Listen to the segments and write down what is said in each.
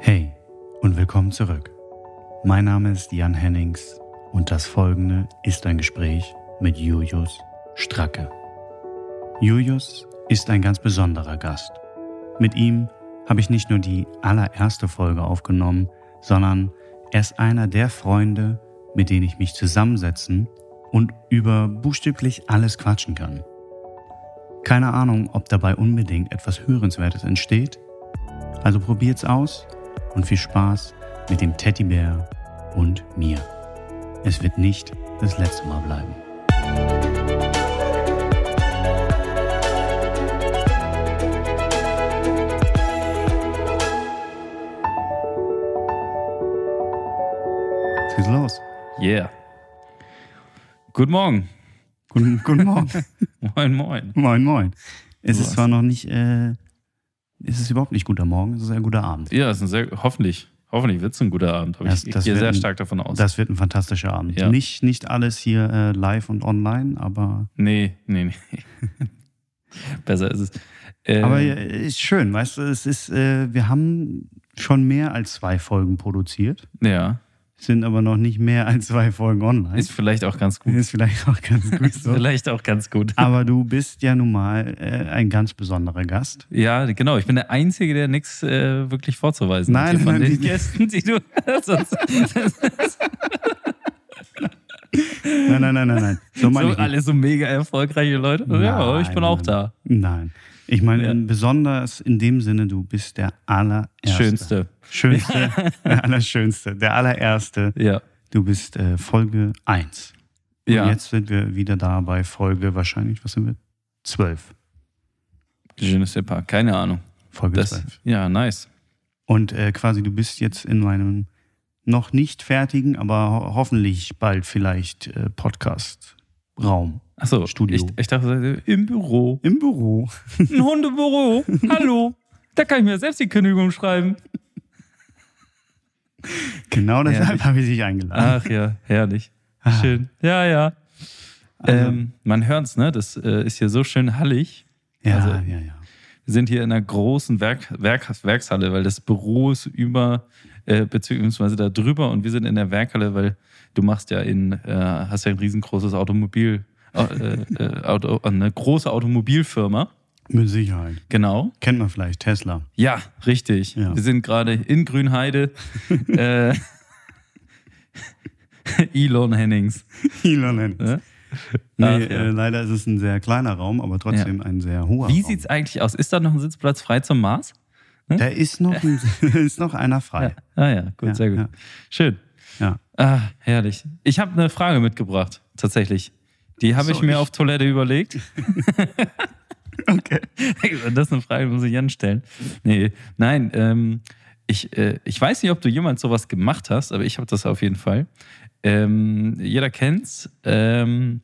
Hey und willkommen zurück. Mein Name ist Jan Hennings und das folgende ist ein Gespräch mit Julius Stracke. Julius ist ein ganz besonderer Gast. Mit ihm habe ich nicht nur die allererste Folge aufgenommen, sondern er ist einer der Freunde, mit denen ich mich zusammensetzen und über buchstäblich alles quatschen kann. Keine Ahnung, ob dabei unbedingt etwas Hörenswertes entsteht. Also probiert's aus und viel Spaß mit dem Teddybär und mir. Es wird nicht das letzte Mal bleiben. Was geht's los? Yeah. Guten Morgen. Guten, guten Morgen. Moin, moin. moin, moin. Es ist zwar noch nicht, äh, es ist überhaupt nicht guter Morgen, es ist ein guter Abend. Ja, es ist ein sehr, hoffentlich, hoffentlich wird es ein guter Abend. Aber Das- ich, ich gehe sehr ein- stark davon aus. Das wird ein fantastischer Abend. Ja. Nicht, nicht alles hier äh, live und online, aber, nee, nee, nee. Besser ist es. Ähm, aber äh, ist schön, weißt du, es ist, äh, wir haben schon mehr als zwei Folgen produziert, ja, sind aber noch nicht mehr als zwei Folgen online. ist vielleicht auch ganz gut. ist vielleicht auch ganz gut Ist so. vielleicht auch ganz gut. Aber du bist ja nun mal äh, ein ganz besonderer Gast. Ja, genau. Ich bin der Einzige, der nichts äh, wirklich vorzuweisen Nein, hat. nein, von den die- Gästen, die du sonst Nein, nein, nein, nein, nein. So meine so ich alle so mega erfolgreiche Leute. ja, Nein, ich bin auch da. Nein. Ich meine, Ja. besonders in dem Sinne, du bist der allererste. Schönste. Schönste, der allerschönste, der allererste. Ja. Du bist äh, Folge 1. Und Ja. jetzt sind wir wieder da bei Folge wahrscheinlich, was sind wir? 12. Je ne sais pas. Keine Ahnung. Folge Das, 12. ja, nice. Und äh, quasi, du bist jetzt in meinem noch nicht fertigen, aber ho hoffentlich bald vielleicht äh, Podcast-Raum. Achso, Studio. Ich, ich dachte, im Büro. Im Büro. Ein Hundebüro. Hallo. Da kann ich mir selbst die Kündigung schreiben. Genau deshalb habe ich dich eingeladen. Ach ja, herrlich. Ah. Schön. Ja, ja. Also- ähm, man hört's, ne? Das äh, ist hier so schön hallig. ja, also- ja, ja. Wir sind hier in einer großen Werk, Werk, Werkshalle, weil das Büro ist über, äh, beziehungsweise da drüber und wir sind in der Werkhalle, weil du machst ja in, äh, hast ja ein riesengroßes Automobil, äh, äh, Auto, eine große Automobilfirma. Mit Sicherheit. Genau. Kennt man vielleicht, Tesla. Ja, richtig. Ja. Wir sind gerade in Grünheide. äh, Elon Hennings. Elon Musk. Ne? Nee, Ach, ja. äh, leider ist es ein sehr kleiner Raum, aber trotzdem ein sehr hoher Wie Raum. sieht's eigentlich aus? Ist da noch ein Sitzplatz frei zum Mars? Da ist noch, ein, ist noch einer frei. Ah ja, gut, Ja, sehr gut. ja. Schön. Ja. Ah, herrlich. Ich habe eine Frage mitgebracht, tatsächlich. Die habe ich mir auf Toilette überlegt. Okay. das ist eine Frage, die muss ich Jan stellen. Nee, nein, ähm, ich, äh, ich weiß nicht, ob du jemals sowas gemacht hast, aber ich habe das auf jeden Fall. Ähm, jeder kennt's. Ähm,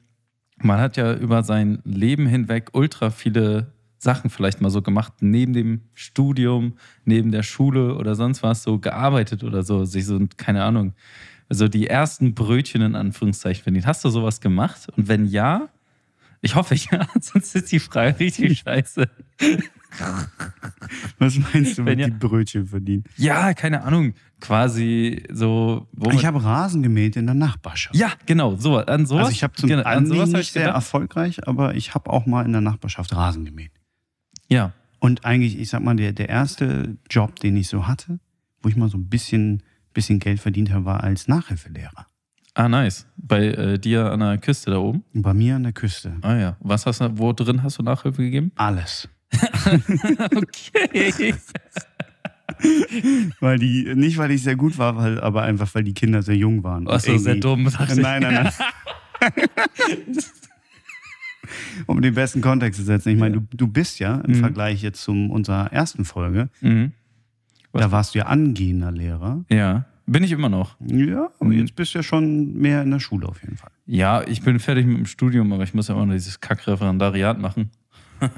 man hat ja über sein Leben hinweg ultra viele Sachen vielleicht mal so gemacht, neben dem Studium, neben der Schule oder sonst was, so gearbeitet oder so, sich so, keine Ahnung, also die ersten Brötchen in Anführungszeichen verdient. Hast du sowas gemacht? Und wenn ja, ich hoffe ja, sonst ist die Frage richtig scheiße. Was meinst du Wenn mit ja- die Brötchen verdienen? Ja, keine Ahnung, quasi so. Man- Ich habe Rasen gemäht in der Nachbarschaft. ja, genau, so, an sowas. also ich habe zum genau, an sowas nicht ich sehr erfolgreich, aber ich habe auch mal in der Nachbarschaft Rasen gemäht. Ja, Und eigentlich, ich sag mal, der, der erste Job, den ich so hatte, wo ich mal so ein bisschen, bisschen Geld verdient habe, war als Nachhilfelehrer. ah, nice. Bei äh, dir an der Küste da oben. Bei mir an der Küste. Ah ja. Was hast du, wo drin hast du Nachhilfe gegeben? Alles. okay. Weil die, nicht weil ich sehr gut war, weil, aber einfach weil die Kinder sehr jung waren. Achso, sehr dumm. Nein, nein, nein. um den besten Kontext zu setzen. Ich meine, du, du bist ja im Mhm. Vergleich jetzt zu unserer ersten Folge, Mhm. Was? da warst du ja angehender Lehrer. Ja, bin ich immer noch. Ja, aber Mhm. jetzt bist du ja schon mehr in der Schule auf jeden Fall. Ja, ich bin fertig mit dem Studium, aber ich muss ja immer noch dieses Kack-Referendariat machen.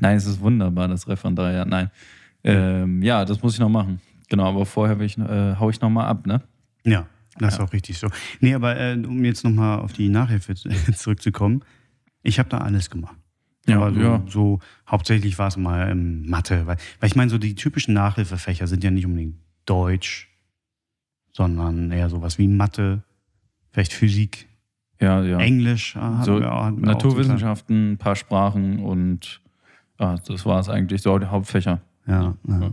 Nein, es ist wunderbar, das Referendariat. Nein. Ähm, ja, das muss ich noch machen. Genau, aber vorher will ich, äh, hau ich noch mal ab, ne? Ja, das Ja. ist auch richtig so. Nee, aber äh, um jetzt nochmal auf die Nachhilfe zu- zurückzukommen, ich habe da alles gemacht. Ja, Aber so, ja. so hauptsächlich war es mal ähm, Mathe. Weil, weil ich meine, so die typischen Nachhilfefächer sind ja nicht unbedingt Deutsch, sondern eher sowas wie Mathe, vielleicht Physik, Ja, ja. Englisch. hatten so wir hatten wir Naturwissenschaften, ein paar Sprachen und ja, das war es eigentlich, so die Hauptfächer. Ja, ja. Ja.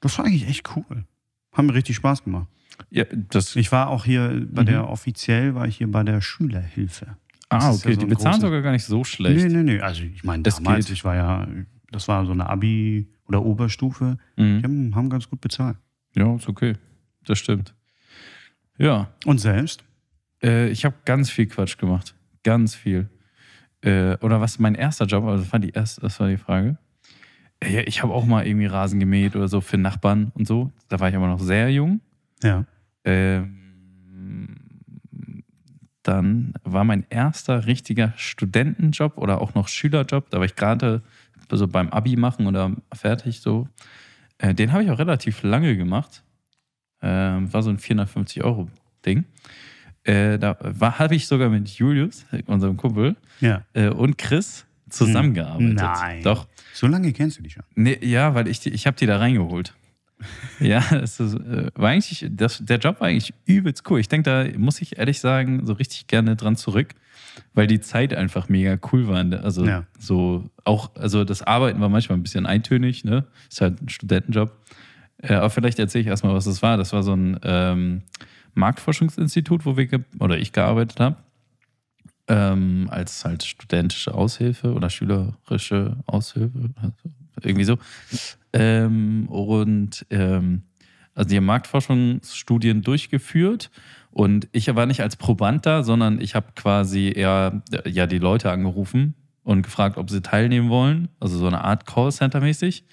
Das war eigentlich echt cool. Haben mir richtig Spaß gemacht. Ja, das, Ich war auch hier bei Mhm. der, offiziell war ich hier bei der Schülerhilfe. Ah, okay, ja so die bezahlen sogar gar nicht so schlecht. Nee, nee, nee. Also ich meine, Das damals, geht. ich war ja, das war so eine Abi- oder Oberstufe. Mhm. Die haben, haben ganz gut bezahlt. Ja, ist okay. Das stimmt. Ja, Und selbst? äh, ich habe ganz viel Quatsch gemacht. Ganz viel. Äh, oder was mein erster Job, also das war die erste, das war die Frage. Äh, ja, ich habe auch mal irgendwie Rasen gemäht oder so für Nachbarn und so. Da war ich aber noch sehr jung. Ja. Ähm, dann war mein erster richtiger Studentenjob oder auch noch Schülerjob. Da war ich gerade so beim Abi machen oder fertig so. Äh, den habe ich auch relativ lange gemacht. Ähm, war so ein 450 Euro Ding. Äh, da habe ich sogar mit Julius, unserem Kumpel, Ja. äh, und Chris zusammengearbeitet. Nein. Doch. So lange kennst du dich schon. Nee, ja, weil ich, die- ich habe die da reingeholt. Ja, es ist, äh, war eigentlich, das, der Job war eigentlich übelst cool. Ich denke, da muss ich ehrlich sagen, so richtig gerne dran zurück, weil die Zeit einfach mega cool war. Also Ja. so auch, also das Arbeiten war manchmal ein bisschen eintönig, ne? Ist halt ein Studentenjob. Äh, aber vielleicht erzähle ich erstmal, was das war. Das war so ein ähm, Marktforschungsinstitut, wo wir oder ich gearbeitet habe. Ähm, als halt studentische Aushilfe oder schülerische Aushilfe, also irgendwie so. Ähm, und ähm, also die haben Marktforschungsstudien durchgeführt und ich war nicht als Proband da, sondern ich habe quasi eher äh, ja die Leute angerufen und gefragt, ob sie teilnehmen wollen, also so eine Art Callcenter mäßig.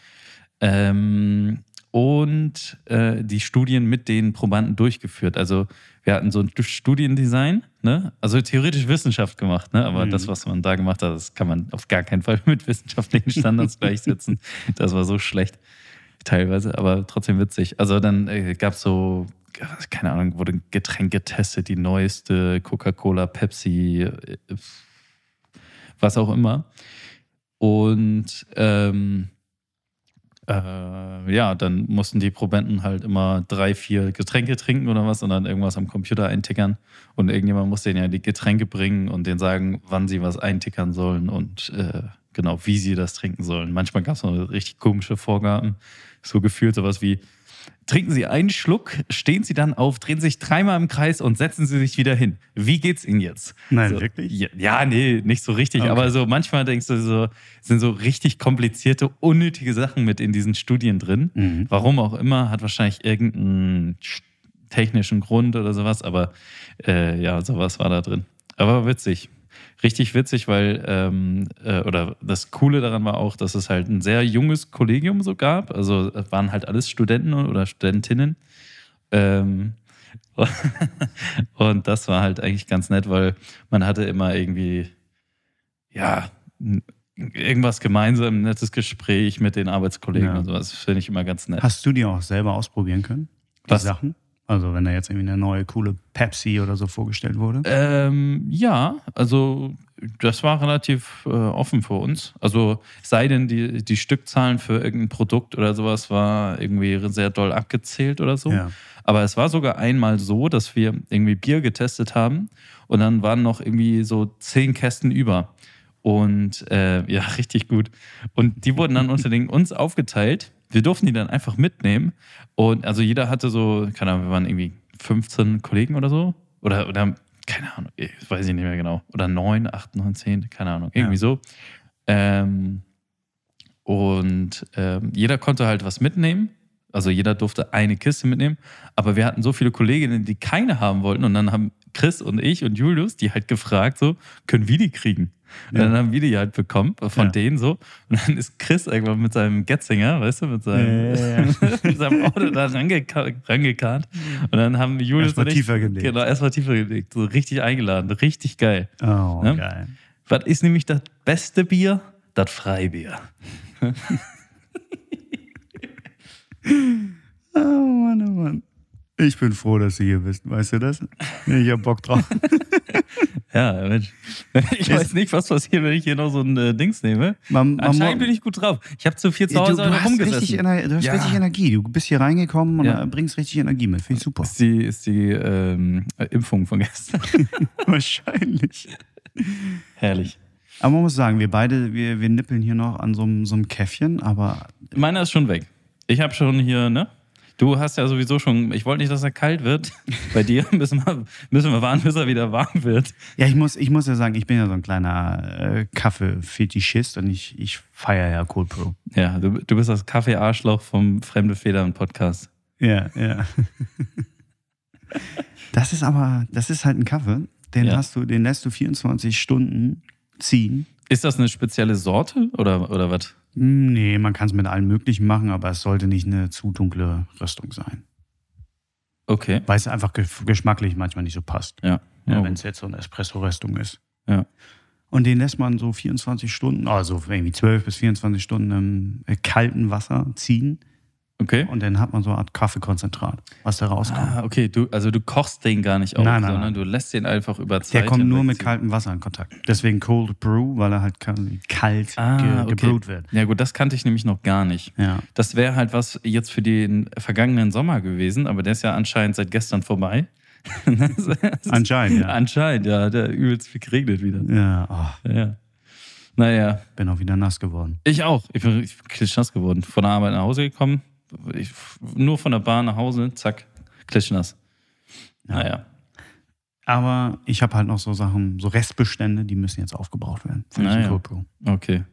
Ähm, und äh, die Studien mit den Probanden durchgeführt. Also wir hatten so ein Studiendesign, ne? also theoretisch Wissenschaft gemacht, ne? aber Mhm. das, was man da gemacht hat, das kann man auf gar keinen Fall mit wissenschaftlichen Standards gleichsetzen. Das war so schlecht teilweise, aber trotzdem witzig. Also dann äh, gab es so, keine Ahnung, wurde ein Getränk getestet, die neueste Coca-Cola, Pepsi, äh, was auch immer. Und ähm, äh, ja, dann mussten die Probanden halt immer drei, vier Getränke trinken oder was und dann irgendwas am Computer eintickern. Und irgendjemand musste denen ja die Getränke bringen und denen sagen, wann sie was eintickern sollen und äh, genau, wie sie das trinken sollen. Manchmal gab es noch richtig komische Vorgaben. So gefühlt sowas wie, trinken Sie einen Schluck, stehen Sie dann auf, drehen sich dreimal im Kreis und setzen Sie sich wieder hin. Wie geht's Ihnen jetzt? Nein, so, wirklich? Ja, ja, nee, nicht so richtig. Okay. Aber so manchmal denkst du so, sind so richtig komplizierte, unnötige Sachen mit in diesen Studien drin. Mhm. Warum auch immer, hat wahrscheinlich irgendeinen technischen Grund oder sowas, aber äh, ja, sowas war da drin. Aber witzig. Richtig witzig, weil, ähm, äh, oder das Coole daran war auch, dass es halt ein sehr junges Kollegium so gab. Also es waren halt alles Studenten oder Studentinnen. Ähm, und das war halt eigentlich ganz nett, weil man hatte immer irgendwie, ja, irgendwas gemeinsam, ein nettes Gespräch mit den Arbeitskollegen Ja. und sowas. Finde ich immer ganz nett. Hast du die auch selber ausprobieren können? Die Was? Sachen? Also wenn da jetzt irgendwie eine neue coole Pepsi oder so vorgestellt wurde? Ähm, ja, also das war relativ äh, offen für uns. Also sei denn, die, die Stückzahlen für irgendein Produkt oder sowas war irgendwie sehr doll abgezählt oder so. Ja. Aber es war sogar einmal so, dass wir irgendwie Bier getestet haben und dann waren noch irgendwie so zehn Kästen über. Und äh, ja, richtig gut. Und die wurden dann unter den uns aufgeteilt. Wir durften die dann einfach mitnehmen. Und also jeder hatte so, keine Ahnung, wir waren irgendwie 15 Kollegen oder so. Oder, oder keine Ahnung, ich weiß ich nicht mehr genau. Oder neun, acht, neun, zehn, keine Ahnung, irgendwie Ja. so. Ähm, und ähm, jeder konnte halt was mitnehmen. Also jeder durfte eine Kiste mitnehmen. Aber wir hatten so viele Kolleginnen, die keine haben wollten. Und dann haben Chris und ich und Julius die halt gefragt, so, können wir die kriegen? Und Ja. dann haben wir die halt bekommen von Ja. denen so. Und dann ist Chris irgendwann mit seinem Getzinger, weißt du, mit seinem, Ja, mit seinem Auto da rangeka rangekarrt. Und dann haben Julius Erstmal tiefer gelegt. Genau, erstmal tiefer gelegt. So richtig eingeladen. Richtig geil. Oh, Ne? geil. Was ist nämlich das beste Bier? Das Freibier. Oh Mann, oh Mann. Ich bin froh, dass du hier bist. Weißt du das? Ich hab Bock drauf. Ja, Mensch. Ich weiß nicht, was passiert, wenn ich hier noch so ein äh, Dings nehme. Man, man, Anscheinend bin ich gut drauf. Ich habe zu viel zu Hause du, du, hast rumgesessen. richtig, du hast Ja. richtig Energie. Du bist hier reingekommen und Ja. bringst richtig Energie mit. Finde ich super. Ist die, ist die ähm, äh, Impfung von gestern. Wahrscheinlich. Herrlich. Aber man muss sagen, wir beide, wir, wir nippeln hier noch an so einem, so einem Käffchen, aber Meiner ist schon weg. Ich habe schon hier, ne? Du hast ja sowieso schon, ich wollte nicht, dass er kalt wird. Bei dir müssen wir, müssen wir warten, bis er wieder warm wird. ja, ich muss, ich muss ja sagen, ich bin ja so ein kleiner äh, Kaffee-Fetischist und ich, ich feiere ja Cold Brew. Ja, du, du bist das Kaffee-Arschloch vom Fremde Federn Podcast. Ja, ja. Das ist aber, das ist halt ein Kaffee, den Ja. hast du, den lässt du 24 Stunden ziehen. Ist das eine spezielle Sorte oder, oder was? Hm, Nee, man kann es mit allem Möglichen machen, aber es sollte nicht eine zu dunkle Röstung sein. Okay. Weil es einfach ge geschmacklich manchmal nicht so passt. Ja. Ja, Wenn es jetzt so eine Espresso-Röstung ist. Ja. Und den lässt man so 24 Stunden, also irgendwie 12 bis 24 Stunden im kalten Wasser ziehen. Okay. Und dann hat man so eine Art Kaffeekonzentrat, was da rauskommt. Ah, okay. Du, also du kochst den gar nicht auf, Nein, nein, sondern nein. du lässt den einfach über Zeit. Der kommt nur mit kaltem Wasser in Kontakt. Deswegen Cold Brew, weil er halt kalt Ah, ge okay. wird. Ja, gut, das kannte ich nämlich noch gar nicht. Ja. Das wäre halt was jetzt für den vergangenen Sommer gewesen, aber der ist ja anscheinend seit gestern vorbei. Anscheinend, ja. Anscheinend, ja, der übelst viel geregnet wieder. Ja, oh, Ja. Naja, bin auch wieder nass geworden. ich auch. Ich bin, ich bin klitschnass geworden. Von der Arbeit nach Hause gekommen, ich, nur von der Bahn nach Hause, zack, klitschnass. Ja. Naja. Aber ich habe halt noch so Sachen, so Restbestände, die müssen jetzt aufgebraucht werden. Für Naja. Okay.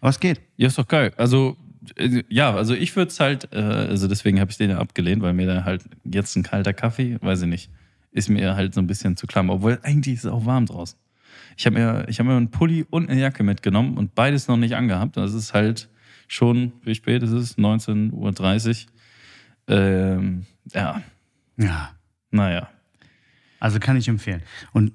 Aber es geht. Ja, ist doch geil. Also, äh, ja, also ich würde es halt, äh, also deswegen habe ich den ja abgelehnt, weil mir da halt jetzt ein kalter Kaffee, weiß ich nicht, ist mir halt so ein bisschen zu klamm. Obwohl eigentlich ist es auch warm draußen. Ich habe mir, ich hab mir einen Pulli und eine Jacke mitgenommen und beides noch nicht angehabt. Das ist halt schon, wie spät ist es? 19.30 Uhr. Ähm, ja, Ja. naja. Also kann ich empfehlen. Und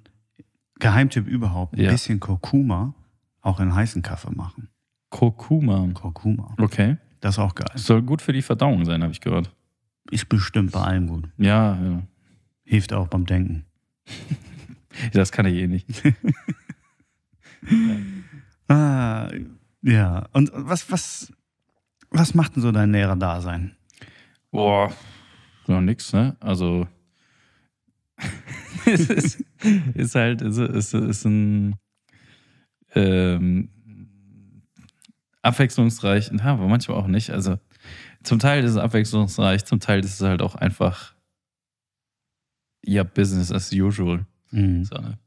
Geheimtipp überhaupt, ein Ja. bisschen Kurkuma auch in heißen Kaffee machen. Kurkuma. Kurkuma. Okay. Das ist auch geil. Soll gut für die Verdauung sein, habe ich gehört. Ist bestimmt bei allem gut. Ja, ja. Hilft auch beim Denken. Das kann ich eh nicht. Ah, ja. Und was, was, was macht denn so dein Lehrer-Dasein? Boah, ja, nix, ne? Also, es ist, ist halt, ist, ist, ist ein ähm, abwechslungsreich, ja, aber manchmal auch nicht. Also, zum Teil ist es abwechslungsreich, zum Teil ist es halt auch einfach, ja, Business as usual. Mhm. So, ne?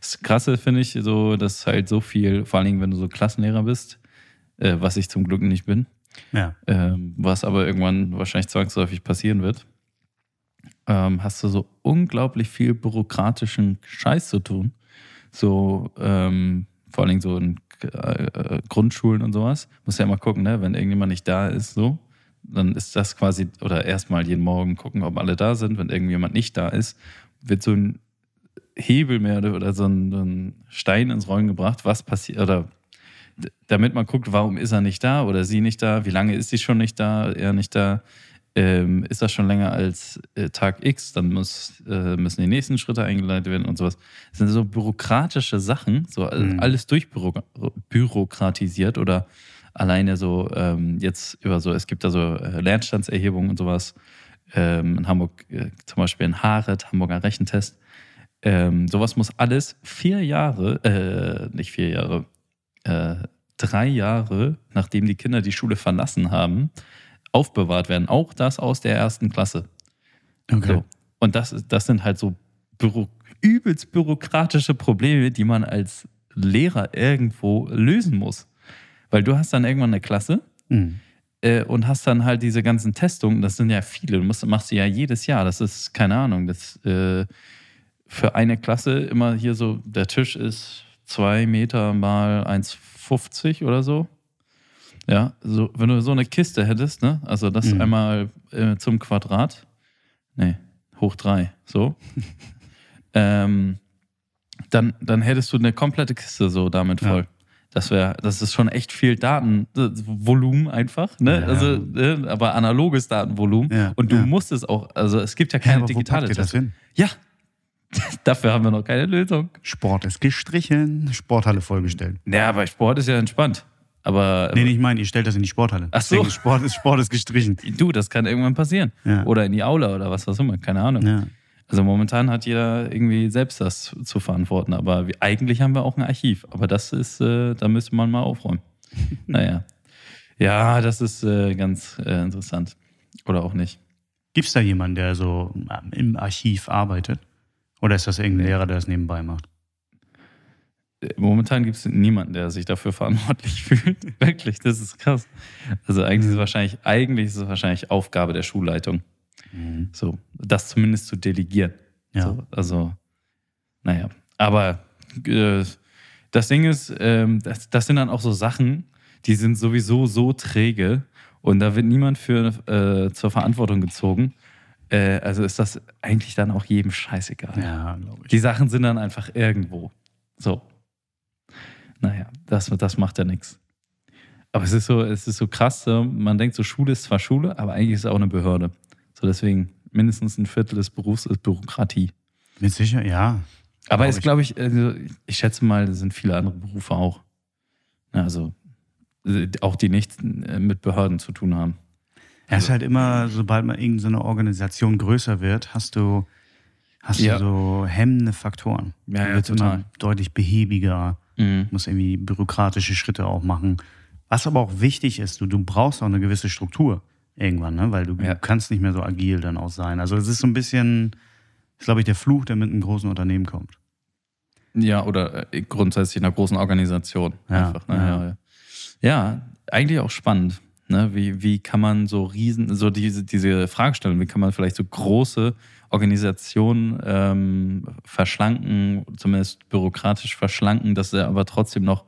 Das Krasse finde ich so, dass halt so viel, vor allen Dingen, wenn du so Klassenlehrer bist, äh, was ich zum Glück nicht bin, Ja. ähm, was aber irgendwann wahrscheinlich zwangsläufig passieren wird, ähm, hast du so unglaublich viel bürokratischen Scheiß zu tun. So, ähm, vor allen Dingen so in äh, Grundschulen und sowas. Muss ja immer gucken, ne? wenn irgendjemand nicht da ist, so, dann ist das quasi, oder erstmal jeden Morgen gucken, ob alle da sind. Wenn irgendjemand nicht da ist, wird so ein Hebel mehr oder, so, ein, Stein ins Rollen gebracht, was passiert, oder damit man guckt, warum ist er nicht da oder sie nicht da, wie lange ist sie schon nicht da, er nicht da, ähm, ist das schon länger als äh, Tag X, dann muss, äh, müssen die nächsten Schritte eingeleitet werden und sowas. Das sind so bürokratische Sachen, so Mhm. alles durchbürokratisiert oder alleine so ähm, jetzt über so, es gibt da so äh, Lernstandserhebungen und sowas. Ähm, in Hamburg äh, zum Beispiel in Haaret, Hamburger Rechentest. Ähm, sowas muss alles vier Jahre, äh, nicht vier Jahre, äh, drei Jahre, nachdem die Kinder die Schule verlassen haben, aufbewahrt werden. Auch das aus der ersten Klasse. Okay. So. Und das, das sind halt so Büro, übelst bürokratische Probleme, die man als Lehrer irgendwo lösen muss. Weil du hast dann irgendwann eine Klasse Mhm. äh, und hast dann halt diese ganzen Testungen, das sind ja viele, du musst, machst du ja jedes Jahr, das ist, keine Ahnung, das äh, für eine Klasse immer hier so, der Tisch ist zwei Meter mal 1,50 oder so. Ja, so, wenn du so eine Kiste hättest, ne, also das Mhm. einmal äh, zum Quadrat, nee, hoch drei, so, ähm, dann, dann hättest du eine komplette Kiste so damit Ja. voll. Das wäre, das ist schon echt viel Datenvolumen einfach, ne? Ja. Also, äh, aber analoges Datenvolumen. Ja, Und du ja. musst es auch, also es gibt ja Ja, keine aber wo digitale packt ihr das hin? Ja, Dafür haben wir noch keine Lösung. Sport ist gestrichen, Sporthalle vollgestellt. Ja, aber Sport ist ja entspannt. Aber Nee, nee, ich meine, ihr stellt das in die Sporthalle. Ach so. Deswegen Sport ist, Sport ist gestrichen. du, das kann irgendwann passieren. Ja. Oder in die Aula oder was auch immer, keine Ahnung. Ja. Also momentan hat jeder irgendwie selbst das zu verantworten. Aber wir, eigentlich haben wir auch ein Archiv. Aber das ist, äh, da müsste man mal aufräumen. naja. Ja, das ist äh, ganz äh, interessant. Oder auch nicht. Gibt es da jemanden, der so ähm, im Archiv arbeitet? Oder ist das irgendein. Lehrer, der das nebenbei macht? Äh, Momentan gibt es niemanden, der sich dafür verantwortlich fühlt. Wirklich, das ist krass. Also eigentlich ist es wahrscheinlich, eigentlich ist es wahrscheinlich Aufgabe der Schulleitung, so das zumindest zu delegieren. Ja. So, also, naja. Aber äh, das Ding ist, ähm, das, das sind dann auch so Sachen, die sind sowieso so träge und da wird niemand für äh, zur Verantwortung gezogen. Äh, also ist das eigentlich dann auch jedem scheißegal. Ja, glaube ich. Die Sachen sind dann einfach irgendwo. So. Naja, das, das macht ja nichts. Aber es ist so, es ist so krass, man denkt so, Schule ist zwar Schule, aber eigentlich ist es auch eine Behörde. So deswegen, mindestens ein Viertel des Berufs ist Bürokratie. Mit Sicherheit, ja. Aber es glaube ich, also ich schätze mal, es sind viele andere Berufe auch. Also äh, auch die nichts äh, mit Behörden zu tun haben. Ja, es ist halt immer, sobald man irgendeine Organisation größer wird, hast du, hast Ja. du so hemmende Faktoren. Ja, Du ja, wirst total. immer deutlich behäbiger, Mhm. musst irgendwie bürokratische Schritte auch machen. Was aber auch wichtig ist, du, du brauchst auch eine gewisse Struktur irgendwann, ne? weil du, Ja. du kannst nicht mehr so agil dann auch sein. Also es ist so ein bisschen, ist glaube ich der Fluch, der mit einem großen Unternehmen kommt. Ja, oder äh, grundsätzlich in einer großen Organisation. Ja, einfach, ne? ja. ja. Ja. ja, eigentlich auch spannend. Ne? Wie, wie kann man so riesen, so diese, diese Frage stellen, wie kann man vielleicht so große Organisationen ähm, verschlanken, zumindest bürokratisch verschlanken, dass du aber trotzdem noch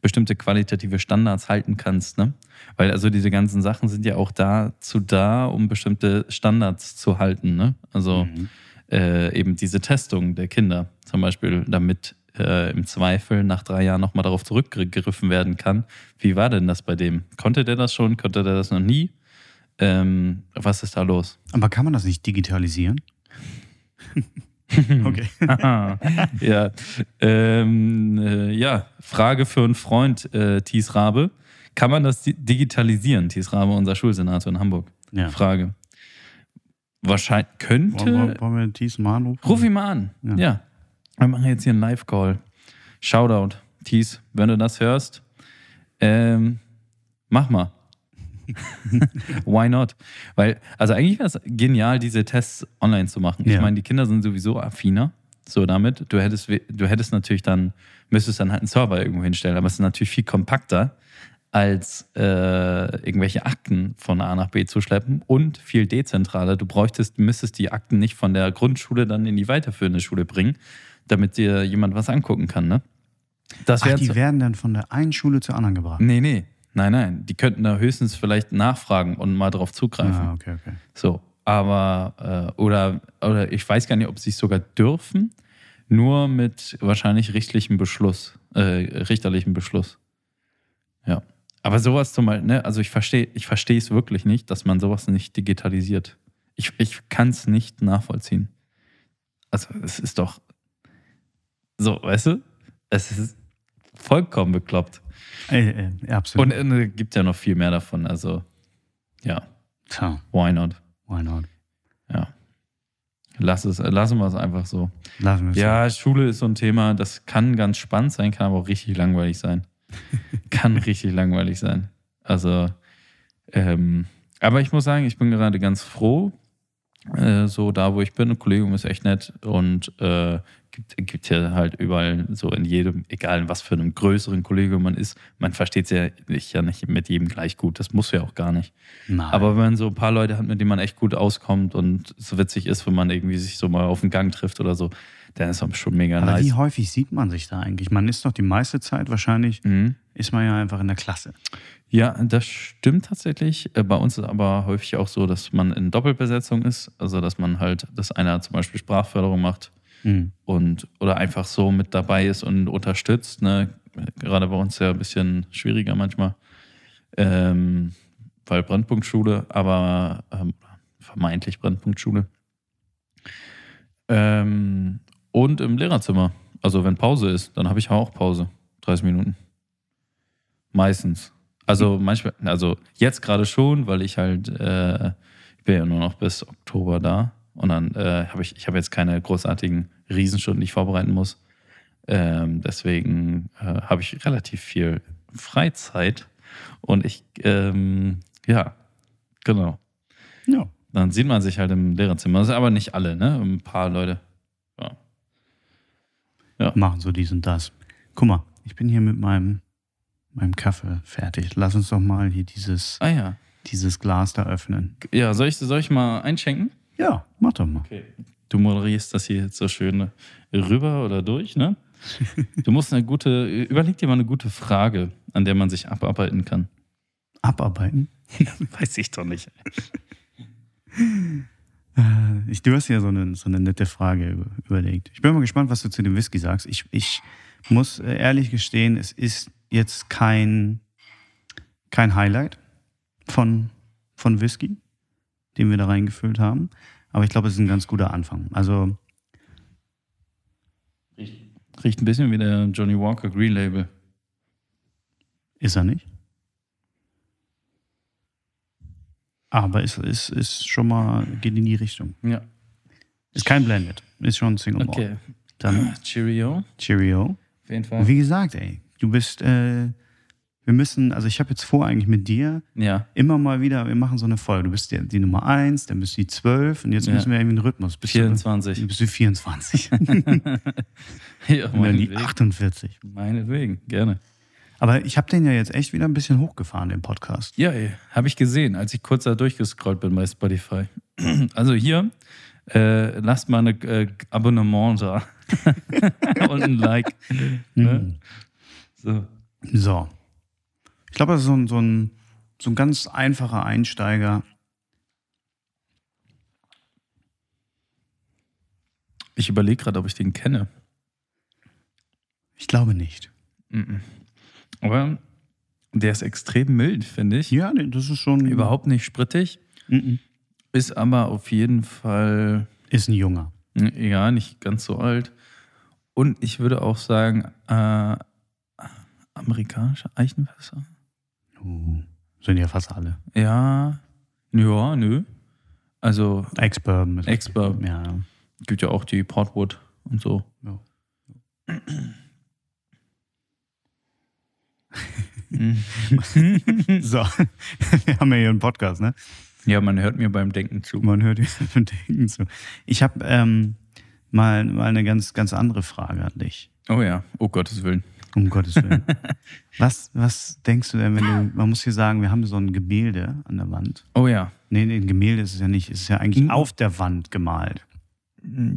bestimmte qualitative Standards halten kannst, ne? Weil also diese ganzen Sachen sind ja auch dazu da, um bestimmte Standards zu halten, ne? Also Mhm. äh, eben diese Testung der Kinder zum Beispiel, damit äh, im Zweifel nach drei Jahren nochmal darauf zurückgegriffen werden kann. Wie war denn das bei dem? Konnte der das schon? Konnte der das noch nie? Ähm, was ist da los? Aber kann man das nicht digitalisieren? okay. Ja. Ähm, äh, ja, Frage für einen Freund, äh, Thies Rabe. Kann man das di- digitalisieren, Thies Rabe, unser Schulsenator in Hamburg? Ja. Frage. Wahrscheinlich könnte. Wollen, wir- wollen wir Thies mal anrufen? Ruf ihn mal an. Ja. Ja. Wir machen jetzt hier einen Live-Call. Shoutout, Thies, wenn du das hörst, ähm, mach mal. Why not? Weil, also eigentlich wäre es genial, diese Tests online zu machen. Ich Ja. meine, die Kinder sind sowieso affiner, so damit. Du hättest, du hättest natürlich dann, müsstest dann halt einen Server irgendwo hinstellen, aber es ist natürlich viel kompakter, als äh, irgendwelche Akten von A nach B zu schleppen und viel dezentraler. Du bräuchtest, müsstest die Akten nicht von der Grundschule dann in die weiterführende Schule bringen, damit dir jemand was angucken kann, ne? Das Ach, die werden dann von der einen Schule zur anderen gebracht. Nee, nee. Nein, nein. Die könnten da höchstens vielleicht nachfragen und mal drauf zugreifen. Ah, okay, okay. So. Aber, äh, oder, oder ich weiß gar nicht, ob sie es sogar dürfen, nur mit wahrscheinlich richtlichem Beschluss, äh, richterlichem Beschluss. Ja. Aber sowas zum Beispiel, ne, also ich verstehe ich verstehe es wirklich nicht, dass man sowas nicht digitalisiert. Ich, ich kann es nicht nachvollziehen. Also, es ist doch so, weißt du? Es ist vollkommen bekloppt. Äh, äh, ja, absolut. Und es gibt ja noch viel mehr davon. Also, ja, Tja, why not? why not? Ja. Lass es, lassen wir es einfach so. Lassen wir es. Ja, Schule ist so ein Thema, das kann ganz spannend sein, kann aber auch richtig langweilig sein. kann richtig langweilig sein. Also, ähm, aber ich muss sagen, ich bin gerade ganz froh, äh, so da, wo ich bin. Ein Kollegium ist echt nett und äh, gibt, gibt hier halt überall so in jedem, egal in was für einem größeren Kollegium man ist, man versteht ja nicht, ja nicht mit jedem gleich gut. Das muss ja auch gar nicht. Nein. Aber wenn man so ein paar Leute hat, mit denen man echt gut auskommt und so witzig ist, wenn man irgendwie sich so mal auf den Gang trifft oder so, dann ist schon mega Aber nice. wie häufig sieht man sich da eigentlich? Man ist doch die meiste Zeit wahrscheinlich, Mhm. ist man ja einfach in der Klasse. Ja, das stimmt tatsächlich. Äh, Bei uns ist aber häufig auch so, dass man in Doppelbesetzung ist. Also, dass man halt, dass einer zum Beispiel Sprachförderung macht Mhm. und oder einfach so mit dabei ist und unterstützt. Ne? Gerade bei uns ja ein bisschen schwieriger manchmal, ähm, weil Brennpunktschule, aber ähm, vermeintlich Brennpunktschule. Ähm, und im Lehrerzimmer. Also wenn Pause ist, dann habe ich auch Pause. 30 Minuten. Meistens. Also manchmal, also jetzt gerade schon, weil ich halt, äh, ich bin ja nur noch bis Oktober da und dann äh, habe ich, ich habe jetzt keine großartigen Riesenstunden, die ich vorbereiten muss. Ähm, deswegen äh, habe ich relativ viel Freizeit und ich, ähm, ja, genau. Ja. Dann sieht man sich halt im Lehrerzimmer. Das sind aber nicht alle, ne? Ein paar Leute. Ja. Machen so dies und das. Guck mal, ich bin hier mit meinem, meinem Kaffee fertig. Lass uns doch mal hier dieses, Ah ja. dieses Glas da öffnen. Ja, soll ich, soll ich mal einschenken? Ja, mach doch mal. Okay. Du moderierst das hier jetzt so schön rüber oder durch, ne? Du musst eine gute, überleg dir mal eine gute Frage, an der man sich abarbeiten kann. Abarbeiten? Weiß ich doch nicht. Äh, Ich, du hast ja so eine, so eine nette Frage über- überlegt. Ich bin mal gespannt, was du zu dem Whisky sagst. Ich, ich muss äh, ehrlich gestehen, es ist jetzt kein, kein Highlight von, von Whisky, den wir da reingefüllt haben. Aber ich glaube, es ist ein ganz guter Anfang. Also, Riecht ein bisschen wie der Johnny Walker Green Label. ist er nicht. Aber es ist, ist schon mal, geht in die Richtung. Ja. Ist kein Blended. Ist schon ein Single Malt. Okay. Dann Cheerio. Cheerio. Auf jeden Und Fall. wie gesagt, ey, du bist, äh, wir müssen, also ich habe jetzt vor eigentlich mit dir Ja. immer mal wieder, wir machen so eine Folge. Du bist die, die Nummer 1, dann bist du die 12 und jetzt Ja. müssen wir irgendwie einen Rhythmus. Bist 24. Du, bist du 24 ja, und dann die meinetwegen. 48. Meinetwegen, gerne. Aber ich habe den ja jetzt echt wieder ein bisschen hochgefahren, den Podcast. Ja, habe ich gesehen, als ich kurz da durchgescrollt bin bei Spotify. Also hier, äh, lasst mal ein äh, Abonnement da. Und ein Like. Ne? So. So. Ich glaube, das ist so ein, so, ein, so ein ganz einfacher Einsteiger. Ich überlege gerade, ob ich den kenne. Ich glaube nicht. Mhm. Aber der ist extrem mild, finde ich. Ja, das ist schon. Überhaupt nicht sprittig. Mhm. Ist aber auf jeden Fall, Ist ein Junger. ja, nicht ganz so alt. Und ich würde auch sagen, äh, amerikanische Eichenfässer. Uh, sind ja fast alle. Ja, ja, nö. Also Ex-Bourbon. ist- Ex-Bourbon. Ja. gibt ja auch die Portwood und so. ja. So, wir haben ja hier einen Podcast, ne? Ja, man hört mir beim Denken zu. Man hört hier Denken zu. Ich habe ähm, mal, mal eine ganz, ganz andere Frage an dich. Oh ja, oh Gottes Willen. Um Gottes Willen. was, was denkst du denn, wenn du, man muss hier sagen, wir haben so ein Gemälde an der Wand. Oh ja. Nee, nee, ein Gemälde ist es ja nicht. Es ist ja eigentlich Mhm. auf der Wand gemalt.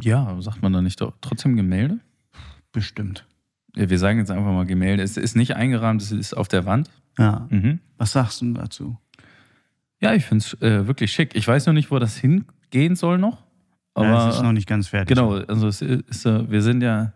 Ja, sagt man da nicht doch trotzdem Gemälde? Bestimmt. Ja, wir sagen jetzt einfach mal Gemälde. Es ist nicht eingerahmt, es ist auf der Wand. Ja. Mhm. Was sagst du dazu? Ja, ich finde es äh, wirklich schick. Ich weiß noch nicht, wo das hingehen soll noch. Aber ja, es ist noch nicht ganz fertig. genau, also ist, äh, wir sind ja,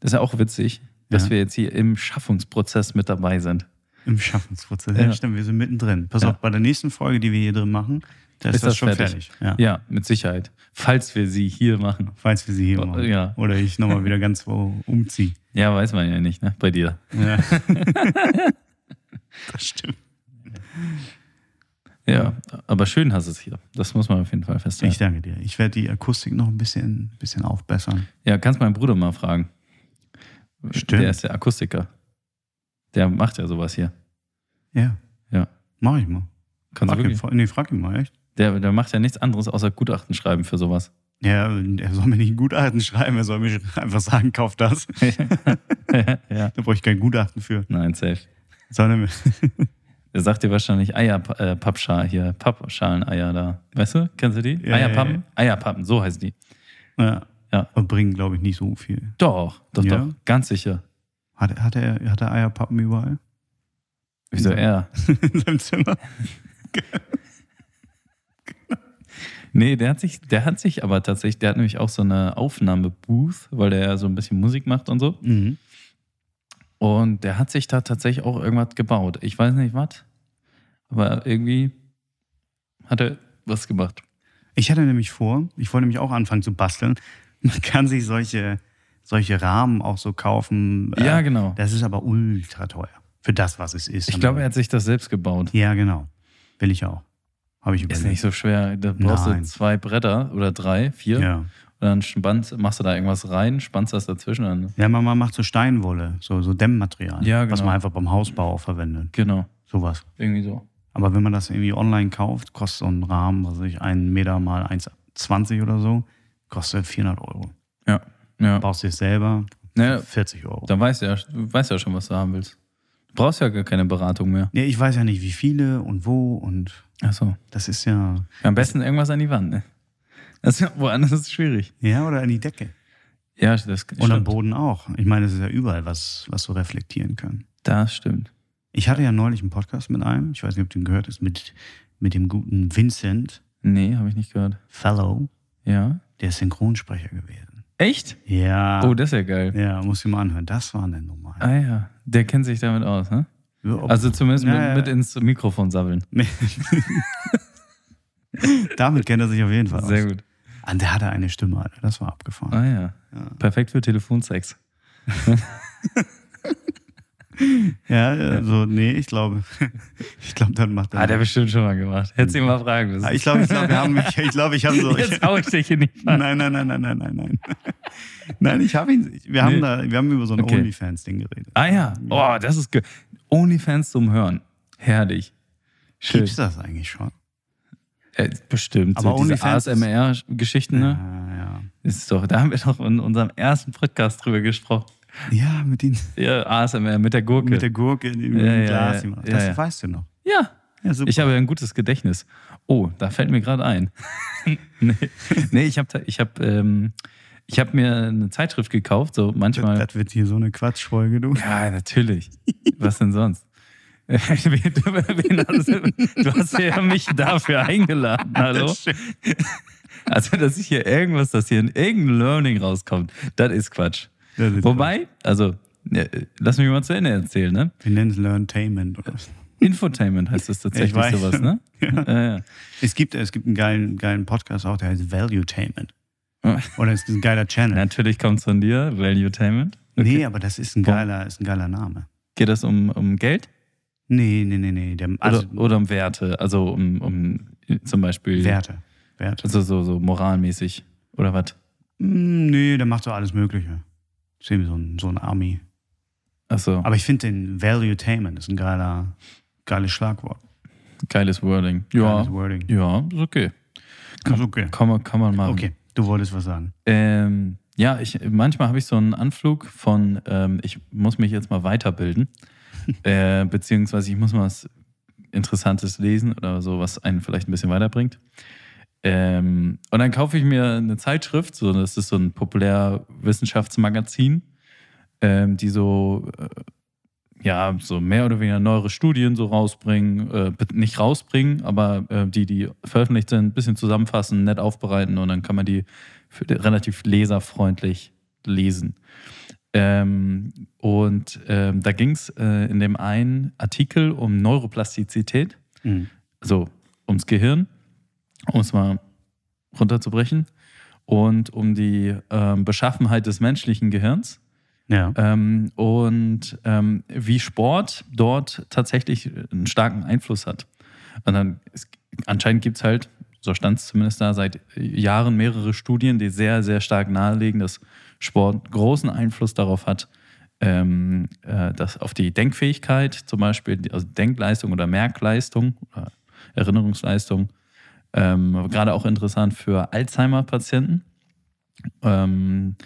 das ist ja auch witzig, dass Ja. wir jetzt hier im Schaffungsprozess mit dabei sind. Im Schaffensprozess. Ja. Ja. stimmt, wir sind mittendrin. Pass Ja. auf, bei der nächsten Folge, die wir hier drin machen, da ist, das, das schon fertig. fertig. Ja. Ja, mit Sicherheit. Falls wir sie hier machen. Falls wir sie hier Oh, machen. ja. Oder ich nochmal wieder ganz wo umziehe. Ja, weiß man ja nicht, ne? Bei dir. Ja. das stimmt. Ja, aber schön hast du es hier. Das muss man auf jeden Fall festhalten. Ich danke dir. Ich werde die Akustik noch ein bisschen, bisschen aufbessern. Ja, kannst meinen Bruder mal fragen. Stimmt. Der ist der Akustiker. Der macht ja sowas hier. Ja. Ja. Mach ich mal. Kannst Frag du ihn, nee, frag ihn mal, echt. Der, der macht ja nichts anderes außer Gutachten schreiben für sowas. Ja, er soll mir nicht ein Gutachten schreiben, er soll mir einfach sagen, kauf das. ja. Da brauche ich kein Gutachten für. Nein, safe. Soll er sagt dir wahrscheinlich Eier, äh, Pappschal hier, Pappschaleneier da. Weißt du? Kennst du die? Ja, Eierpappen? ja, Eierpappen, so heißen die. Ja. Ja. Aber bringen, glaube ich, nicht so viel. Doch, doch, doch. Ganz sicher. Hat, hat, er, hat er Eierpappen überall? Wieso er? In seinem Zimmer? Nee, der hat sich, der hat sich aber tatsächlich, der hat nämlich auch so eine Aufnahmebooth, weil der ja so ein bisschen Musik macht und so. Mhm. Und der hat sich da tatsächlich auch irgendwas gebaut. Ich weiß nicht was, aber irgendwie hat er was gemacht. Ich hatte nämlich vor, ich wollte nämlich auch anfangen zu basteln. Man kann sich solche, solche Rahmen auch so kaufen. Äh, Ja, genau. Das ist aber ultra teuer. Für das, was es ist. Ich glaube, er hat sich das selbst gebaut. Ja, genau. Will ich auch. Habe ich Ist überlegt. nicht so schwer. Da brauchst Nein. du zwei Bretter oder drei, vier. Ja. Und dann spannst, machst du da irgendwas rein, spannst das dazwischen. Dann, Ja, man man macht so Steinwolle, so, so Dämmmaterial, Ja, was genau. man einfach beim Hausbau auch verwendet. genau, Sowas. irgendwie so. Aber wenn man das irgendwie online kauft, kostet so ein Rahmen, was weiß ich, einen Meter mal 1,20 oder so, kostet 400 Euro. Ja, ja. Baust du es selber, ja 40 Euro. dann weißt du ja, du weißt ja schon, was du haben willst. Du brauchst ja gar keine Beratung mehr. Ja, ich weiß ja nicht, wie viele und wo und Achso. das ist ja, Am besten irgendwas an die Wand, ne? Das ist woanders ist es schwierig. ja, oder an die Decke. Ja, das Und am stimmt. Boden auch. Ich meine, es ist ja überall was, was so reflektieren kann. Das stimmt. Ich hatte ja neulich einen Podcast mit einem, ich weiß nicht, ob du ihn gehört hast, mit, mit dem guten Vincent Nee, habe ich nicht gehört. Fellow, Ja. der ist Synchronsprecher gewesen. Echt? Ja. Oh, das ist ja geil. Ja, muss ich mal anhören. Das war eine Nummer. Ah ja, der kennt sich damit aus, ne? Also zumindest Ja, mit, mit ins Mikrofon sabbeln. Damit kennt er sich auf jeden Fall Sehr aus. gut. Und der hatte eine Stimme, Alter. Das war abgefahren. Ah ja. Ja. Perfekt für Telefonsex. Ja, also, nee, ich glaube, ich glaube, dann macht er. Hat er bestimmt schon mal gemacht. Hättest du ihn mal fragen müssen. Ah, ich glaube, ich glaube, wir haben mich, ich glaube, ich habe so. Jetzt hau ich dich hier nicht an. nein, nein, nein, nein, nein, nein, nein. Nein, ich habe ihn. Wir haben Nee. da, wir haben über so ein Okay. OnlyFans-Ding geredet. Ah ja. Oh, das ist ge Onlyfans zum Hören. Herrlich. Schön. Gibt's das eigentlich schon? Äh, bestimmt. Aber so diese ASMR-Geschichten, ne? Ja, Ist doch, da haben wir doch in unserem ersten Podcast drüber gesprochen. Ja. Mit, den, Ja, ASMR mit der Gurke. mit der Gurke in dem Ja, Glas. ja, das ja. weißt du noch. ja. Ja, super. Ich habe ja ein gutes Gedächtnis. Oh, da fällt mir gerade ein. nee, nee, ich habe ich hab, ähm, ich hab mir eine Zeitschrift gekauft, so manchmal. das wird hier so eine Quatschfolge, du. Ja, natürlich. Was denn sonst? du, hast, ja mich dafür eingeladen, hallo? Also, dass ich hier irgendwas, dass hier irgendein Learning rauskommt, das ist Quatsch. Wobei, also, ja, lass mich mal zu Ende erzählen, ne? Wir nennen es Learntainment. Oder was. Infotainment heißt das tatsächlich Ja, sowas, ne? Ja. Ja, Es gibt, es gibt einen geilen, geilen Podcast auch, der heißt Valuetainment. ja. Oder es ist ein geiler Channel. Natürlich kommt es von dir, Valuetainment. Nee, aber das ist ein geiler, ist ein geiler Name. Geht das um, um Geld Nee, nee, nee, nee. Der, also oder, oder um Werte? Also um, um zum Beispiel. Werte. Werte. Also so, so moralmäßig. Oder was? Mm, Nee, der macht so alles Mögliche. Ist irgendwie so ein, so ein Army. Achso, Aber ich finde den Valuetainment ist ein geiler, geiles Schlagwort. geiles Wording. Ja, Geiles Wording. ja, ist okay. Ist okay. Kann man, kann man machen. Okay, du wolltest was sagen. Ähm, ja, ich, manchmal habe ich so einen Anflug von, ähm, ich muss mich jetzt mal weiterbilden, äh, beziehungsweise ich muss mal was Interessantes lesen oder so, was einen vielleicht ein bisschen weiterbringt. Ähm, und dann kaufe ich mir eine Zeitschrift, so, das ist so ein Populärwissenschaftsmagazin, ähm, die so, äh, ja, so mehr oder weniger neuere Studien so rausbringen, äh, nicht rausbringen, aber äh, die, die veröffentlicht sind, ein bisschen zusammenfassen, nett aufbereiten und dann kann man die für, relativ leserfreundlich lesen. Ähm, und ähm, da ging es äh, in dem einen Artikel um Neuroplastizität, Mhm. also ums Gehirn, um es mal runterzubrechen, und um die ähm, Beschaffenheit des menschlichen Gehirns. Ja. Ähm, und ähm, wie Sport dort tatsächlich einen starken Einfluss hat. Und dann es, anscheinend gibt es halt, so stand es zumindest da, seit Jahren mehrere Studien, die sehr, sehr stark nahelegen, dass Sport großen Einfluss darauf hat, ähm, äh, dass auf die Denkfähigkeit, zum Beispiel also Denkleistung oder Merkleistung oder Erinnerungsleistung, ähm, gerade auch interessant für Alzheimer-Patienten. Ähm,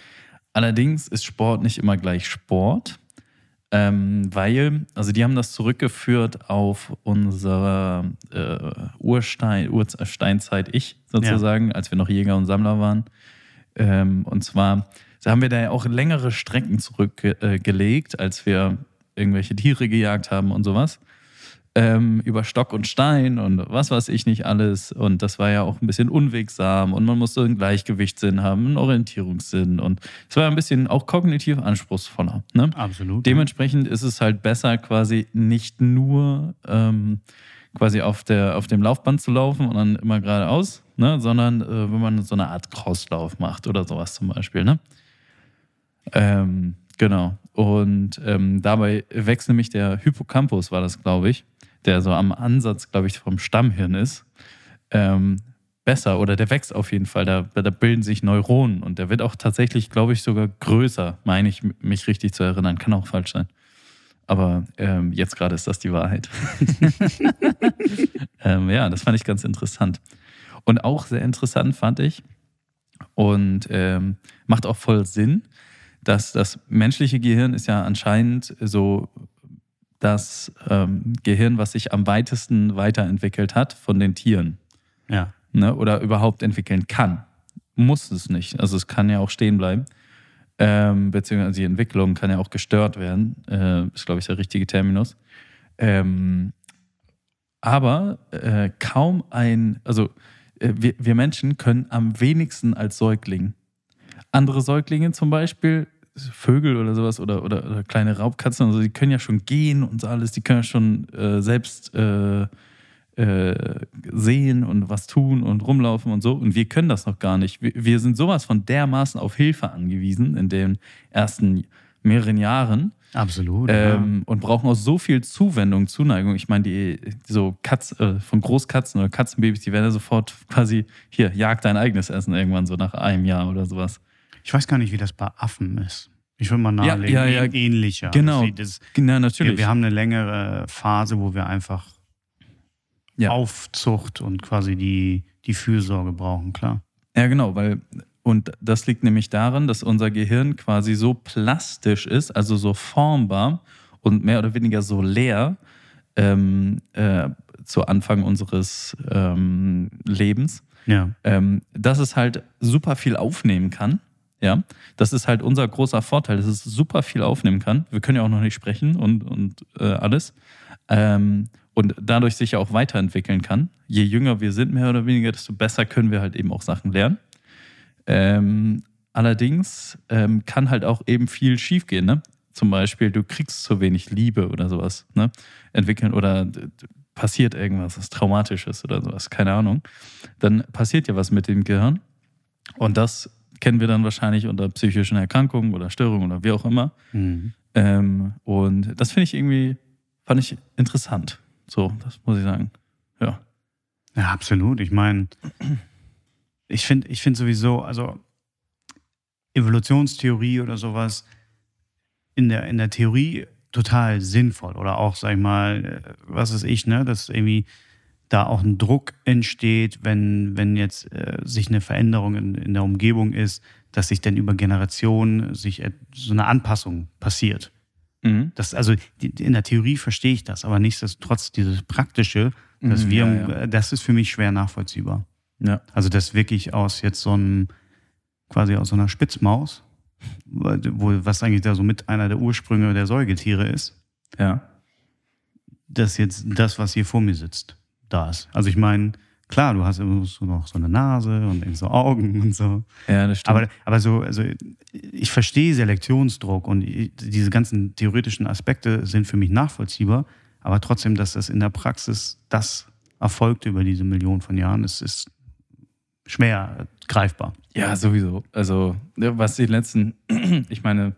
allerdings ist Sport nicht immer gleich Sport, ähm, weil, also die haben das zurückgeführt auf unsere äh, Urstein, Ursteinzeit-Ich sozusagen, als wir noch Jäger und Sammler waren. Ähm, und zwar da haben wir da ja auch längere Strecken zurückgelegt, äh, als wir irgendwelche Tiere gejagt haben und sowas. Ähm, über Stock und Stein und was weiß ich nicht alles. Und das war ja auch ein bisschen unwegsam und man musste einen Gleichgewichtssinn haben, einen Orientierungssinn. Und es war ein bisschen auch kognitiv anspruchsvoller. Ne? Absolut. Dementsprechend ist es halt besser, quasi nicht nur ähm, quasi auf, der, auf dem Laufband zu laufen und dann immer geradeaus, ne? sondern äh, wenn man so eine Art Crosslauf macht oder sowas zum Beispiel. Ne? Ähm, genau. Und ähm, dabei wächst nämlich der Hippocampus, war das, glaube ich, der so am Ansatz, glaube ich, vom Stammhirn ist, ähm, besser oder der wächst auf jeden Fall. Da, da bilden sich Neuronen und der wird auch tatsächlich, glaube ich, sogar größer, meine ich, mich richtig zu erinnern. Kann auch falsch sein. Aber ähm, jetzt gerade ist das die Wahrheit. ähm, ja, das fand ich ganz interessant. Und auch sehr interessant fand ich und ähm, macht auch voll Sinn, dass das menschliche Gehirn ist ja anscheinend so das ähm, Gehirn, was sich am weitesten weiterentwickelt hat von den Tieren. Ja. Ne? Oder überhaupt entwickeln kann. Muss es nicht. Also es kann ja auch stehen bleiben. Ähm, beziehungsweise die Entwicklung kann ja auch gestört werden. Äh, ist, glaube ich, der richtige Terminus. Ähm, aber äh, kaum ein, also äh, wir, wir Menschen können am wenigsten als Säugling. Andere Säuglinge zum Beispiel Vögel oder sowas oder, oder, oder, kleine Raubkatzen, also die können ja schon gehen und so alles, die können ja schon äh, selbst äh, äh, sehen und was tun und rumlaufen und so. Und wir können das noch gar nicht. Wir, wir sind sowas von dermaßen auf Hilfe angewiesen in den ersten mehreren Jahren. Absolut. Ähm, ja. Und brauchen auch so viel Zuwendung, Zuneigung. Ich meine, die so Katz, äh, von Großkatzen oder Katzenbabys, die werden ja sofort quasi, hier, jag dein eigenes Essen irgendwann so nach einem Jahr oder sowas. Ich weiß gar nicht, wie das bei Affen ist. Ich würde mal nahelegen, ja, ja, ja. ähnlicher. Genau. Das, genau, natürlich. Wir, wir, haben eine längere Phase, wo wir einfach ja. Aufzucht und quasi die, die Fürsorge brauchen, klar. Ja, genau, weil, und das liegt nämlich daran, dass unser Gehirn quasi so plastisch ist, also so formbar und mehr oder weniger so leer ähm, äh, zu Anfang unseres ähm, Lebens, ja. ähm, dass es halt super viel aufnehmen kann ja, das ist halt unser großer Vorteil, dass es super viel aufnehmen kann. Wir können ja auch noch nicht sprechen und, und äh, alles. Ähm, und dadurch sich ja auch weiterentwickeln kann. Je jünger wir sind, mehr oder weniger, desto besser können wir halt eben auch Sachen lernen. Ähm, allerdings ähm, kann halt auch eben viel schiefgehen. Ne? Zum Beispiel, du kriegst zu wenig Liebe oder sowas ne? entwickeln oder passiert irgendwas, was traumatisch ist oder sowas, keine Ahnung. Dann passiert ja was mit dem Gehirn. Und das kennen wir dann wahrscheinlich unter psychischen Erkrankungen oder Störungen oder wie auch immer. Mhm. Ähm, und das finde ich irgendwie, fand ich interessant. So, das muss ich sagen. Ja. Ja, absolut. Ich meine, ich finde ich find sowieso, also Evolutionstheorie oder sowas in der, in der Theorie total sinnvoll. Oder auch, sag ich mal, äh, was ist ich, ne, dass irgendwie da auch ein Druck entsteht, wenn, wenn jetzt äh, sich eine Veränderung in, in der Umgebung ist, dass sich dann über Generationen sich so eine Anpassung passiert. Mhm. Das, also die, in der Theorie verstehe ich das, aber nichtsdestotrotz dieses Praktische, dass mhm, wir, ja, ja. das ist für mich schwer nachvollziehbar. Ja. Also das wirklich aus jetzt so einem, quasi aus so einer Spitzmaus, wo, was eigentlich da so mit einer der Ursprünge der Säugetiere ist. Ja. Das jetzt das, was hier vor mir sitzt da ist. Also ich meine, klar, du hast immer so noch so eine Nase und so Augen und so. Ja, das stimmt. Aber, aber so, also ich verstehe Selektionsdruck und diese ganzen theoretischen Aspekte sind für mich nachvollziehbar, aber trotzdem, dass das in der Praxis das erfolgt über diese Millionen von Jahren, es ist schwer greifbar. Ja, sowieso. Also, was die letzten, ich meine,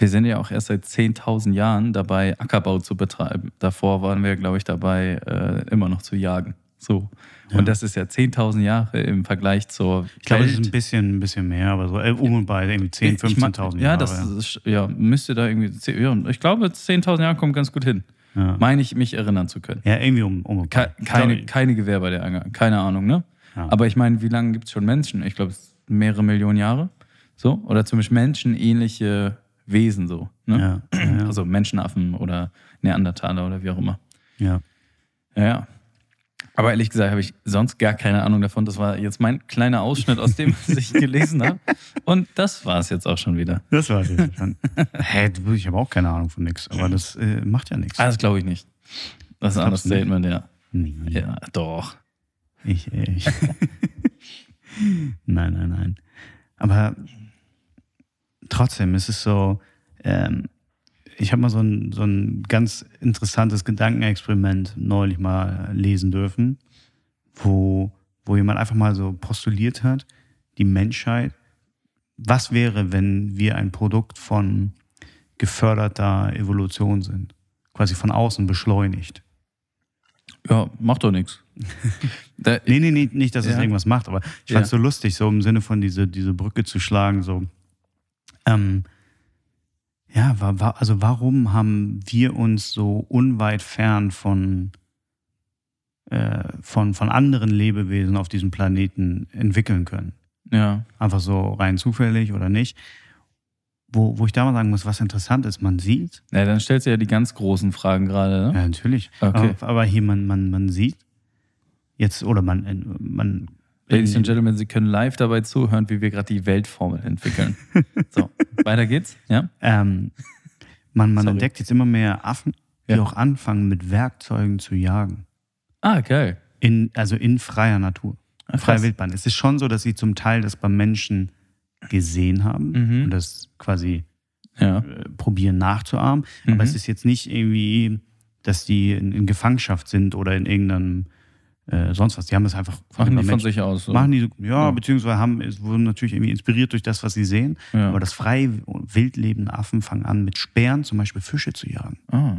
wir sind ja auch erst seit 10.000 Jahren dabei, Ackerbau zu betreiben. Davor waren wir, glaube ich, dabei, äh, immer noch zu jagen. So. Ja. Und das ist ja 10.000 Jahre im Vergleich zur. Ich glaube, es ist ein bisschen, ein bisschen mehr, aber so äh, um und bei irgendwie 10.000, 15.000 Jahre. Ja, das ist, ja, müsste da irgendwie. Ich glaube, 10.000 Jahre kommt ganz gut hin. Ja. Meine ich, mich erinnern zu können. Ja, irgendwie um. um Ke keine, keine Gewehr bei der Anger. Keine Ahnung, ne? Ja. Aber ich meine, wie lange gibt es schon Menschen? Ich glaube, mehrere Millionen Jahre. So? Oder zumindest menschenähnliche Wesen so. Ne? Ja, ja. Also Menschenaffen oder Neandertaler oder wie auch immer. Ja. Ja. Aber ehrlich gesagt habe ich sonst gar keine Ahnung davon. Das war jetzt mein kleiner Ausschnitt aus dem, was ich gelesen habe. Und das war es jetzt auch schon wieder. Das war es jetzt schon. Hä, ich habe auch keine Ahnung von nichts. Aber das äh, macht ja nichts. Ah, das glaube ich nicht. Das ist ein anderes Statement, ja. Nee. Ja, doch. Ich, ich. nein, nein, nein. Aber trotzdem ist es so, ähm, ich habe mal so ein, so ein ganz interessantes Gedankenexperiment neulich mal lesen dürfen, wo, wo jemand einfach mal so postuliert hat, die Menschheit was wäre, wenn wir ein Produkt von geförderter Evolution sind? Quasi von außen beschleunigt. Ja, macht doch nichts. nee, nee, nee, nicht, dass es Ja. irgendwas macht, aber ich Ja. fand es so lustig, so im Sinne von diese, diese Brücke zu schlagen, so. Ähm, ja, wa, wa, also warum haben wir uns so unweit fern von, äh, von, von anderen Lebewesen auf diesem Planeten entwickeln können? Ja. Einfach so rein zufällig oder nicht? Wo, wo ich da mal sagen muss, was interessant ist, man sieht, ja, dann stellst du ja die ganz großen Fragen gerade, ne? ja, natürlich, Okay. aber, aber hier, man, man, man sieht jetzt, oder man, man Ladies and Gentlemen, Sie können live dabei zuhören, wie wir gerade die Weltformel entwickeln. so, weiter geht's. Ja? Ähm, man man Sorry. entdeckt jetzt immer mehr Affen, die Ja. auch anfangen, mit Werkzeugen zu jagen. Ah, geil. In, also in freier Natur. Ah, Freie krass. Wildbahn. Es ist schon so, dass sie zum Teil das beim Menschen gesehen haben Mhm. und das quasi Ja. äh, probieren nachzuahmen. Mhm. Aber es ist jetzt nicht irgendwie, dass die in, in Gefangenschaft sind oder in irgendeinem äh, sonst was. Die haben es einfach Machen die von Menschen- sich aus. So. Machen die, so- ja, Ja. beziehungsweise haben, es wurden natürlich irgendwie inspiriert durch das, was sie sehen. ja. Aber das frei wild lebende Affen fangen an, mit Speeren zum Beispiel Fische zu jagen. ah.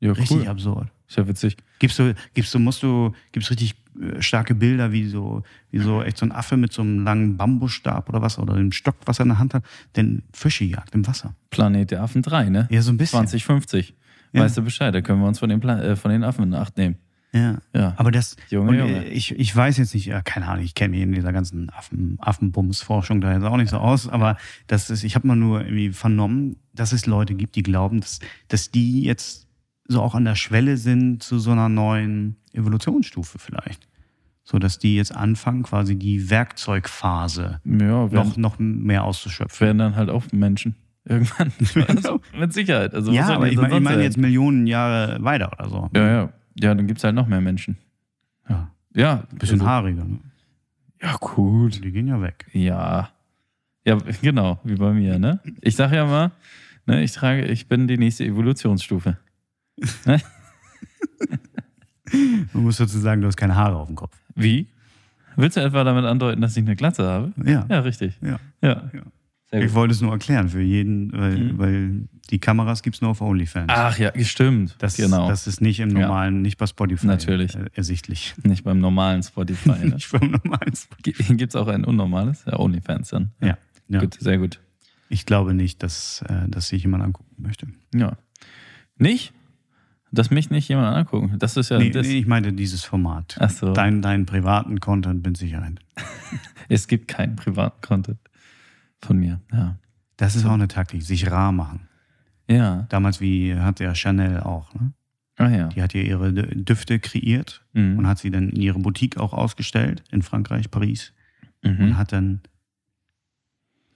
Ja, Richtig cool. absurd. Ist ja witzig. Gibst du, gibst du, musst du, gibt's richtig äh, starke Bilder, wie so, wie so echt so ein Affe mit so einem langen Bambusstab oder was, oder einem Stock, was er in der Hand hat, den Fische jagt im Wasser. Planet der Affen 3, ne? Ja, so ein bisschen. 2050. Ja. Weißt du Bescheid, da können wir uns von den, Pla äh, von den Affen in Acht nehmen. Ja. Ja. Aber das, Junge, Junge. Ich, ich weiß jetzt nicht, ja, keine Ahnung, ich kenne mich in dieser ganzen Affen, Affenbums-Forschung da jetzt auch nicht so aus, aber das ist, ich habe mal nur irgendwie vernommen, dass es Leute gibt, die glauben, dass, dass die jetzt so auch an der Schwelle sind zu so einer neuen Evolutionsstufe vielleicht. So dass die jetzt anfangen, quasi die Werkzeugphase ja, werden, noch, noch mehr auszuschöpfen. werden dann halt auch Menschen. Irgendwann. also, mit Sicherheit. Also, ja, aber ich meine ich mein jetzt Millionen Jahre weiter oder so. Ja, ja. Ja, dann gibt's halt noch mehr Menschen. Ja, Ja. bisschen also, haariger. Ne? Ja, gut. Die gehen ja weg. Ja. Ja, genau, wie bei mir, ne? Ich sag ja mal, ne, ich trage, ich bin die nächste Evolutionsstufe. Man muss dazu sagen, du hast keine Haare auf dem Kopf. Wie? Willst du etwa damit andeuten, dass ich eine Glatze habe? Ja. Ja, richtig. Ja. Ja. Ja. Ich wollte es nur erklären für jeden, weil, Mhm. weil die Kameras gibt es nur auf OnlyFans. Ach ja, stimmt. das, genau. das ist nicht im Ja. normalen, nicht bei Spotify Natürlich. äh, ersichtlich. Nicht beim normalen Spotify. Ne? Nicht beim normalen Spotify. Gibt es auch ein unnormales? Ja, OnlyFans dann. Ja. ja. Gut, sehr gut. Ich glaube nicht, dass, äh, dass sich jemand angucken möchte. Ja. Nicht? Dass mich nicht jemand angucken. Das ist ja nee, nee, ich meinte dieses Format. Ach so. Dein, deinen privaten Content mit Sicherheit. Es gibt keinen privaten Content von mir. Ja. Das ist auch eine Taktik, sich rar machen. Ja. Damals wie hat ja Chanel auch. Ne? Ah ja. Die hat ja ihre Düfte kreiert Mhm. und hat sie dann in ihre Boutique auch ausgestellt in Frankreich, Paris. Mhm. und hat dann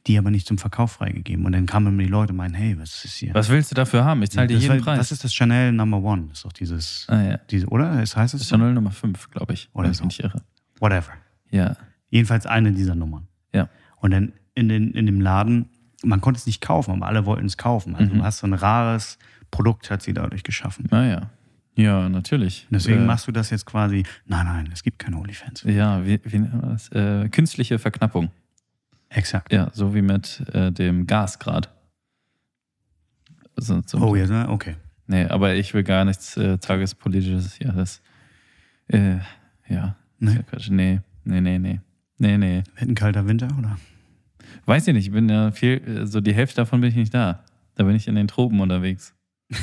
die aber nicht zum Verkauf freigegeben. Und dann kamen mir die Leute und meinen, hey, was ist hier? Was willst du dafür haben? Ich zahle dir jeden war- Preis. das ist das Chanel Number One. Das ist doch dieses, ah ja. diese, oder? Es heißt Das es? ist Chanel Nummer 5, glaube ich. Oder wenn ich so. nicht irre. Whatever. Ja. Jedenfalls eine dieser Nummern. Ja. Und dann in, den, in dem Laden, man konnte es nicht kaufen, aber alle wollten es kaufen. Also Mhm. du hast so ein rares Produkt, hat sie dadurch geschaffen. Ah ja. Ja, natürlich. Deswegen äh, machst du das jetzt quasi, nein, nein, es gibt keine OnlyFans. Ja, wie, wie nennt man das? Äh, künstliche Verknappung. Exakt. Ja, so wie mit äh, dem Gasgrad. So, so. Oh, ja, okay. Nee, aber ich will gar nichts äh, Tagespolitisches hier. Das, äh, ja. Nee, nee, nee, nee. Nee, nee. Wird ein kalter Winter, oder? Weiß ich nicht, ich bin ja viel, so die Hälfte davon bin ich nicht da. Da bin ich in den Tropen unterwegs.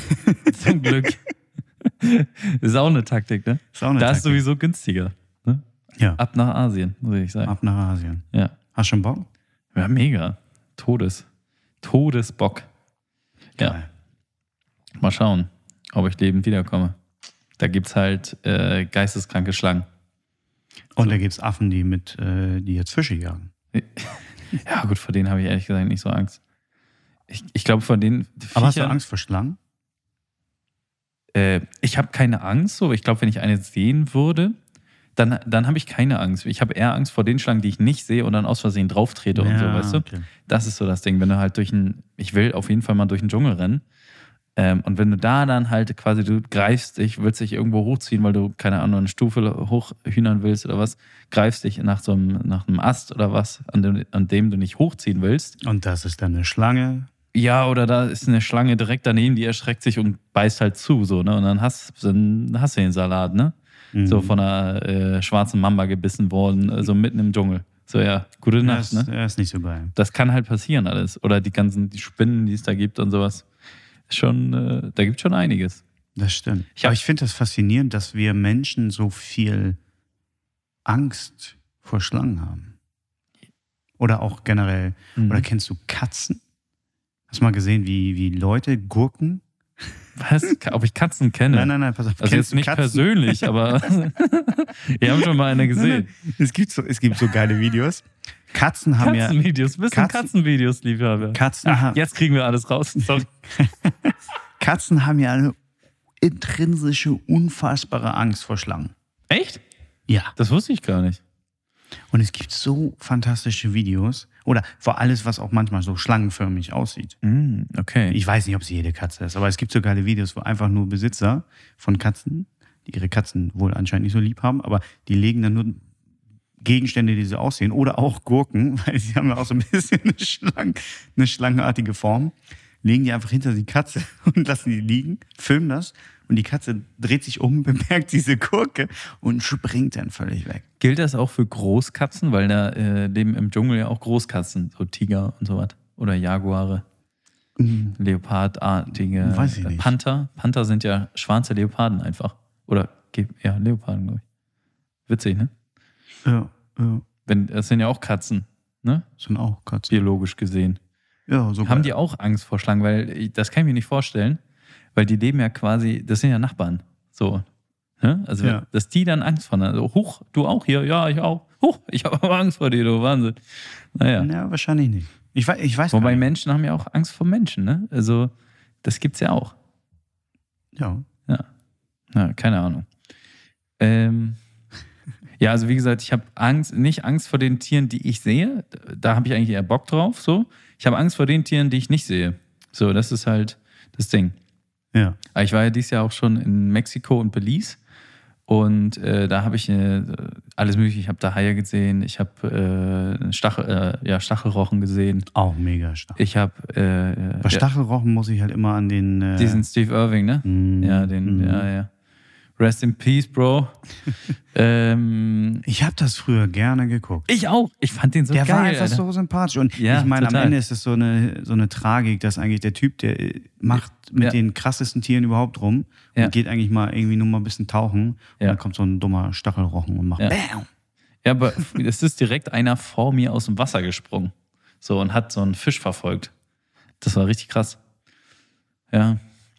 Zum Glück. ist auch eine Taktik, ne? Ist auch eine Da ist Taktik. sowieso günstiger. Ne? Ja, Ab nach Asien, muss ich sagen. ab nach Asien. Ja. Hast du schon Bock? Ja, mega. Todes. Todesbock. Ja. Mal schauen, ob ich lebend wiederkomme. Da gibt's halt äh, geisteskranke Schlangen. Und da gibt es Affen, die mit, äh, die jetzt Fische jagen. Ja, gut, vor denen habe ich ehrlich gesagt nicht so Angst. Ich, ich glaube, vor denen. Aber hast du Angst vor Schlangen? Äh, ich habe keine Angst, so. aber Ich glaube, wenn ich eine sehen würde, dann, dann habe ich keine Angst. Ich habe eher Angst vor den Schlangen, die ich nicht sehe und dann aus Versehen drauf trete und so, weißt du? okay. Das ist so das Ding. Wenn du halt durch ein, ich will auf jeden Fall mal durch den Dschungel rennen Ähm, und wenn du da dann halt quasi, du greifst dich, willst dich irgendwo hochziehen, weil du, keine Ahnung, eine Stufe hochhühnern willst oder was, greifst dich nach so einem, nach einem Ast oder was, an dem, an dem du nicht hochziehen willst. Und das ist dann eine Schlange. Ja, oder da ist eine Schlange direkt daneben, die erschreckt sich und beißt halt zu, so, ne? Und dann hast, dann hast du den Salat, ne? Mhm. So von einer äh, schwarzen Mamba gebissen worden, so mitten im Dschungel. So, ja, gute Nacht, ist, ne? ja, ist nicht so geil. Das kann halt passieren alles. Oder die ganzen, die Spinnen, die es da gibt und sowas. Schon, äh, da gibt schon einiges. Das stimmt. Ich hab- Aber ich finde das faszinierend, dass wir Menschen so viel Angst vor Schlangen haben. Oder auch generell. Mhm. Oder kennst du Katzen? Hast du mal gesehen, wie, wie Leute Gurken? Was? Ob ich Katzen kenne? Nein, nein, nein, pass auf. Also jetzt nicht Katzen? persönlich, aber wir haben schon mal eine gesehen. Es gibt so, es gibt so geile Videos. Katzen haben ja. Katzenvideos, du Katzen- Katzenvideos, Liebhaber? Katzen, Ach, ha jetzt kriegen wir alles raus. Sorry. Katzen haben ja eine intrinsische, unfassbare Angst vor Schlangen. Echt? Ja. Das wusste ich gar nicht. Und es gibt so fantastische Videos. Oder vor alles, was auch manchmal so schlangenförmig aussieht. Mm, okay. Ich weiß nicht, ob es jede Katze ist, aber es gibt so geile Videos, wo einfach nur Besitzer von Katzen, die ihre Katzen wohl anscheinend nicht so lieb haben, aber die legen dann nur Gegenstände, die so aussehen, oder auch Gurken, weil sie haben ja auch so ein bisschen eine, Schlang, eine schlangenartige Form, legen die einfach hinter die Katze und lassen die liegen, filmen das und die Katze dreht sich um, bemerkt diese Gurke und springt dann völlig weg. Gilt das auch für Großkatzen? Weil da äh, leben im Dschungel ja auch Großkatzen, so Tiger und so was. Oder Jaguare, Leopardartige. Weiß ich nicht. Panther. Panther sind ja schwarze Leoparden einfach. Oder ja, Leoparden, glaube ich. Witzig, ne? Ja, ja. Wenn, das sind ja auch Katzen, ne? Sind auch Katzen. Biologisch gesehen. Ja, sogar. Haben die auch Angst vor Schlangen? Weil das kann ich mir nicht vorstellen, weil die leben ja quasi, das sind ja Nachbarn. So. Ne? Also, Ja. dass die dann Angst vor, also, huch, du auch hier? Ja, ich auch. Huch, ich habe aber Angst vor dir, du Wahnsinn. Naja. Ja, wahrscheinlich nicht. Ich weiß, ich weiß Wobei. Menschen haben ja auch Angst vor Menschen, ne? Also, das gibt's ja auch. Ja. Ja, keine Ahnung. Ähm, ja, also wie gesagt, ich habe Angst, nicht Angst vor den Tieren, die ich sehe. Da habe ich eigentlich eher Bock drauf. So, ich habe Angst vor den Tieren, die ich nicht sehe. So, das ist halt das Ding. Ja. Aber ich war ja dieses Jahr auch schon in Mexiko und Belize. Und äh, da habe ich äh, alles mögliche. Ich habe da Haie gesehen, ich habe äh, Stachel, äh, ja, Stachelrochen gesehen. Auch mega stark. Ich habe äh, Bei Stachelrochen muss ich halt immer an den. Äh, diesen Steve Irving, ne? mm, Ja, den, mm. ja, ja. Rest in Peace, Bro. ähm, Ich habe das früher gerne geguckt. ich auch. Ich fand den so der geil. war einfach Alter. so sympathisch. Und Ja, ich meine, am. Ende ist es so eine, so eine Tragik, dass eigentlich der Typ, der äh, macht mit Ja. den krassesten Tieren überhaupt rum Ja. und geht eigentlich mal irgendwie nur mal ein bisschen tauchen. Und dann kommt so ein dummer Stachelrochen und macht Ja. BAM! Ja, aber es ist direkt einer vor mir aus dem Wasser gesprungen. So und hat so einen Fisch verfolgt. Das war richtig krass. Ja.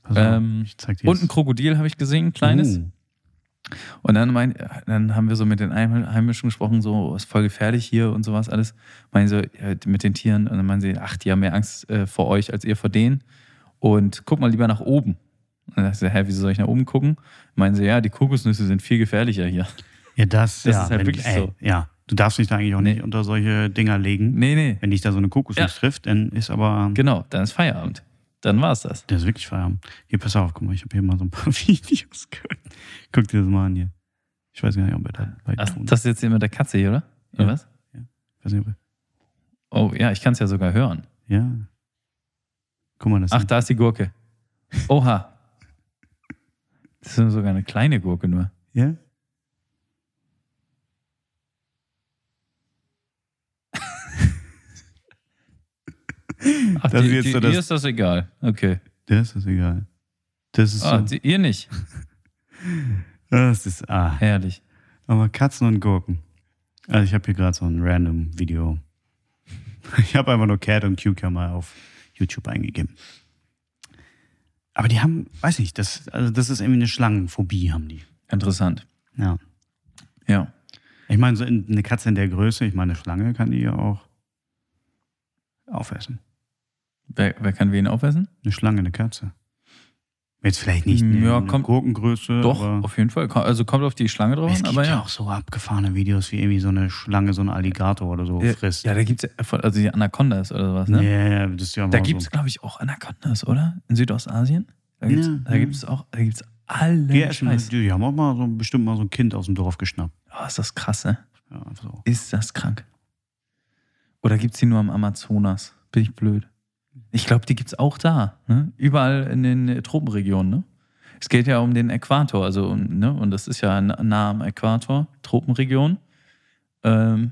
Auf, Ähm, Und ein Krokodil habe ich gesehen, ein kleines. Oh. Und dann, mein, dann haben wir so mit den Einheim- Einheimischen gesprochen, so, ist voll gefährlich hier und sowas alles. Meinen so, ja, mit den Tieren. Und dann meinen sie, ach, die haben mehr Angst äh, vor euch als ihr vor denen. Und guck mal lieber nach oben. Und dann dachte ich, so, hä, wieso soll ich nach oben gucken? Meinen sie, ja, die Kokosnüsse sind viel gefährlicher hier. Ja, das, Das ja, ist halt wenn, wirklich ey, so. Ja, du darfst dich da eigentlich auch Nee. nicht unter solche Dinger legen. Nee, nee. Wenn dich da so eine Kokosnuss Ja. trifft, dann ist aber. Genau, dann ist Feierabend. Dann war es das. Der ist wirklich Feierabend. Hier, pass auf, guck mal, ich habe hier mal so ein paar Videos gehört. Guck dir das mal an hier. Ich weiß gar nicht, ob er da bei Ach, tun. das ist jetzt hier mit der Katze hier, oder? Oder Ja. was? Ich weiß nicht, ob er, Oh, ja, ich kann es ja sogar hören. ja. Guck mal, das Ach, da ist die Gurke. Oha. Das ist sogar eine kleine Gurke nur. Ja? Ach, Das die, ist die, so das- ihr ist das egal. Okay. Das ist egal. Das ist Ah, so. die, ihr nicht. Das ist. Ah. Herrlich. Aber Katzen und Gurken. Also, ich habe hier gerade so ein random Video. Ich habe einfach nur Cat und Cucumber auf YouTube eingegeben. Aber die haben, weiß nicht, das, also das ist irgendwie eine Schlangenphobie, haben die. Interessant. Ja. Ja. Ich meine, so in, eine Katze in der Größe, ich meine, eine Schlange kann die ja auch aufessen. Wer, wer kann wen aufessen? Eine Schlange, eine Katze. Jetzt vielleicht nicht eine, Ja, kommt- Gurkengröße. Doch, auf jeden Fall. Also kommt auf die Schlange drauf es gibt aber ja ja. auch so abgefahrene Videos, wie irgendwie so eine Schlange, so ein Alligator oder so Ja, frisst. Ja, da gibt es ja, also die Anacondas oder sowas, ne? Ja, ja, das ist ja Da gibt es, so. glaube ich, auch Anacondas, oder? In Südostasien? Da gibt es Ja, da gibt's auch da gibt's allen Die, essen, die, haben auch mal so, bestimmt mal so ein Kind aus dem Dorf geschnappt. Oh, ist das krass, ne? Ja, so. Ist das krank? Oder gibt es die nur am Amazonas? Bin ich blöd? Ich glaube, die gibt es auch da. Ne? Überall in den Tropenregionen. Ne? Es geht ja um den Äquator. Also, ne? Und das ist ja na- nah am Äquator, Tropenregion. Ähm,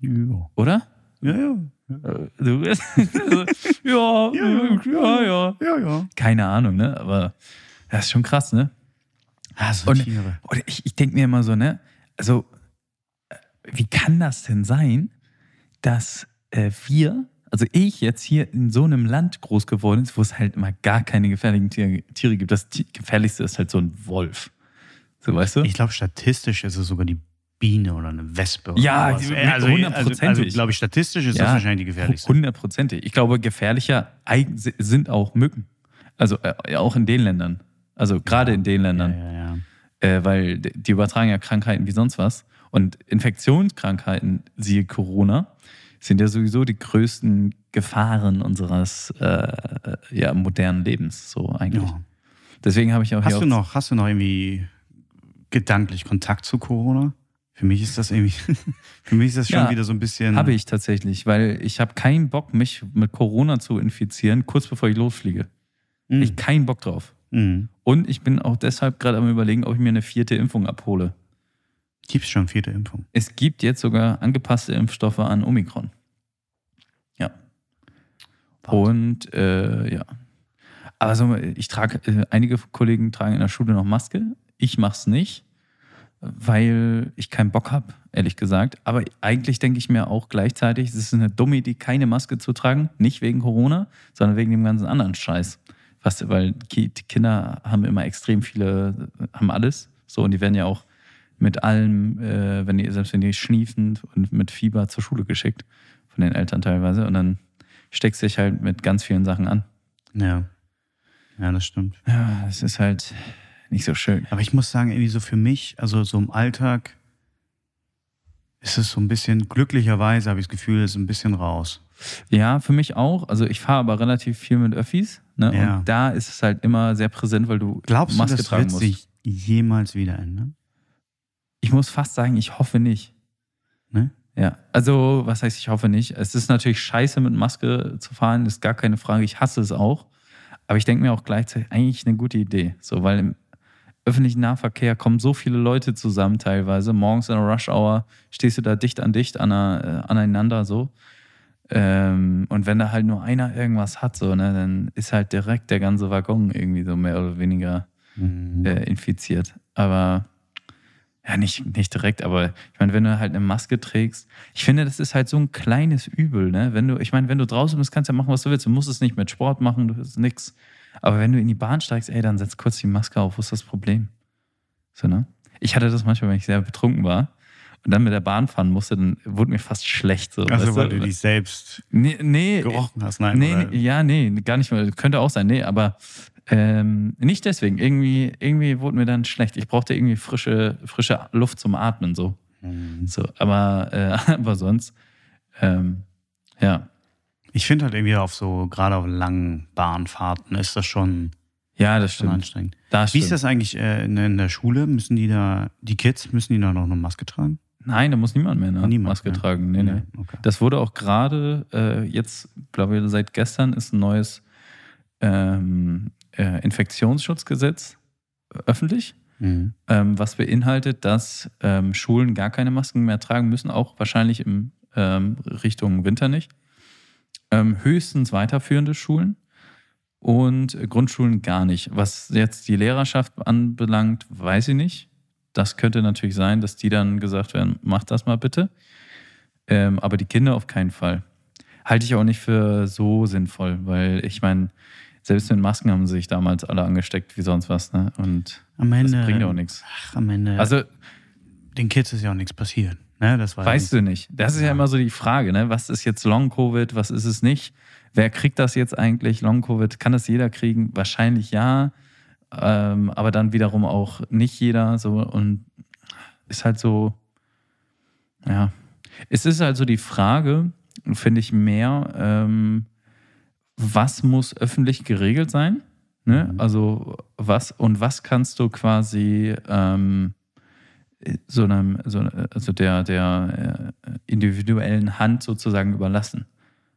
Ja, oder? ja. ja. Äh, Du bist ja, ja, ja, ja. Keine Ahnung, ne? Aber das ist schon krass, ne? Ah, so Und- Tiere. Oder ich, ich denke mir immer so, ne? Also, äh, wie kann das denn sein, dass äh, wir, also ich jetzt hier in so einem Land groß geworden ist, wo es halt immer gar keine gefährlichen Tiere, Tiere gibt. Das gefährlichste ist halt so ein Wolf. So, weißt du? Ich glaube, statistisch ist es sogar die Biene oder eine Wespe. Oder Ja, sowas. Äh, also, hundertprozentig. Also, also glaube ich, statistisch ist das Ja, wahrscheinlich die gefährlichste. Hundertprozentig. Ich glaube, gefährlicher sind auch Mücken. Also äh, auch in den Ländern. Also gerade in den Ja, Ländern. ja, ja. äh, weil die übertragen ja Krankheiten wie sonst was. Und Infektionskrankheiten, siehe Corona, sind ja sowieso die größten Gefahren unseres äh, ja, modernen Lebens, so eigentlich. ja. Deswegen habe ich auch hier Hast du auch, noch, hast du noch irgendwie gedanklich Kontakt zu Corona? Für mich ist das irgendwie, für mich ist das schon Ja, wieder so ein bisschen. Habe ich tatsächlich, weil ich habe keinen Bock, mich mit Corona zu infizieren, kurz bevor ich losfliege. Mhm. Ich keinen Bock drauf. Mhm. Und ich bin auch deshalb gerade am überlegen, ob ich mir eine vierte Impfung abhole. Gibt es schon vierte Impfung? Es gibt jetzt sogar angepasste Impfstoffe an Omikron. Ja. Und äh, ja. Aber so, ich trage, äh, einige Kollegen tragen in der Schule noch Maske. Ich mache es nicht, weil ich keinen Bock habe, ehrlich gesagt. Aber eigentlich denke ich mir auch gleichzeitig, es ist eine dumme Idee, keine Maske zu tragen. Nicht wegen Corona, sondern wegen dem ganzen anderen Scheiß. Was, weil die Kinder haben immer extrem viele, haben alles. So, und die werden ja auch mit allem, äh, wenn die, selbst wenn die schniefend und mit Fieber zur Schule geschickt, von den Eltern teilweise. Und dann steckst du dich halt mit ganz vielen Sachen an. Ja. Ja, das stimmt. Ja, es ist halt nicht so schön. Aber ich muss sagen, irgendwie so für mich, also so im Alltag ist es so ein bisschen, glücklicherweise habe ich das Gefühl, es ist ein bisschen raus. Ja, für mich auch. Also ich fahre aber relativ viel mit Öffis. Ne? Ja. Und da ist es halt immer sehr präsent, weil du Glaubst Maske du, das tragen wird musst. sich jemals wieder ändern? Ich muss fast sagen, ich hoffe nicht. Ne? Ja, also was heißt, ich hoffe nicht. Es ist natürlich scheiße, mit Maske zu fahren, ist gar keine Frage. Ich hasse es auch. Aber ich denke mir auch gleichzeitig, eigentlich eine gute Idee. So, weil im öffentlichen Nahverkehr kommen so viele Leute zusammen teilweise. Morgens in der Rush Hour stehst du da dicht an dicht an, äh, aneinander so. Ähm, und wenn da halt nur einer irgendwas hat, so, ne, dann ist halt direkt der ganze Waggon irgendwie so mehr oder weniger Mhm. äh, infiziert. Aber ja, nicht, nicht direkt, aber ich meine, wenn du halt eine Maske trägst, ich finde, das ist halt so ein kleines Übel, ne? Wenn du, ich meine, wenn du draußen bist, kannst du ja machen, was du willst. Du musst es nicht mit Sport machen, du ist nix. Aber wenn du in die Bahn steigst, ey, dann setz kurz die Maske auf, wo ist das Problem? So, ne? Ich hatte das manchmal, wenn ich sehr betrunken war und dann mit der Bahn fahren musste, dann wurde mir fast schlecht. So, Also, weil du? du dich selbst nee, nee, gerochen hast. Nein, Nee, nee, ja, nee, gar nicht mal. Könnte auch sein, nee, aber ähm, nicht deswegen. Irgendwie, irgendwie wurde mir dann schlecht. Ich brauchte irgendwie frische, frische Luft zum Atmen, so. Mhm. so aber, äh, aber sonst, ähm, ja. Ich finde halt irgendwie auf so, gerade auf langen Bahnfahrten ist das schon, Ja, das stimmt. anstrengend. Das Wie stimmt. ist das eigentlich äh, in, in der Schule? Müssen die da, die Kids, müssen die da noch eine Maske tragen? Nein, da muss niemand mehr eine Niemand Maske mehr. tragen. Nee, nee. Okay. Das wurde auch gerade, äh, jetzt, glaube ich, seit gestern ist ein neues ähm, äh, Infektionsschutzgesetz öffentlich. Mhm. ähm, was beinhaltet, dass ähm, Schulen gar keine Masken mehr tragen müssen, auch wahrscheinlich in ähm, Richtung Winter nicht. Ähm, höchstens weiterführende Schulen und äh, Grundschulen gar nicht. Was jetzt die Lehrerschaft anbelangt, weiß ich nicht. Das könnte natürlich sein, dass die dann gesagt werden, mach das mal bitte. Ähm, aber die Kinder auf keinen Fall. Halte ich auch nicht für so sinnvoll, weil ich meine, selbst mit Masken haben sie sich damals alle angesteckt wie sonst was. Ne? Und Am das Ende, bringt auch nichts. ach, am Ende, Also, den Kids ist ja auch nichts passiert. Ne? Das war weißt du nicht. Das ist ja Ja. immer so die Frage, ne? Was ist jetzt Long-Covid, was ist es nicht? Wer kriegt das jetzt eigentlich? Long-Covid, kann das jeder kriegen? Wahrscheinlich ja. Ähm, aber dann wiederum auch nicht jeder. So und ist halt so, ja. Es ist halt so die Frage, finde ich mehr, ähm, was muss öffentlich geregelt sein? Ne? Mhm. Also was und was kannst du quasi ähm, so einem, so, also der, der äh, individuellen Hand sozusagen überlassen?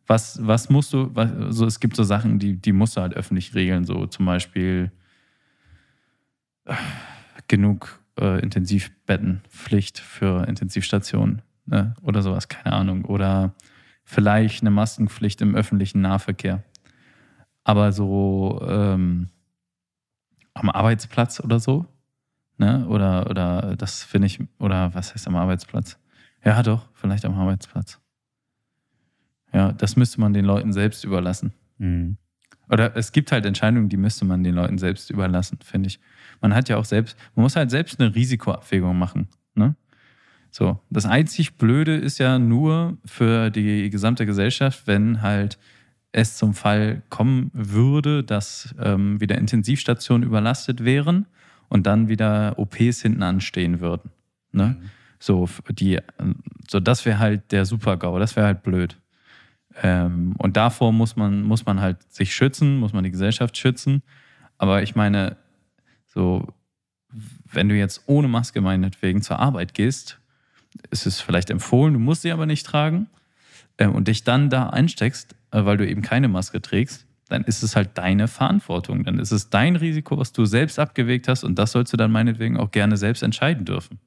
Was, was musst du, was, also es gibt so Sachen, die, die musst du halt öffentlich regeln, so zum Beispiel äh, genug äh, Intensivbettenpflicht für Intensivstationen ne? oder sowas, keine Ahnung. Oder vielleicht eine Maskenpflicht im öffentlichen Nahverkehr. Aber so ähm, am Arbeitsplatz oder so, ne? Oder, oder das finde ich, oder was heißt am Arbeitsplatz? Ja, doch, vielleicht am Arbeitsplatz. Ja, das müsste man den Leuten selbst überlassen. Mhm. Oder es gibt halt Entscheidungen, die müsste man den Leuten selbst überlassen, finde ich. Man hat ja auch selbst, man muss halt selbst eine Risikoabwägung machen. Ne? So, das einzig Blöde ist ja nur für die gesamte Gesellschaft, wenn halt es zum Fall kommen würde, dass ähm, wieder Intensivstationen überlastet wären und dann wieder OPs hinten anstehen würden. Ne? Mhm. So, die, so, das wäre halt der Super-GAU, das wäre halt blöd. Ähm, und davor muss man, muss man halt sich schützen, muss man die Gesellschaft schützen. Aber ich meine, so, wenn du jetzt ohne Maske meinetwegen zur Arbeit gehst, ist es vielleicht empfohlen, du musst sie aber nicht tragen ähm, und dich dann da einsteckst, weil du eben keine Maske trägst, dann ist es halt deine Verantwortung. Dann ist es dein Risiko, was du selbst abgewegt hast und das sollst du dann meinetwegen auch gerne selbst entscheiden dürfen,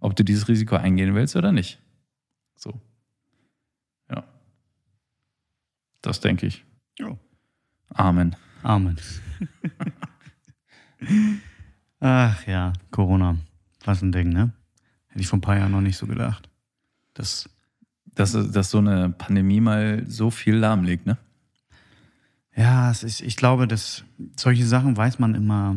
ob du dieses Risiko eingehen willst oder nicht. So. Ja. Das denke ich. Ja. Amen. Amen. Ach ja, Corona. Was ein Ding, ne? Hätte ich vor ein paar Jahren noch nicht so gedacht. Das dass, dass so eine Pandemie mal so viel lahmlegt, ne? Ja, es ist, ich glaube, dass solche Sachen weiß man immer,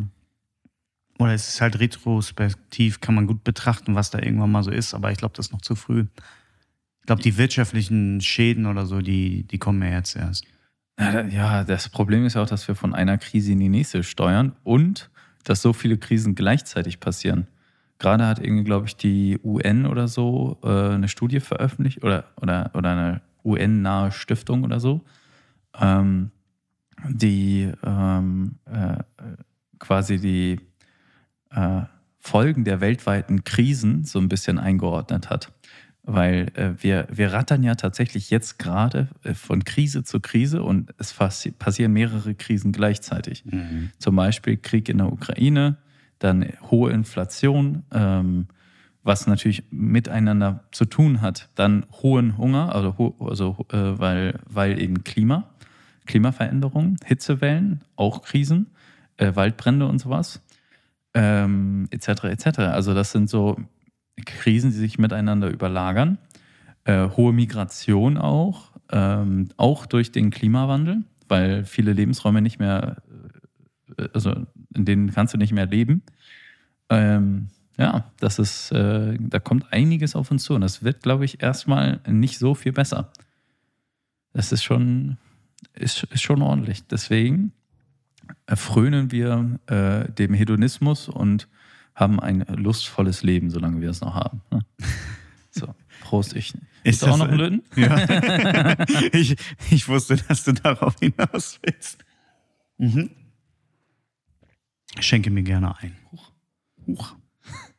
oder es ist halt retrospektiv, kann man gut betrachten, was da irgendwann mal so ist, aber ich glaube, das ist noch zu früh. Ich glaube, die wirtschaftlichen Schäden oder so, die, die kommen ja jetzt erst. Ja, das Problem ist ja auch, dass wir von einer Krise in die nächste steuern und dass so viele Krisen gleichzeitig passieren. Gerade hat irgendwie, glaube ich, die UN oder so äh, eine Studie veröffentlicht oder, oder, oder eine UN-nahe Stiftung oder so, ähm, die ähm, äh, quasi die äh, Folgen der weltweiten Krisen so ein bisschen eingeordnet hat. Weil äh, wir, wir rattern ja tatsächlich jetzt gerade äh, von Krise zu Krise und es passieren mehrere Krisen gleichzeitig. Mhm. Zum Beispiel Krieg in der Ukraine, dann hohe Inflation, ähm, was natürlich miteinander zu tun hat, dann hohen Hunger, also, also äh, weil, weil eben Klima, Klimaveränderungen, Hitzewellen, auch Krisen, äh, Waldbrände und sowas, ähm, etc. etc. Also das sind so Krisen, die sich miteinander überlagern. Äh, hohe Migration auch, ähm, auch durch den Klimawandel, weil viele Lebensräume nicht mehr, äh, also in denen kannst du nicht mehr leben. Ähm, ja, das ist, äh, da kommt einiges auf uns zu und das wird, glaube ich, erstmal nicht so viel besser. Das ist schon, ist, ist schon ordentlich. Deswegen frönen wir äh, dem Hedonismus und haben ein lustvolles Leben, solange wir es noch haben. Ne? So, Prost, ich. Ist das auch noch ein Löten? Ja. ich, ich wusste, dass du darauf hinaus willst. Mhm. Schenke mir gerne ein. Huch. Huch.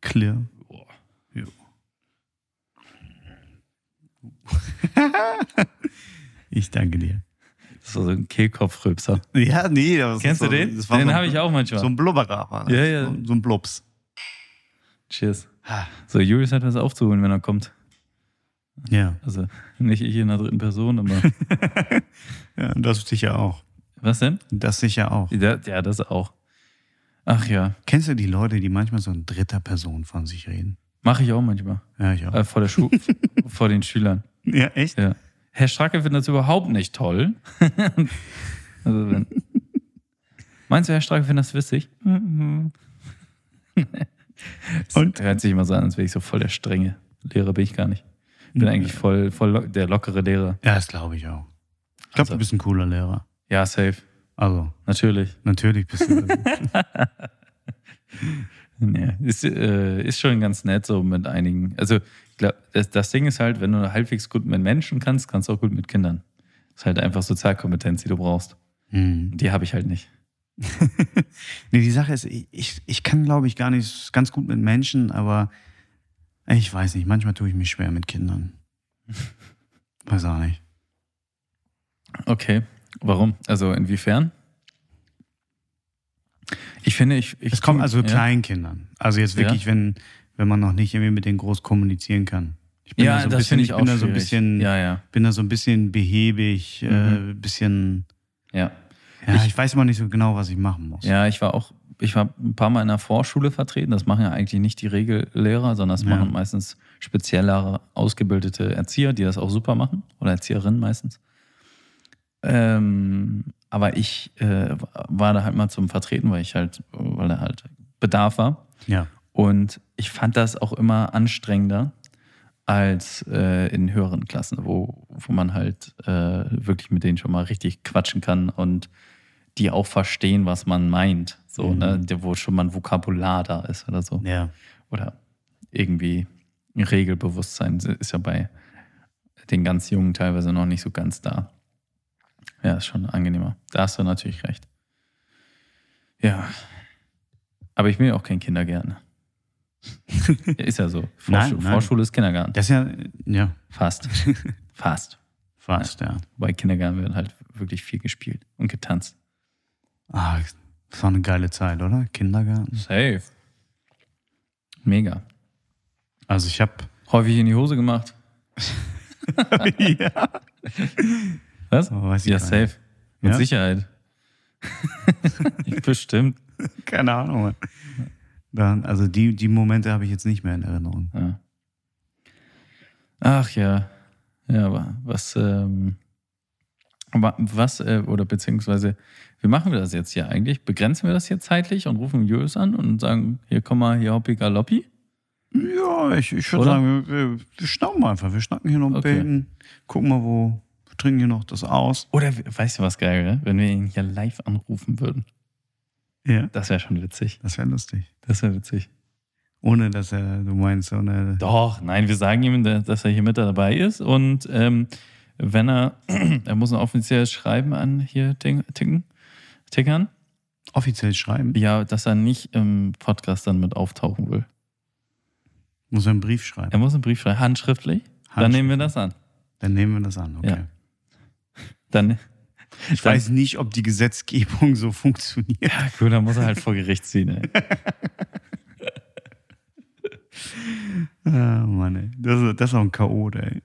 Clear. Ja. ich danke dir. Das war so ein Kehlkopfrülpser. Ja, nee. Kennst du so, den? den so habe ich auch manchmal. So ein Blubberer war Ja, ja. So, so ein Blubs. Cheers. So, Julius hat was aufzuholen, wenn er kommt. Ja. Also nicht ich in der dritten Person, aber. ja, das sicher auch. Was denn? Das sicher auch. Ja, ja, das auch. Ach ja. Kennst du die Leute, die manchmal so in dritter Person von sich reden? Mache ich auch manchmal. Ja, ich auch. Äh, vor, der Schu vor den Schülern. Ja, echt? Ja. Herr Stracke findet das überhaupt nicht toll. also wenn, Meinst du, Herr Stracke findet das witzig? Und? hört sich immer so an, als wäre ich so voll der strenge Lehrer, bin ich gar nicht. Ich bin eigentlich voll, voll der lockere Lehrer. Ja, das glaube ich auch. Ich glaube, also, du bist ein cooler Lehrer. Ja, safe. Also. Natürlich. Natürlich bist du. ja, ist, äh, ist schon ganz nett so mit einigen. Also, ich glaub, das, das Ding ist halt, wenn du halbwegs gut mit Menschen kannst, kannst du auch gut mit Kindern. ist halt einfach Sozialkompetenz, die du brauchst. Hm. Die habe ich halt nicht. nee, die Sache ist, ich, ich kann, glaube ich, gar nicht ganz gut mit Menschen, aber ich weiß nicht, manchmal tue ich mich schwer mit Kindern. weiß auch nicht. Okay, warum? Also inwiefern? Ich finde, ich. ich es kommt also ja. Kleinkindern. Also jetzt wirklich, Ja. wenn, wenn man noch nicht irgendwie mit denen groß kommunizieren kann. Ich bin da Ja, so ein das bisschen, finde ich auch bin da so ein bisschen, Ja, ja, bin da so ein bisschen behäbig, äh, Mhm. bisschen, ja. ja, Ich- ich, weiß immer nicht so genau, was ich machen muss. Ja, ich war auch, ich war ein paar Mal in der Vorschule vertreten. Das machen ja eigentlich nicht die Regellehrer, sondern das Ja. machen meistens speziellere, ausgebildete Erzieher, die das auch super machen. Oder Erzieherinnen meistens. Ähm, aber ich äh, war da halt mal zum Vertreten, weil ich halt, weil da halt Bedarf war. Ja. Und ich fand das auch immer anstrengender als äh, in höheren Klassen, wo, wo man halt äh, wirklich mit denen schon mal richtig quatschen kann und die auch verstehen, was man meint. So, Mhm. ne? Wo schon mal ein Vokabular da ist oder so. Ja. Oder irgendwie ein Regelbewusstsein ist ja bei den ganz Jungen teilweise noch nicht so ganz da. Ja, ist schon angenehmer. Da hast du natürlich recht. Ja. Aber ich bin ja auch kein Kindergärtner. Ja, ist ja so. Vorschu Nein, nein. Vorschule ist Kindergarten. Das ist ja, ja, Fast. Fast. fast, ja. Bei Kindergarten wird halt wirklich viel gespielt und getanzt. Ah, das war eine geile Zeit, oder? Kindergarten. Safe. Mega. Also ich habe Häufig in die Hose gemacht. ja. Was? Oh, Ja, gar nicht. safe. Mit Ja? Sicherheit. Bestimmt. Keine Ahnung. Mann. Dann, also die, die Momente habe ich jetzt nicht mehr in Erinnerung. Ja. Ach ja. Ja, aber was, ähm, wa- was, äh, oder beziehungsweise, wie machen wir das jetzt hier eigentlich? Begrenzen wir das hier zeitlich und rufen Julius an und sagen, hier komm mal, hier hoppi galoppi? Ja, ich, ich würde sagen, wir, wir, schnacken mal einfach. Wir schnacken hier noch ein Okay. bisschen, gucken mal, wo, wir trinken hier noch das aus. Oder, weißt du was geil, ne? wenn wir ihn hier live anrufen würden? Ja. Das wäre schon witzig. Das wäre lustig. Das wäre witzig. Ohne dass er, du meinst, ohne. Doch, nein, wir sagen ihm, dass er hier mit dabei ist und ähm, wenn er, er muss ein offizielles Schreiben an hier ting- ticken, tickern. Offiziell schreiben. Ja, dass er nicht im Podcast dann mit auftauchen will. Muss er einen Brief schreiben. Er muss einen Brief schreiben, handschriftlich. Dann nehmen wir das an. Dann nehmen wir das an, okay. Ja. Dann, Ich dann, weiß nicht, ob die Gesetzgebung so funktioniert. Ja, gut, dann muss er halt vor Gericht ziehen. Ey. Ah, Mann, ey. Das, ist- das ist auch ein Chaot, ey.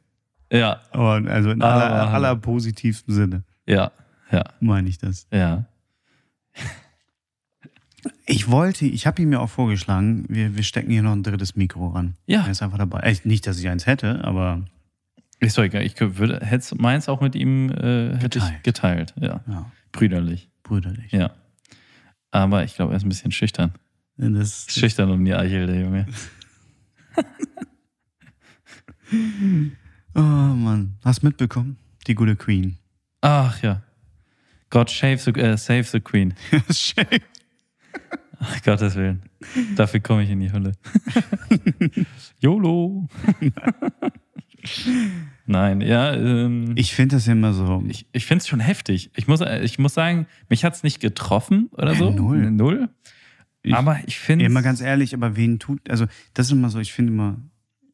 Ja, Aber also in Aber aller, aller positivsten Sinne ja, ja, meine ich das. ja. Ich wollte, ich habe ihm ja auch vorgeschlagen, wir, wir stecken hier noch ein drittes Mikro ran. Ja. Er ist einfach dabei. Echt nicht, dass ich eins hätte, aber Ist doch egal. Ich würde, hätte meins auch mit ihm äh, hätte ich Geteilt. geteilt. Ja, ja, brüderlich. brüderlich. Ja. Aber ich glaube, er ist ein bisschen schüchtern. Das, Schüchtern um die Eichel, der Junge. oh Mann, hast mitbekommen? Die gute Queen. Ach ja. God save the, äh, save the Queen. Ach, Gottes Willen. Dafür komme ich in die Hölle. YOLO. Nein, ja. Ähm, Ich finde das immer so. ich, ich finde es schon heftig. Ich muss, äh, ich muss sagen, mich hat es nicht getroffen oder Äh, so. null. Null. Ich- Aber ich finde. Ja, mal ganz ehrlich, aber wen tut, also das ist immer so, ich finde immer,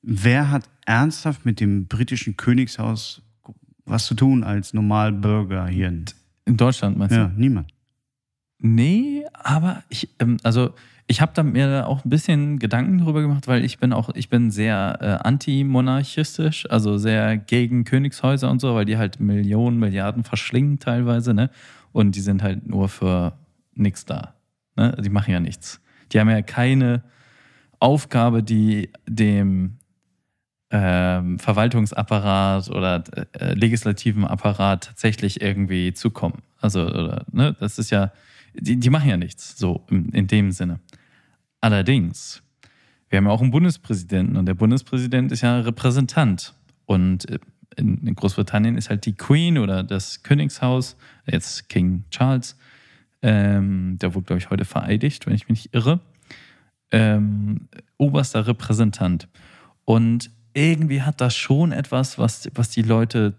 wer hat ernsthaft mit dem britischen Königshaus was zu tun als Normalbürger hier? In Deutschland meinst du? Ja, niemand. Nee, aber ich, ähm, also ich habe da mir auch ein bisschen Gedanken drüber gemacht, weil ich bin auch, ich bin sehr äh, anti-monarchistisch, also sehr gegen Königshäuser und so, weil die halt Millionen, Milliarden verschlingen teilweise, ne? Und die sind halt nur für nichts da. Ne? Die machen ja nichts. Die haben ja keine Aufgabe, die dem ähm, Verwaltungsapparat oder äh, legislativen Apparat tatsächlich irgendwie zukommen. Also, oder, ne, das ist ja, die, die machen ja nichts, so in, in dem Sinne. Allerdings, wir haben ja auch einen Bundespräsidenten und der Bundespräsident ist ja Repräsentant. Und äh, in, in Großbritannien ist halt die Queen oder das Königshaus, jetzt King Charles, ähm, der wurde, glaube ich, heute vereidigt, wenn ich mich nicht irre, ähm, oberster Repräsentant. Und irgendwie hat das schon etwas, was, was die Leute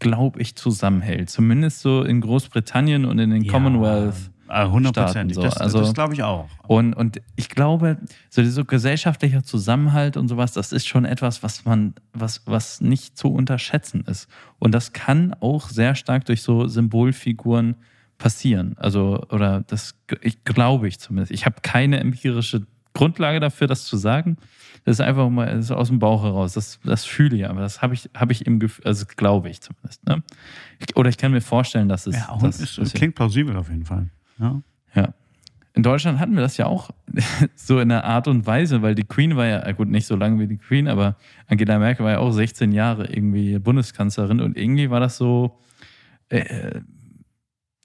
glaube ich, zusammenhält. Zumindest so in Großbritannien und in den Ja, Commonwealth. äh, Hundertprozentig. Staaten so. Das, Also- das glaube ich auch. Und, und ich glaube, so dieser gesellschaftlicher Zusammenhalt und sowas, das ist schon etwas, was man, was, was nicht zu unterschätzen ist. Und das kann auch sehr stark durch so Symbolfiguren passieren. Also, oder das ich glaube ich zumindest. Ich habe keine empirische Grundlage dafür, das zu sagen. Das ist einfach mal das ist aus dem Bauch heraus. Das, das fühle ich, aber das habe ich, habe ich im Gefühl, also glaube ich zumindest. Ne? Oder ich kann mir vorstellen, dass es. Ja, auch dass, ist, dass- klingt plausibel auf jeden Fall. Ja. ja. In Deutschland hatten wir das ja auch so in einer Art und Weise, weil die Queen war ja, gut, nicht so lange wie die Queen, aber Angela Merkel war ja auch 16 Jahre irgendwie Bundeskanzlerin und irgendwie war das so, äh,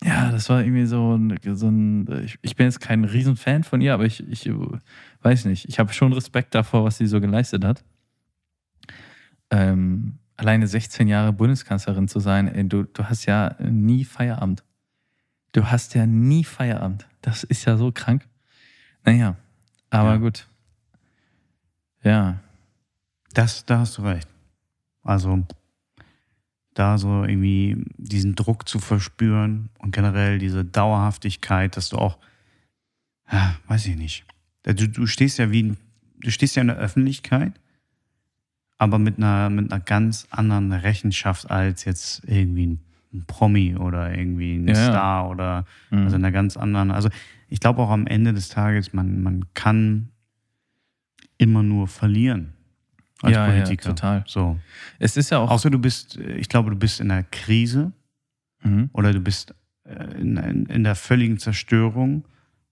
ja, das war irgendwie so ein, so ein ich, ich bin jetzt kein Riesenfan von ihr, aber ich, ich weiß nicht, ich habe schon Respekt davor, was sie so geleistet hat. Ähm, alleine 16 Jahre Bundeskanzlerin zu sein, ey, du, du hast ja nie Feierabend. Du hast ja nie Feierabend. Das ist ja so krank. Naja, aber Ja. gut. Ja, Das, da hast du recht. Also da so irgendwie diesen Druck zu verspüren und generell diese Dauerhaftigkeit, dass du auch, ja, weiß ich nicht. Du, du stehst ja wie, du stehst ja in der Öffentlichkeit, aber mit einer, mit einer ganz anderen Rechenschaft als jetzt irgendwie ein, ein Promi oder irgendwie ein Ja. Star oder Mhm. also in einer ganz anderen. Also ich glaube auch am Ende des Tages, man, man kann immer nur verlieren als Ja, ja, Politiker. total. So. es ist ja auch. Außer du bist, ich glaube, du bist in einer Krise Mhm. oder du bist äh, in, in, in der völligen Zerstörung